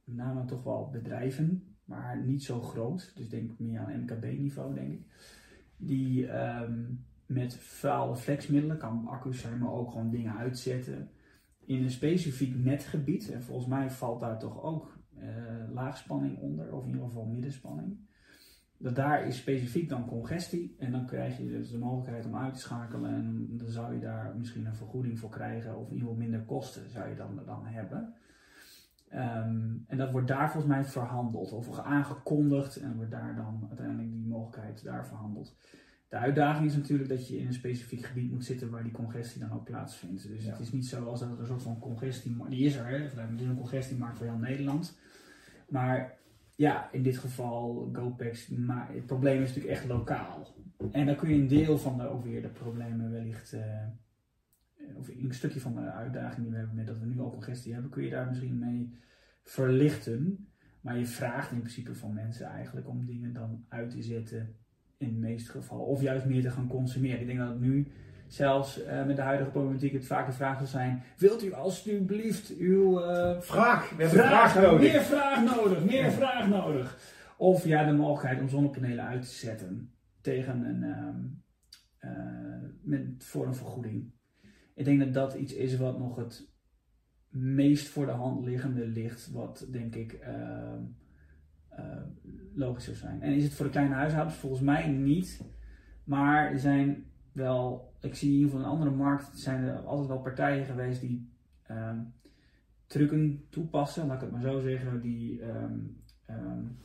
met name toch wel bedrijven, maar niet zo groot, dus denk meer aan MKB-niveau, denk ik, die um, met vuile flexmiddelen, kan accu's zijn, maar ook gewoon dingen uitzetten in een specifiek netgebied. En volgens mij valt daar toch ook uh, laagspanning onder, of in ieder geval middenspanning. Dat daar is specifiek dan congestie en dan krijg je dus de mogelijkheid om uit te schakelen en dan zou je daar misschien een vergoeding voor krijgen of in ieder geval minder kosten zou je dan, dan hebben. Um, en dat wordt daar volgens mij verhandeld of aangekondigd en wordt daar dan uiteindelijk die mogelijkheid daar verhandeld. De uitdaging is natuurlijk dat je in een specifiek gebied moet zitten waar die congestie dan ook plaatsvindt. Dus het is niet zo als dat er een soort van congestie, die is er, hè? het is een congestiemarkt voor heel Nederland. Maar ja, in dit geval GoPax, maar het probleem is natuurlijk echt lokaal. En dan kun je een deel van de overweerde problemen wellicht, uh, of een stukje van de uitdaging die we hebben met dat we nu al congestie hebben, kun je daar misschien mee verlichten. Maar je vraagt in principe van mensen eigenlijk om dingen dan uit te zetten in de meeste gevallen. Of juist meer te gaan consumeren. Ik denk dat het nu zelfs uh, met de huidige problematiek het vaak de vraag zal zijn: wilt u alsjeblieft uw uh, vraag, we hebben vraag, vraag nodig. meer vraag nodig, meer vraag nodig. Of ja, de mogelijkheid om zonnepanelen uit te zetten tegen een, uh, met, voor een vergoeding. Ik denk dat dat iets is wat nog het meest voor de hand liggende ligt, wat denk ik ehm, logisch zou zijn. En is het voor de kleine huishoudens? Volgens mij niet. Maar er zijn wel, ik zie in ieder geval in andere markt zijn er altijd wel partijen geweest die um, toepassen, laat ik het maar zo zeggen, die um, um,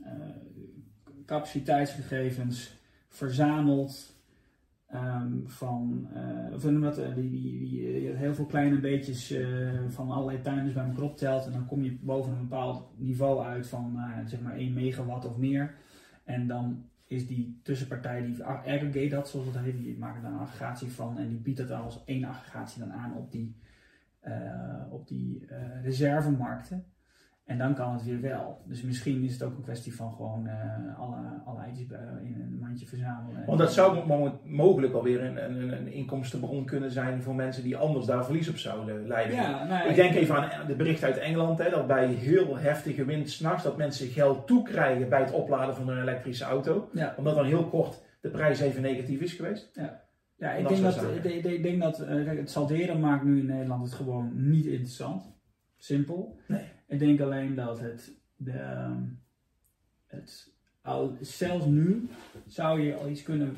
uh, capaciteitsgegevens verzamelt van, uh, of dat, die, die, die, heel veel kleine beetjes van allerlei tuinders bij elkaar optelt en dan kom je boven een bepaald niveau uit van zeg maar 1 megawatt of meer. En dan is die tussenpartij die aggregate dat, zoals het heet, die maakt daar een aggregatie van en die biedt dat als één aggregatie dan aan op die, op die reservemarkten. En dan kan het weer wel. Dus misschien is het ook een kwestie van gewoon uh, alle, alle eitjes in een mandje verzamelen. Want dat zou mogelijk alweer een, een, een inkomstenbron kunnen zijn voor mensen die anders daar verlies op zouden leiden. Ja, nou, ik denk even aan de bericht uit Engeland, hè, dat bij heel heftige wind s'nachts dat mensen geld toekrijgen bij het opladen van een elektrische auto. Ja. Omdat dan heel kort de prijs even negatief is geweest. Ja. Ja, ik denk, dat, ik, ik denk dat uh, het salderen maakt nu in Nederland het gewoon niet interessant. Simpel. Nee. Ik denk alleen dat het, de, ehm, het al, zelfs nu zou je al iets kunnen.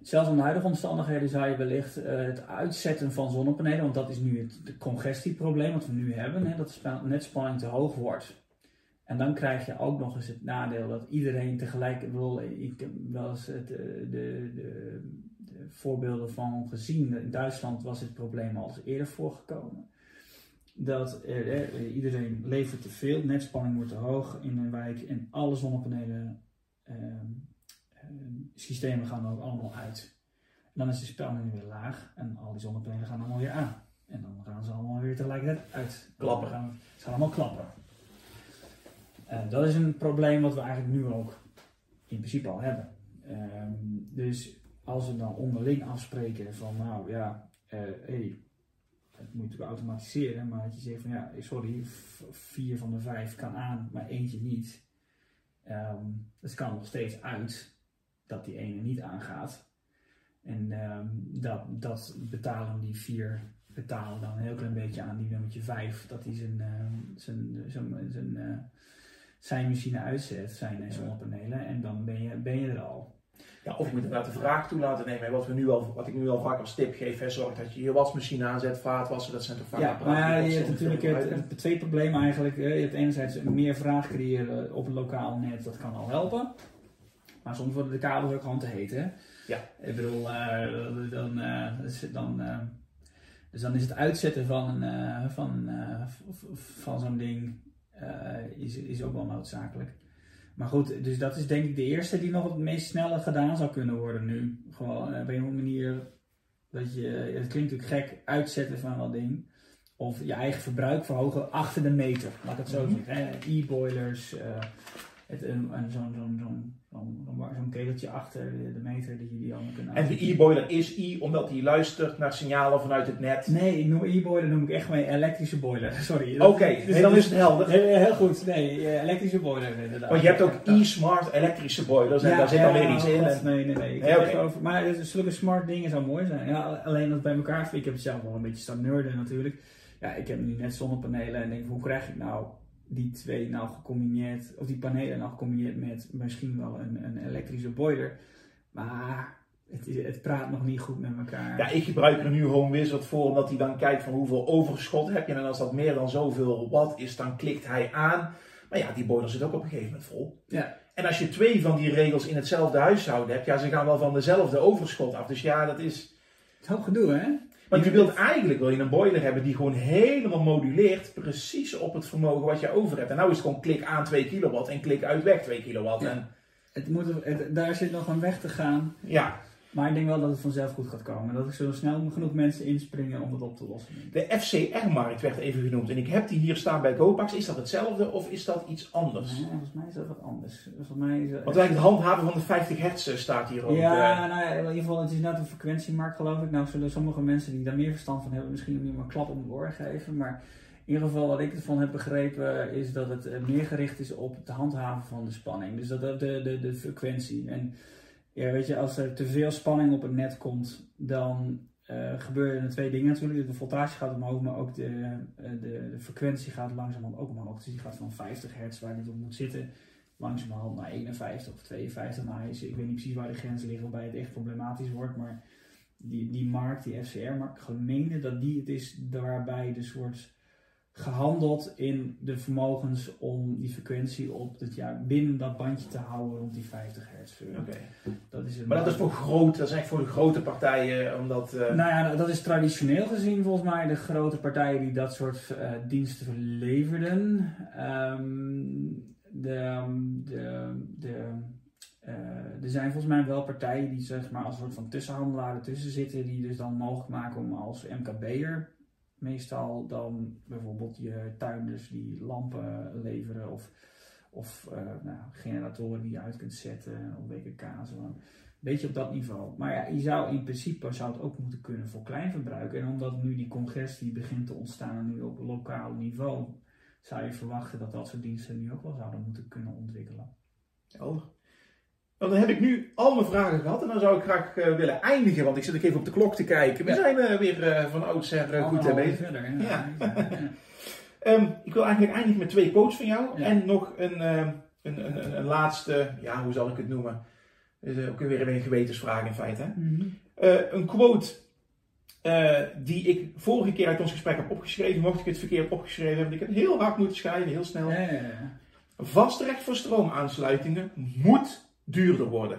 Zelfs onder huidige omstandigheden zou je wellicht uh, het uitzetten van zonnepanelen, want dat is nu het, congestieprobleem wat we nu hebben, hè, dat de netspanning te hoog wordt. En dan krijg je ook nog eens het nadeel dat iedereen tegelijk. Ik heb wel eens het, eh, de, de, de, voorbeelden van gezien. In Duitsland was het probleem al eens eerder voorgekomen dat iedereen levert te veel, netspanning wordt te hoog in een wijk en alle zonnepanelen ehm, systemen gaan ook allemaal uit. En dan is de spanning weer laag en al die zonnepanelen gaan allemaal weer aan. En dan gaan ze allemaal weer tegelijkertijd uit. Klappen. Gaan, ze gaan allemaal klappen. Uh, dat is een probleem wat we eigenlijk nu ook in principe al hebben. Ehm, dus als we dan onderling afspreken van nou ja, uh, hey, het moet natuurlijk automatiseren, maar dat je zegt van ja, sorry, vier van de vijf kan aan, maar eentje niet. Um, het kan nog steeds uit dat die ene niet aangaat. En um, dat, dat betalen die vier betalen dan een heel klein beetje aan die nummertje 5, dat hij zijn, uh, zijn, zijn, zijn, uh, zijn machine uitzet, zijn zonnepanelen, en dan ben je, ben je er al. Ja, of je moet inderdaad de vraag toe laten nemen. Wat, we nu al, wat ik nu al vaak als tip geef, hè, zorg dat je je wasmachine aanzet, vaatwassen, dat zijn toch vaak Ja, maar je hebt natuurlijk het, het, twee problemen eigenlijk. Je hebt enerzijds meer vraag creëren op een lokaal net, dat kan al helpen. Maar soms worden de kabels ook gewoon te heet, hè? Ja. Ik bedoel, uh, dan, uh, dan, uh, dus dan is het uitzetten van, een, van, van zo'n ding is, is ook wel noodzakelijk. Maar goed, dus dat is denk ik de eerste die nog het meest snelle gedaan zou kunnen worden nu. Gewoon op een of andere manier dat je, het klinkt natuurlijk gek, uitzetten van dat ding. Of je eigen verbruik verhogen achter de meter, laat ik het zo mhm. zeggen. E-boilers, het, een, zo'n zo'n zo'n zo'n keteltje achter de, meter die jullie allemaal kunnen En de e-boiler is i omdat hij luistert naar signalen vanuit het net? Nee, ik noem e-boiler noem ik echt mijn elektrische boiler. Sorry. Oké, okay, dus, dan is het helder. Heel, goed, nee, eh, elektrische boiler inderdaad. Want je hebt ook e-smart elektrische boilers en daar zit dan weer iets in. nee, nee, nee. Ik nee okay. over, maar zulke smart dingen zou mooi zijn. Ja, alleen dat bij elkaar, ik heb het zelf wel een beetje staan nerden natuurlijk. Ja, ik heb nu net zonnepanelen en denk, hoe krijg ik nou die twee nou gecombineerd, of die panelen nou gecombineerd met misschien wel een, een elektrische boiler. Maar het, het, praat nog niet goed met elkaar. Ja, ik gebruik er nu Home Wizard voor, omdat hij dan kijkt van hoeveel overschot heb je. En als dat meer dan zoveel watt is, dan klikt hij aan. Maar ja, die boiler zit ook op een gegeven moment vol. Ja. En als je twee van die regels in hetzelfde huishouden hebt, ja, ze gaan wel van dezelfde overschot af. Dus ja, dat is... Het is gedoe, hè? Want je wilt eigenlijk wil je een boiler hebben die gewoon helemaal moduleert, precies op het vermogen wat je over hebt. En nou is het gewoon klik aan 2 kilowatt en klik uit weg 2 kilowatt. En... Het moet, daar zit nog een weg te gaan. Ja. Maar ik denk wel dat het vanzelf goed gaat komen. Dat er zo snel genoeg mensen inspringen om het op te lossen. De FCR-markt werd even genoemd. En ik heb die hier staan bij GoPax. Is dat hetzelfde of is dat iets anders? Nee, volgens mij is dat wat anders. Volgens mij is Want eigenlijk het handhaven van de 50 hertz eh, staat hier ook. Ja, uh... nou ja, in ieder geval het is net een frequentiemarkt geloof ik. Nou zullen sommige mensen die daar meer verstand van hebben misschien niet maar een klap om de oor geven. Maar in ieder geval wat ik ervan heb begrepen is dat het eh, meer gericht is op het handhaven van de spanning. Dus dat de, de, de frequentie. En ja, weet je, als er te veel spanning op het net komt, dan uh, gebeuren er twee dingen natuurlijk. De voltage gaat omhoog, maar ook de, uh, de, de, frequentie gaat langzamerhand ook omhoog. Dus die gaat van 50 hertz, waar die op moet zitten, langzamerhand naar 51 of 52. Nou, ik weet niet precies waar de grenzen liggen waarbij het echt problematisch wordt, maar die, die markt, die FCR-markt, gemeende dat die het is waarbij de soort gehandeld in de vermogens om die frequentie op het jaar binnen dat bandje te houden rond die 50 hertz. Dat is maar dat is voor groot, dat is echt voor de grote partijen, omdat. Uh... Nou ja, dat is traditioneel gezien volgens mij de grote partijen die dat soort uh, diensten leverden. Um, de, de, de, uh, er zijn volgens mij wel partijen die zeg maar als een soort van tussenhandelaar ertussen zitten, die dus dan mogelijk maken om als MKB'er meestal dan bijvoorbeeld je tuinders die lampen leveren of, of uh, nou, generatoren die je uit kunt zetten of. Zo. Een beetje op dat niveau. Maar ja, je zou in principe zou het ook moeten kunnen voor kleinverbruik. En omdat nu die congestie begint te ontstaan nu op lokaal niveau, zou je verwachten dat dat soort diensten nu ook wel zouden moeten kunnen ontwikkelen. Oh, dan heb ik nu al mijn vragen gehad en dan zou ik graag uh, willen eindigen, want ik zit ook even op de klok te kijken. We zijn uh, weer uh, van oudsher goed bezig. Verder, ja. ja. um, ik wil eigenlijk eindigen met twee quotes van jou en nog een, een, een, een, laatste, ja, hoe zal ik het noemen? Is ook weer een gewetensvraag in feite. Mm -hmm. een quote die ik vorige keer uit ons gesprek heb opgeschreven, mocht ik het verkeerd opgeschreven hebben. Ik heb heel hard moeten schrijven, heel snel. Vastrecht voor stroomaansluitingen moet duurder worden.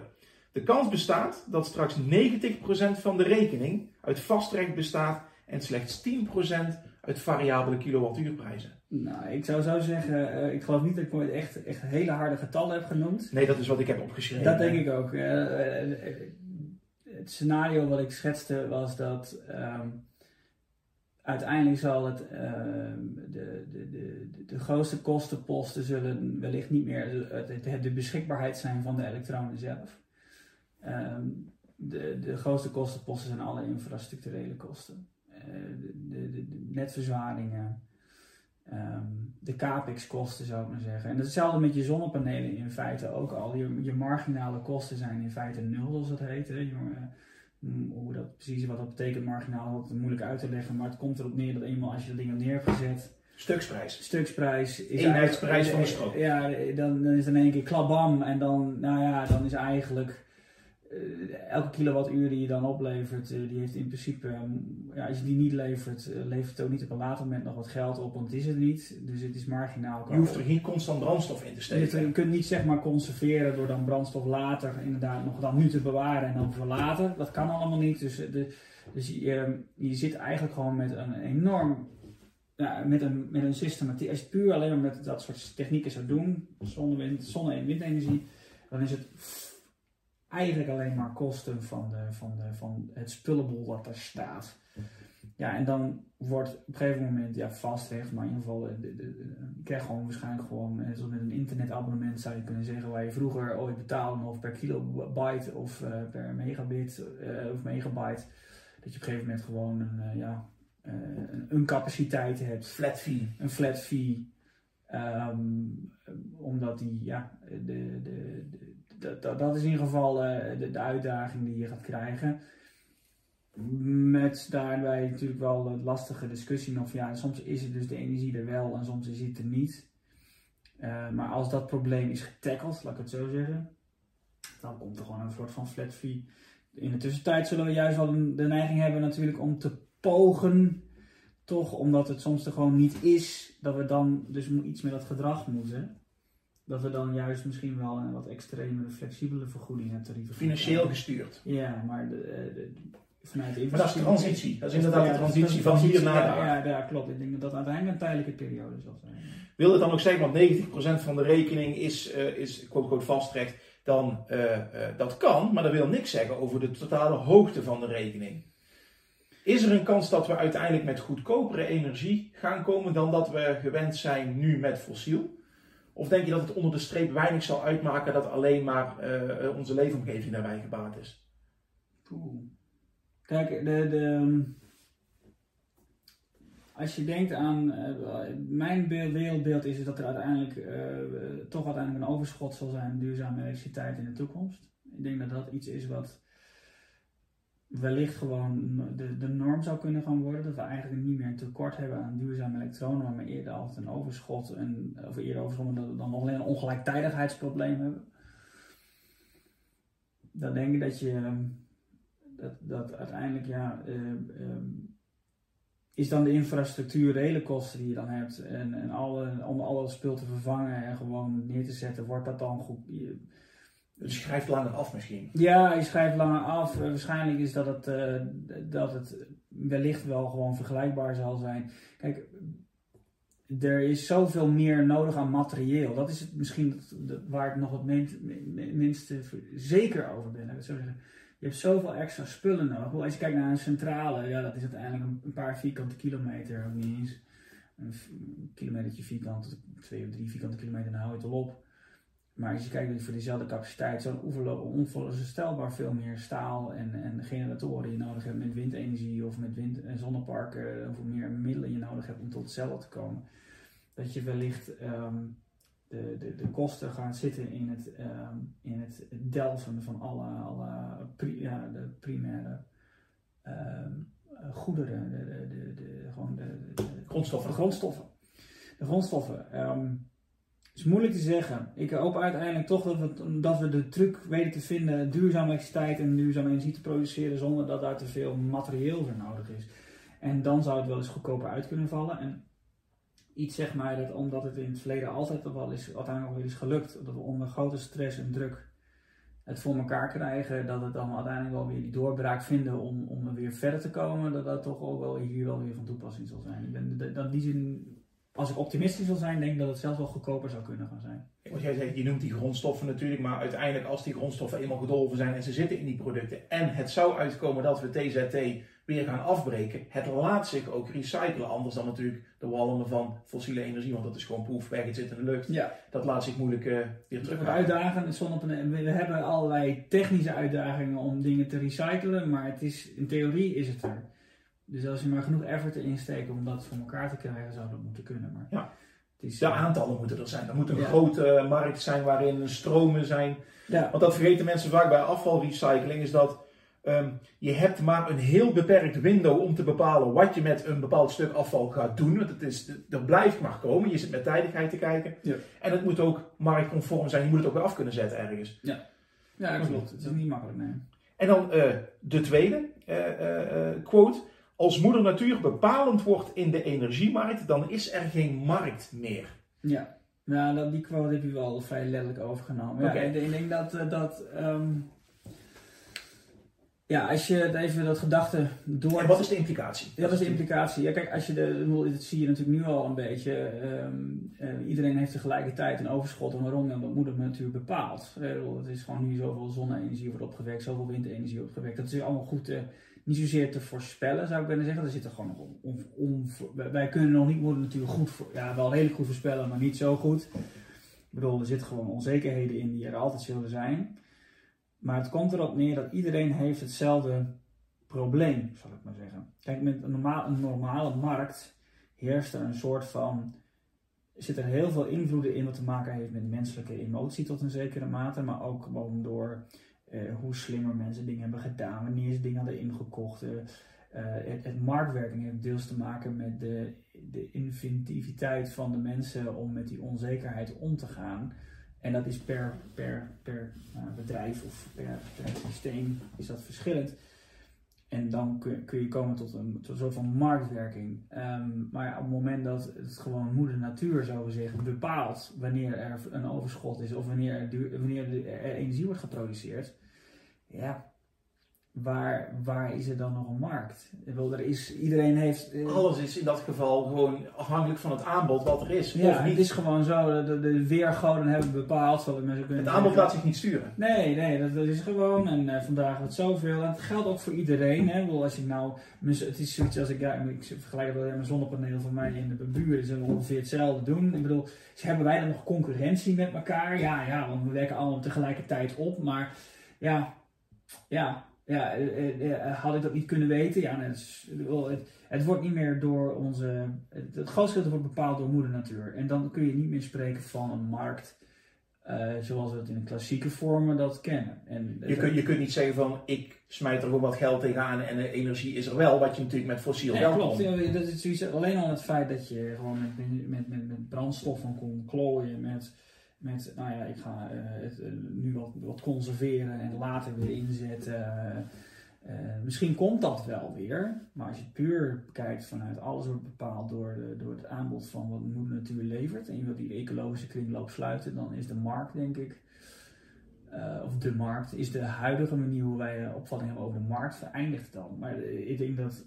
De kans bestaat dat straks 90% van de rekening uit vastrecht bestaat en slechts 10% uit variabele kilowattuurprijzen. Nou, ik zou zo zeggen, uh, ik geloof niet dat ik ooit echt, echt hele harde getallen heb genoemd. Nee, dat is wat ik heb opgeschreven. Dat denk ik ook. Uh, het scenario wat ik schetste was dat um, uiteindelijk zal het, uh, de, de, de, de grootste kostenposten zullen wellicht niet meer de, de beschikbaarheid zijn van de elektronen zelf. Um, de, de grootste kostenposten zijn alle infrastructurele kosten. Uh, de, de, netverzwaringen, um, de capex-kosten zou ik maar zeggen. En hetzelfde met je zonnepanelen in feite ook al. Je, je marginale kosten zijn in feite nul, zoals het heet. Hè. Mm, hoe dat precies wat dat betekent marginaal, wat moeilijk uit te leggen. Maar het komt erop neer dat eenmaal als je de dingen neer hebt Stuksprijs. Stuksprijs. Is Eenheidsprijs van de stroom. Ja, dan, dan is het in één keer klabam. En dan, nou ja, dan is eigenlijk elke kilowattuur die je dan oplevert, die heeft in principe, ehm, ja, als je die niet levert, levert het ook niet op een later moment nog wat geld op, want het is het niet. Dus het is marginaal. Je hoeft er niet constant brandstof in te steken. Je, kunt niet zeg maar conserveren door dan brandstof later inderdaad nog dan nu te bewaren en dan verlaten. Dat kan allemaal niet. Dus, de, dus je, ehm, je zit eigenlijk gewoon met een enorm ja, met, een, met een systematiek, als je puur alleen maar met dat soort technieken zou doen, zonne, zonne- en windenergie, dan is het eigenlijk alleen maar kosten van, de, van, de, van het spullenbol dat er staat. Ja, en dan wordt op een gegeven moment, ja, maar in ieder geval, de, de, je krijgt gewoon waarschijnlijk gewoon, zoals met een internetabonnement zou je kunnen zeggen, waar je vroeger ooit betaalde of per kilobyte of uh, per megabit uh, of megabyte, dat je op een gegeven moment gewoon een, uh, ja, uh, een capaciteit hebt. Flat fee. Een flat fee. Um, omdat die, ja, de, de, de, dat is in ieder geval uh, de, de, uitdaging die je gaat krijgen. Met daarbij natuurlijk wel de lastige discussie van ja, soms is het dus de energie er wel en soms is het er niet. Uh, maar als dat probleem is getackled, laat ik het zo zeggen, dan komt er gewoon een soort van flat fee. In de tussentijd zullen we juist wel de neiging hebben natuurlijk om te pogen, toch omdat het soms er gewoon niet is, dat we dan dus iets met dat gedrag moeten. Dat we dan juist misschien wel een wat extremere, flexibele vergoeding en tarieven Financieel gestuurd. Ja, maar de, de, vanuit de Maar dat is transitie. Dat is inderdaad de transitie van hier naar daar. Ja, ja, klopt. Ik denk dat dat uiteindelijk een tijdelijke periode zal zijn. Wil het dan ook zeggen, want 90% van de rekening is, uh, is quote, vastrecht, dan uh, uh, dat kan, maar dat wil niks zeggen over de totale hoogte van de rekening. Is er een kans dat we uiteindelijk met goedkopere energie gaan komen dan dat we gewend zijn nu met fossiel? Of denk je dat het onder de streep weinig zal uitmaken dat alleen maar uh, onze leefomgeving daarbij gebaat is? Kijk, de, de, als je denkt aan. Uh, mijn wereldbeeld is dat er uiteindelijk toch uiteindelijk een overschot zal zijn duurzame elektriciteit in de toekomst. Ik denk dat dat iets is wat wellicht gewoon de, de norm zou kunnen gaan worden. Dat we eigenlijk niet meer een tekort hebben aan duurzame elektronen, maar eerder altijd een overschot. En, of eerder overschot, dat we dan alleen een ongelijktijdigheidsprobleem hebben. Dan denk ik dat je dat, dat uiteindelijk ja. Uh, um, is dan de infrastructurele kosten die je dan hebt en, en alle, om alle spul te vervangen en gewoon neer te zetten, wordt dat dan goed, dus je schrijft langer af misschien? Ja, je schrijft langer af. Uh, waarschijnlijk is dat het, uh, dat het wellicht wel gewoon vergelijkbaar zal zijn. Kijk, er is zoveel meer nodig aan materieel. Dat is het misschien waar ik nog het minst, minste zeker over ben. Je hebt zoveel extra spullen nodig. Als je kijkt naar een centrale, ja, dat is uiteindelijk een, paar vierkante kilometer, of niet eens. Een kilometertje vierkant, twee of drie vierkante kilometer, dan hou je het al op. Maar als je kijkt voor diezelfde capaciteit, zo'n onvoorstelbaar veel meer staal en, en generatoren je nodig hebt met windenergie of met wind- en zonneparken, of meer middelen je nodig hebt om tot hetzelfde te komen. Dat je wellicht um, de, de, de kosten gaan zitten in het, um, in het delven van alle, alle pri, ja, de primaire um, goederen, de, de, de, gewoon de, grondstoffen. De grondstoffen. De grondstoffen is moeilijk te zeggen. Ik hoop uiteindelijk toch dat we, we de truc weten te vinden duurzame elektriciteit en duurzame energie te produceren zonder dat daar te veel materieel voor nodig is. En dan zou het wel eens goedkoper uit kunnen vallen. En iets zeg maar dat omdat het in het verleden altijd wel is, uiteindelijk weer is gelukt, dat we onder grote stress en druk het voor elkaar krijgen, dat het dan uiteindelijk wel weer die doorbraak vinden om, om er weer verder te komen, dat dat toch ook wel hier wel weer van toepassing zal zijn. Ik ben, dat, die zin als ik optimistisch wil zijn, denk ik dat het zelfs wel goedkoper zou kunnen gaan zijn. Wat jij zegt, je noemt die grondstoffen natuurlijk, maar uiteindelijk als die grondstoffen eenmaal gedolven zijn en ze zitten in die producten en het zou uitkomen dat we TZT weer gaan afbreken, het laat zich ook recyclen. Anders dan natuurlijk de wallen van fossiele energie, want dat is gewoon proef weg, het zit in de lucht. Ja. Dat laat zich moeilijk uh, weer terug. Uitdagingen, we hebben allerlei technische uitdagingen om dingen te recyclen, maar het is, in theorie is het er. Dus als je maar genoeg effort erin steekt om dat voor elkaar te krijgen, zou dat moeten kunnen. Maar ja. Het is, de aantallen moeten er zijn. Er moet een grote markt zijn waarin stromen zijn. Ja. Want dat vergeten mensen vaak bij afvalrecycling, is dat um, je hebt maar een heel beperkt window om te bepalen wat je met een bepaald stuk afval gaat doen. Want het is, er blijft maar komen. Je zit met tijdigheid te kijken. Ja. En het moet ook marktconform zijn. Je moet het ook weer af kunnen zetten ergens. Ja. Ja, dat klopt. Het is niet makkelijk, nee. En dan de tweede quote. Als moeder natuur bepalend wordt in de energiemarkt, dan is er geen markt meer. Ja, nou, dat, die quote heb je wel vrij letterlijk overgenomen. Ja, ik, denk dat, dat ehm, ja, als je even dat gedachte door. En wat is de implicatie? Ja, wat is de implicatie? Ja, kijk, als je de, dat zie je natuurlijk nu al een beetje. Ehm, eh, iedereen heeft tegelijkertijd een overschot. En waarom? Dan natuurlijk bepaald. Uh, het is gewoon nu zoveel zonne-energie wordt opgewekt, zoveel windenergie wordt opgewekt. Dat is allemaal goed, uh, niet zozeer te voorspellen, zou ik willen zeggen. Er zit er gewoon nog om, wij kunnen nog niet worden natuurlijk goed, voor, ja, wel redelijk goed voorspellen, maar niet zo goed. Ik bedoel, er zitten gewoon onzekerheden in die er altijd zullen zijn. Maar het komt erop neer dat iedereen heeft hetzelfde probleem, zal ik maar zeggen. Kijk, met een, een normale markt heerst er een soort van. Zit er heel veel invloeden in wat te maken heeft met menselijke emotie tot een zekere mate, maar ook gewoon door hoe slimmer mensen dingen hebben gedaan, wanneer ze dingen hadden ingekocht. Uh, het, het, marktwerking heeft deels te maken met de, de inventiviteit van de mensen om met die onzekerheid om te gaan. En dat is per, per, per bedrijf of per, per, systeem is dat verschillend. En dan kun, kun je komen tot een, soort van marktwerking. Um, maar op het moment dat het gewoon moeder natuur, zo gezegd, bepaalt wanneer er een overschot is of wanneer er, wanneer er energie wordt geproduceerd, ja, waar, waar is er dan nog een markt? Wil, er is, iedereen heeft... Uh, Alles is in dat geval gewoon afhankelijk van het aanbod wat er is. Ja, het is gewoon zo. De, de weergoden hebben bepaald. Wat mensen het aanbod laat zich niet sturen. Nee, nee, dat, dat is gewoon. En uh, vandaag wordt zoveel. En het geldt ook voor iedereen. Hè. Wel, als ik nou, het is zoiets als ik, ja, ik vergelijk dat met mijn zonnepaneel van mij in de buurt. Ze ongeveer hetzelfde doen. Ik bedoel, hebben wij dan nog concurrentie met elkaar? Ja, ja, want we werken allemaal tegelijkertijd op. Maar ja, ja, ja, eh, eh, eh, had ik dat niet kunnen weten? Ja, het, het, het, wordt niet meer door onze. Het, het grootste wordt bepaald door moeder natuur. En dan kun je niet meer spreken van een markt zoals we het in de klassieke vormen dat kennen. En, je, kunt, je kunt niet zeggen van ik smijt er gewoon wat geld tegenaan en de energie is er wel, wat je natuurlijk met fossiel geld klopt. Ja, dat is zoiets, alleen al het feit dat je gewoon met, met, met, met brandstoffen kon klooien, met met, nou ja, ik ga uh, het uh, nu wat, wat conserveren en later weer inzetten. Uh, misschien komt dat wel weer, maar als je puur kijkt vanuit alles wordt bepaald door, de, door het aanbod van wat de natuur levert en je wilt die ecologische kringloop sluiten, dan is de markt denk ik, of de markt, is de huidige manier hoe wij opvatting hebben over de markt vereindigd dan. Maar ik denk dat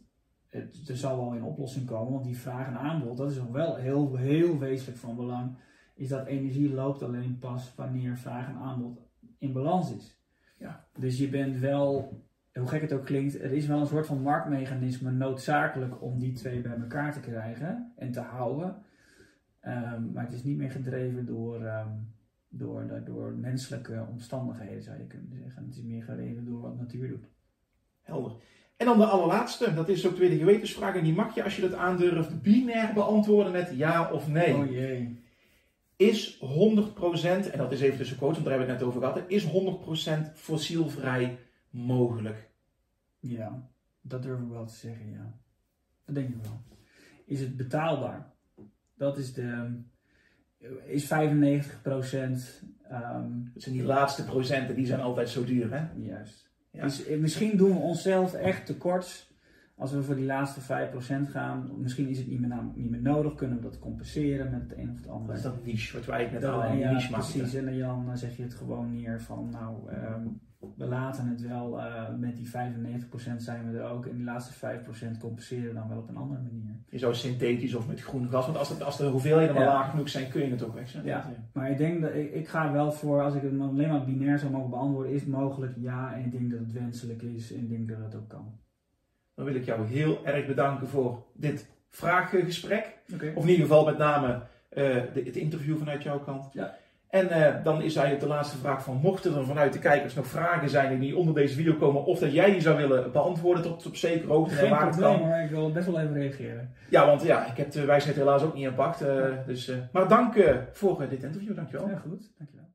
het, er zal wel een oplossing komen, want die vraag en aanbod, dat is nog wel heel, heel wezenlijk van belang is dat energie loopt alleen pas wanneer vraag en aanbod in balans is. Ja. Dus je bent wel, hoe gek het ook klinkt, er is wel een soort van marktmechanisme noodzakelijk om die twee bij elkaar te krijgen en te houden. Ehm, maar het is niet meer gedreven door, um, door, door menselijke omstandigheden, zou je kunnen zeggen. Het is meer gedreven door wat natuur doet. Helder. En dan de allerlaatste, dat is ook weer de gewetensvraag. En die mag je, als je dat aandurft, binair beantwoorden met ja of nee. Oh jee is 100%, en dat is even tussen quotes, want daar hebben we het net over gehad, is 100% fossielvrij mogelijk? Ja, dat durf ik wel te zeggen, ja. Dat denk ik wel. Is het betaalbaar? Dat is de. Is 95%. Um, het zijn die laatste procenten, die zijn altijd zo duur, hè? Juist. Ja. Dus, misschien doen we onszelf echt tekort als we voor die laatste 5% gaan, misschien is het niet meer, niet meer nodig, kunnen we dat compenseren met het een of het ander. Dat is dat niche, wat wij eigenlijk net al ja, niche maken. Precies, en dan zeg je het gewoon neer van, nou, ehm, we laten het wel, uh, met die 95% zijn we er ook, en die laatste 5% compenseren we dan wel op een andere manier. Zou synthetisch of met groen gas, want als, het, als de hoeveelheden ja. laag genoeg zijn, kun je het ook wegzetten. Ja, maar ik denk dat, ik, ik ga wel voor, als ik het alleen maar binair zou mogen beantwoorden, is het mogelijk ja, en ik denk dat het wenselijk is, en ik denk dat het ook kan dan wil ik jou heel erg bedanken voor dit vraaggesprek. Of in ieder geval met name uh, het interview vanuit jouw kant. Ja. En uh, dan is eigenlijk de laatste vraag van, mochten er vanuit de kijkers nog vragen zijn die onder deze video komen, of dat jij die zou willen beantwoorden tot op zekere hoogte. Geen waar probleem hoor, ik wil best wel even reageren. Ja, want ja, ik heb de wijsheid helaas ook niet aan Uh, dus, maar dank voor dit interview, dankjewel. Ja, goed, dankjewel.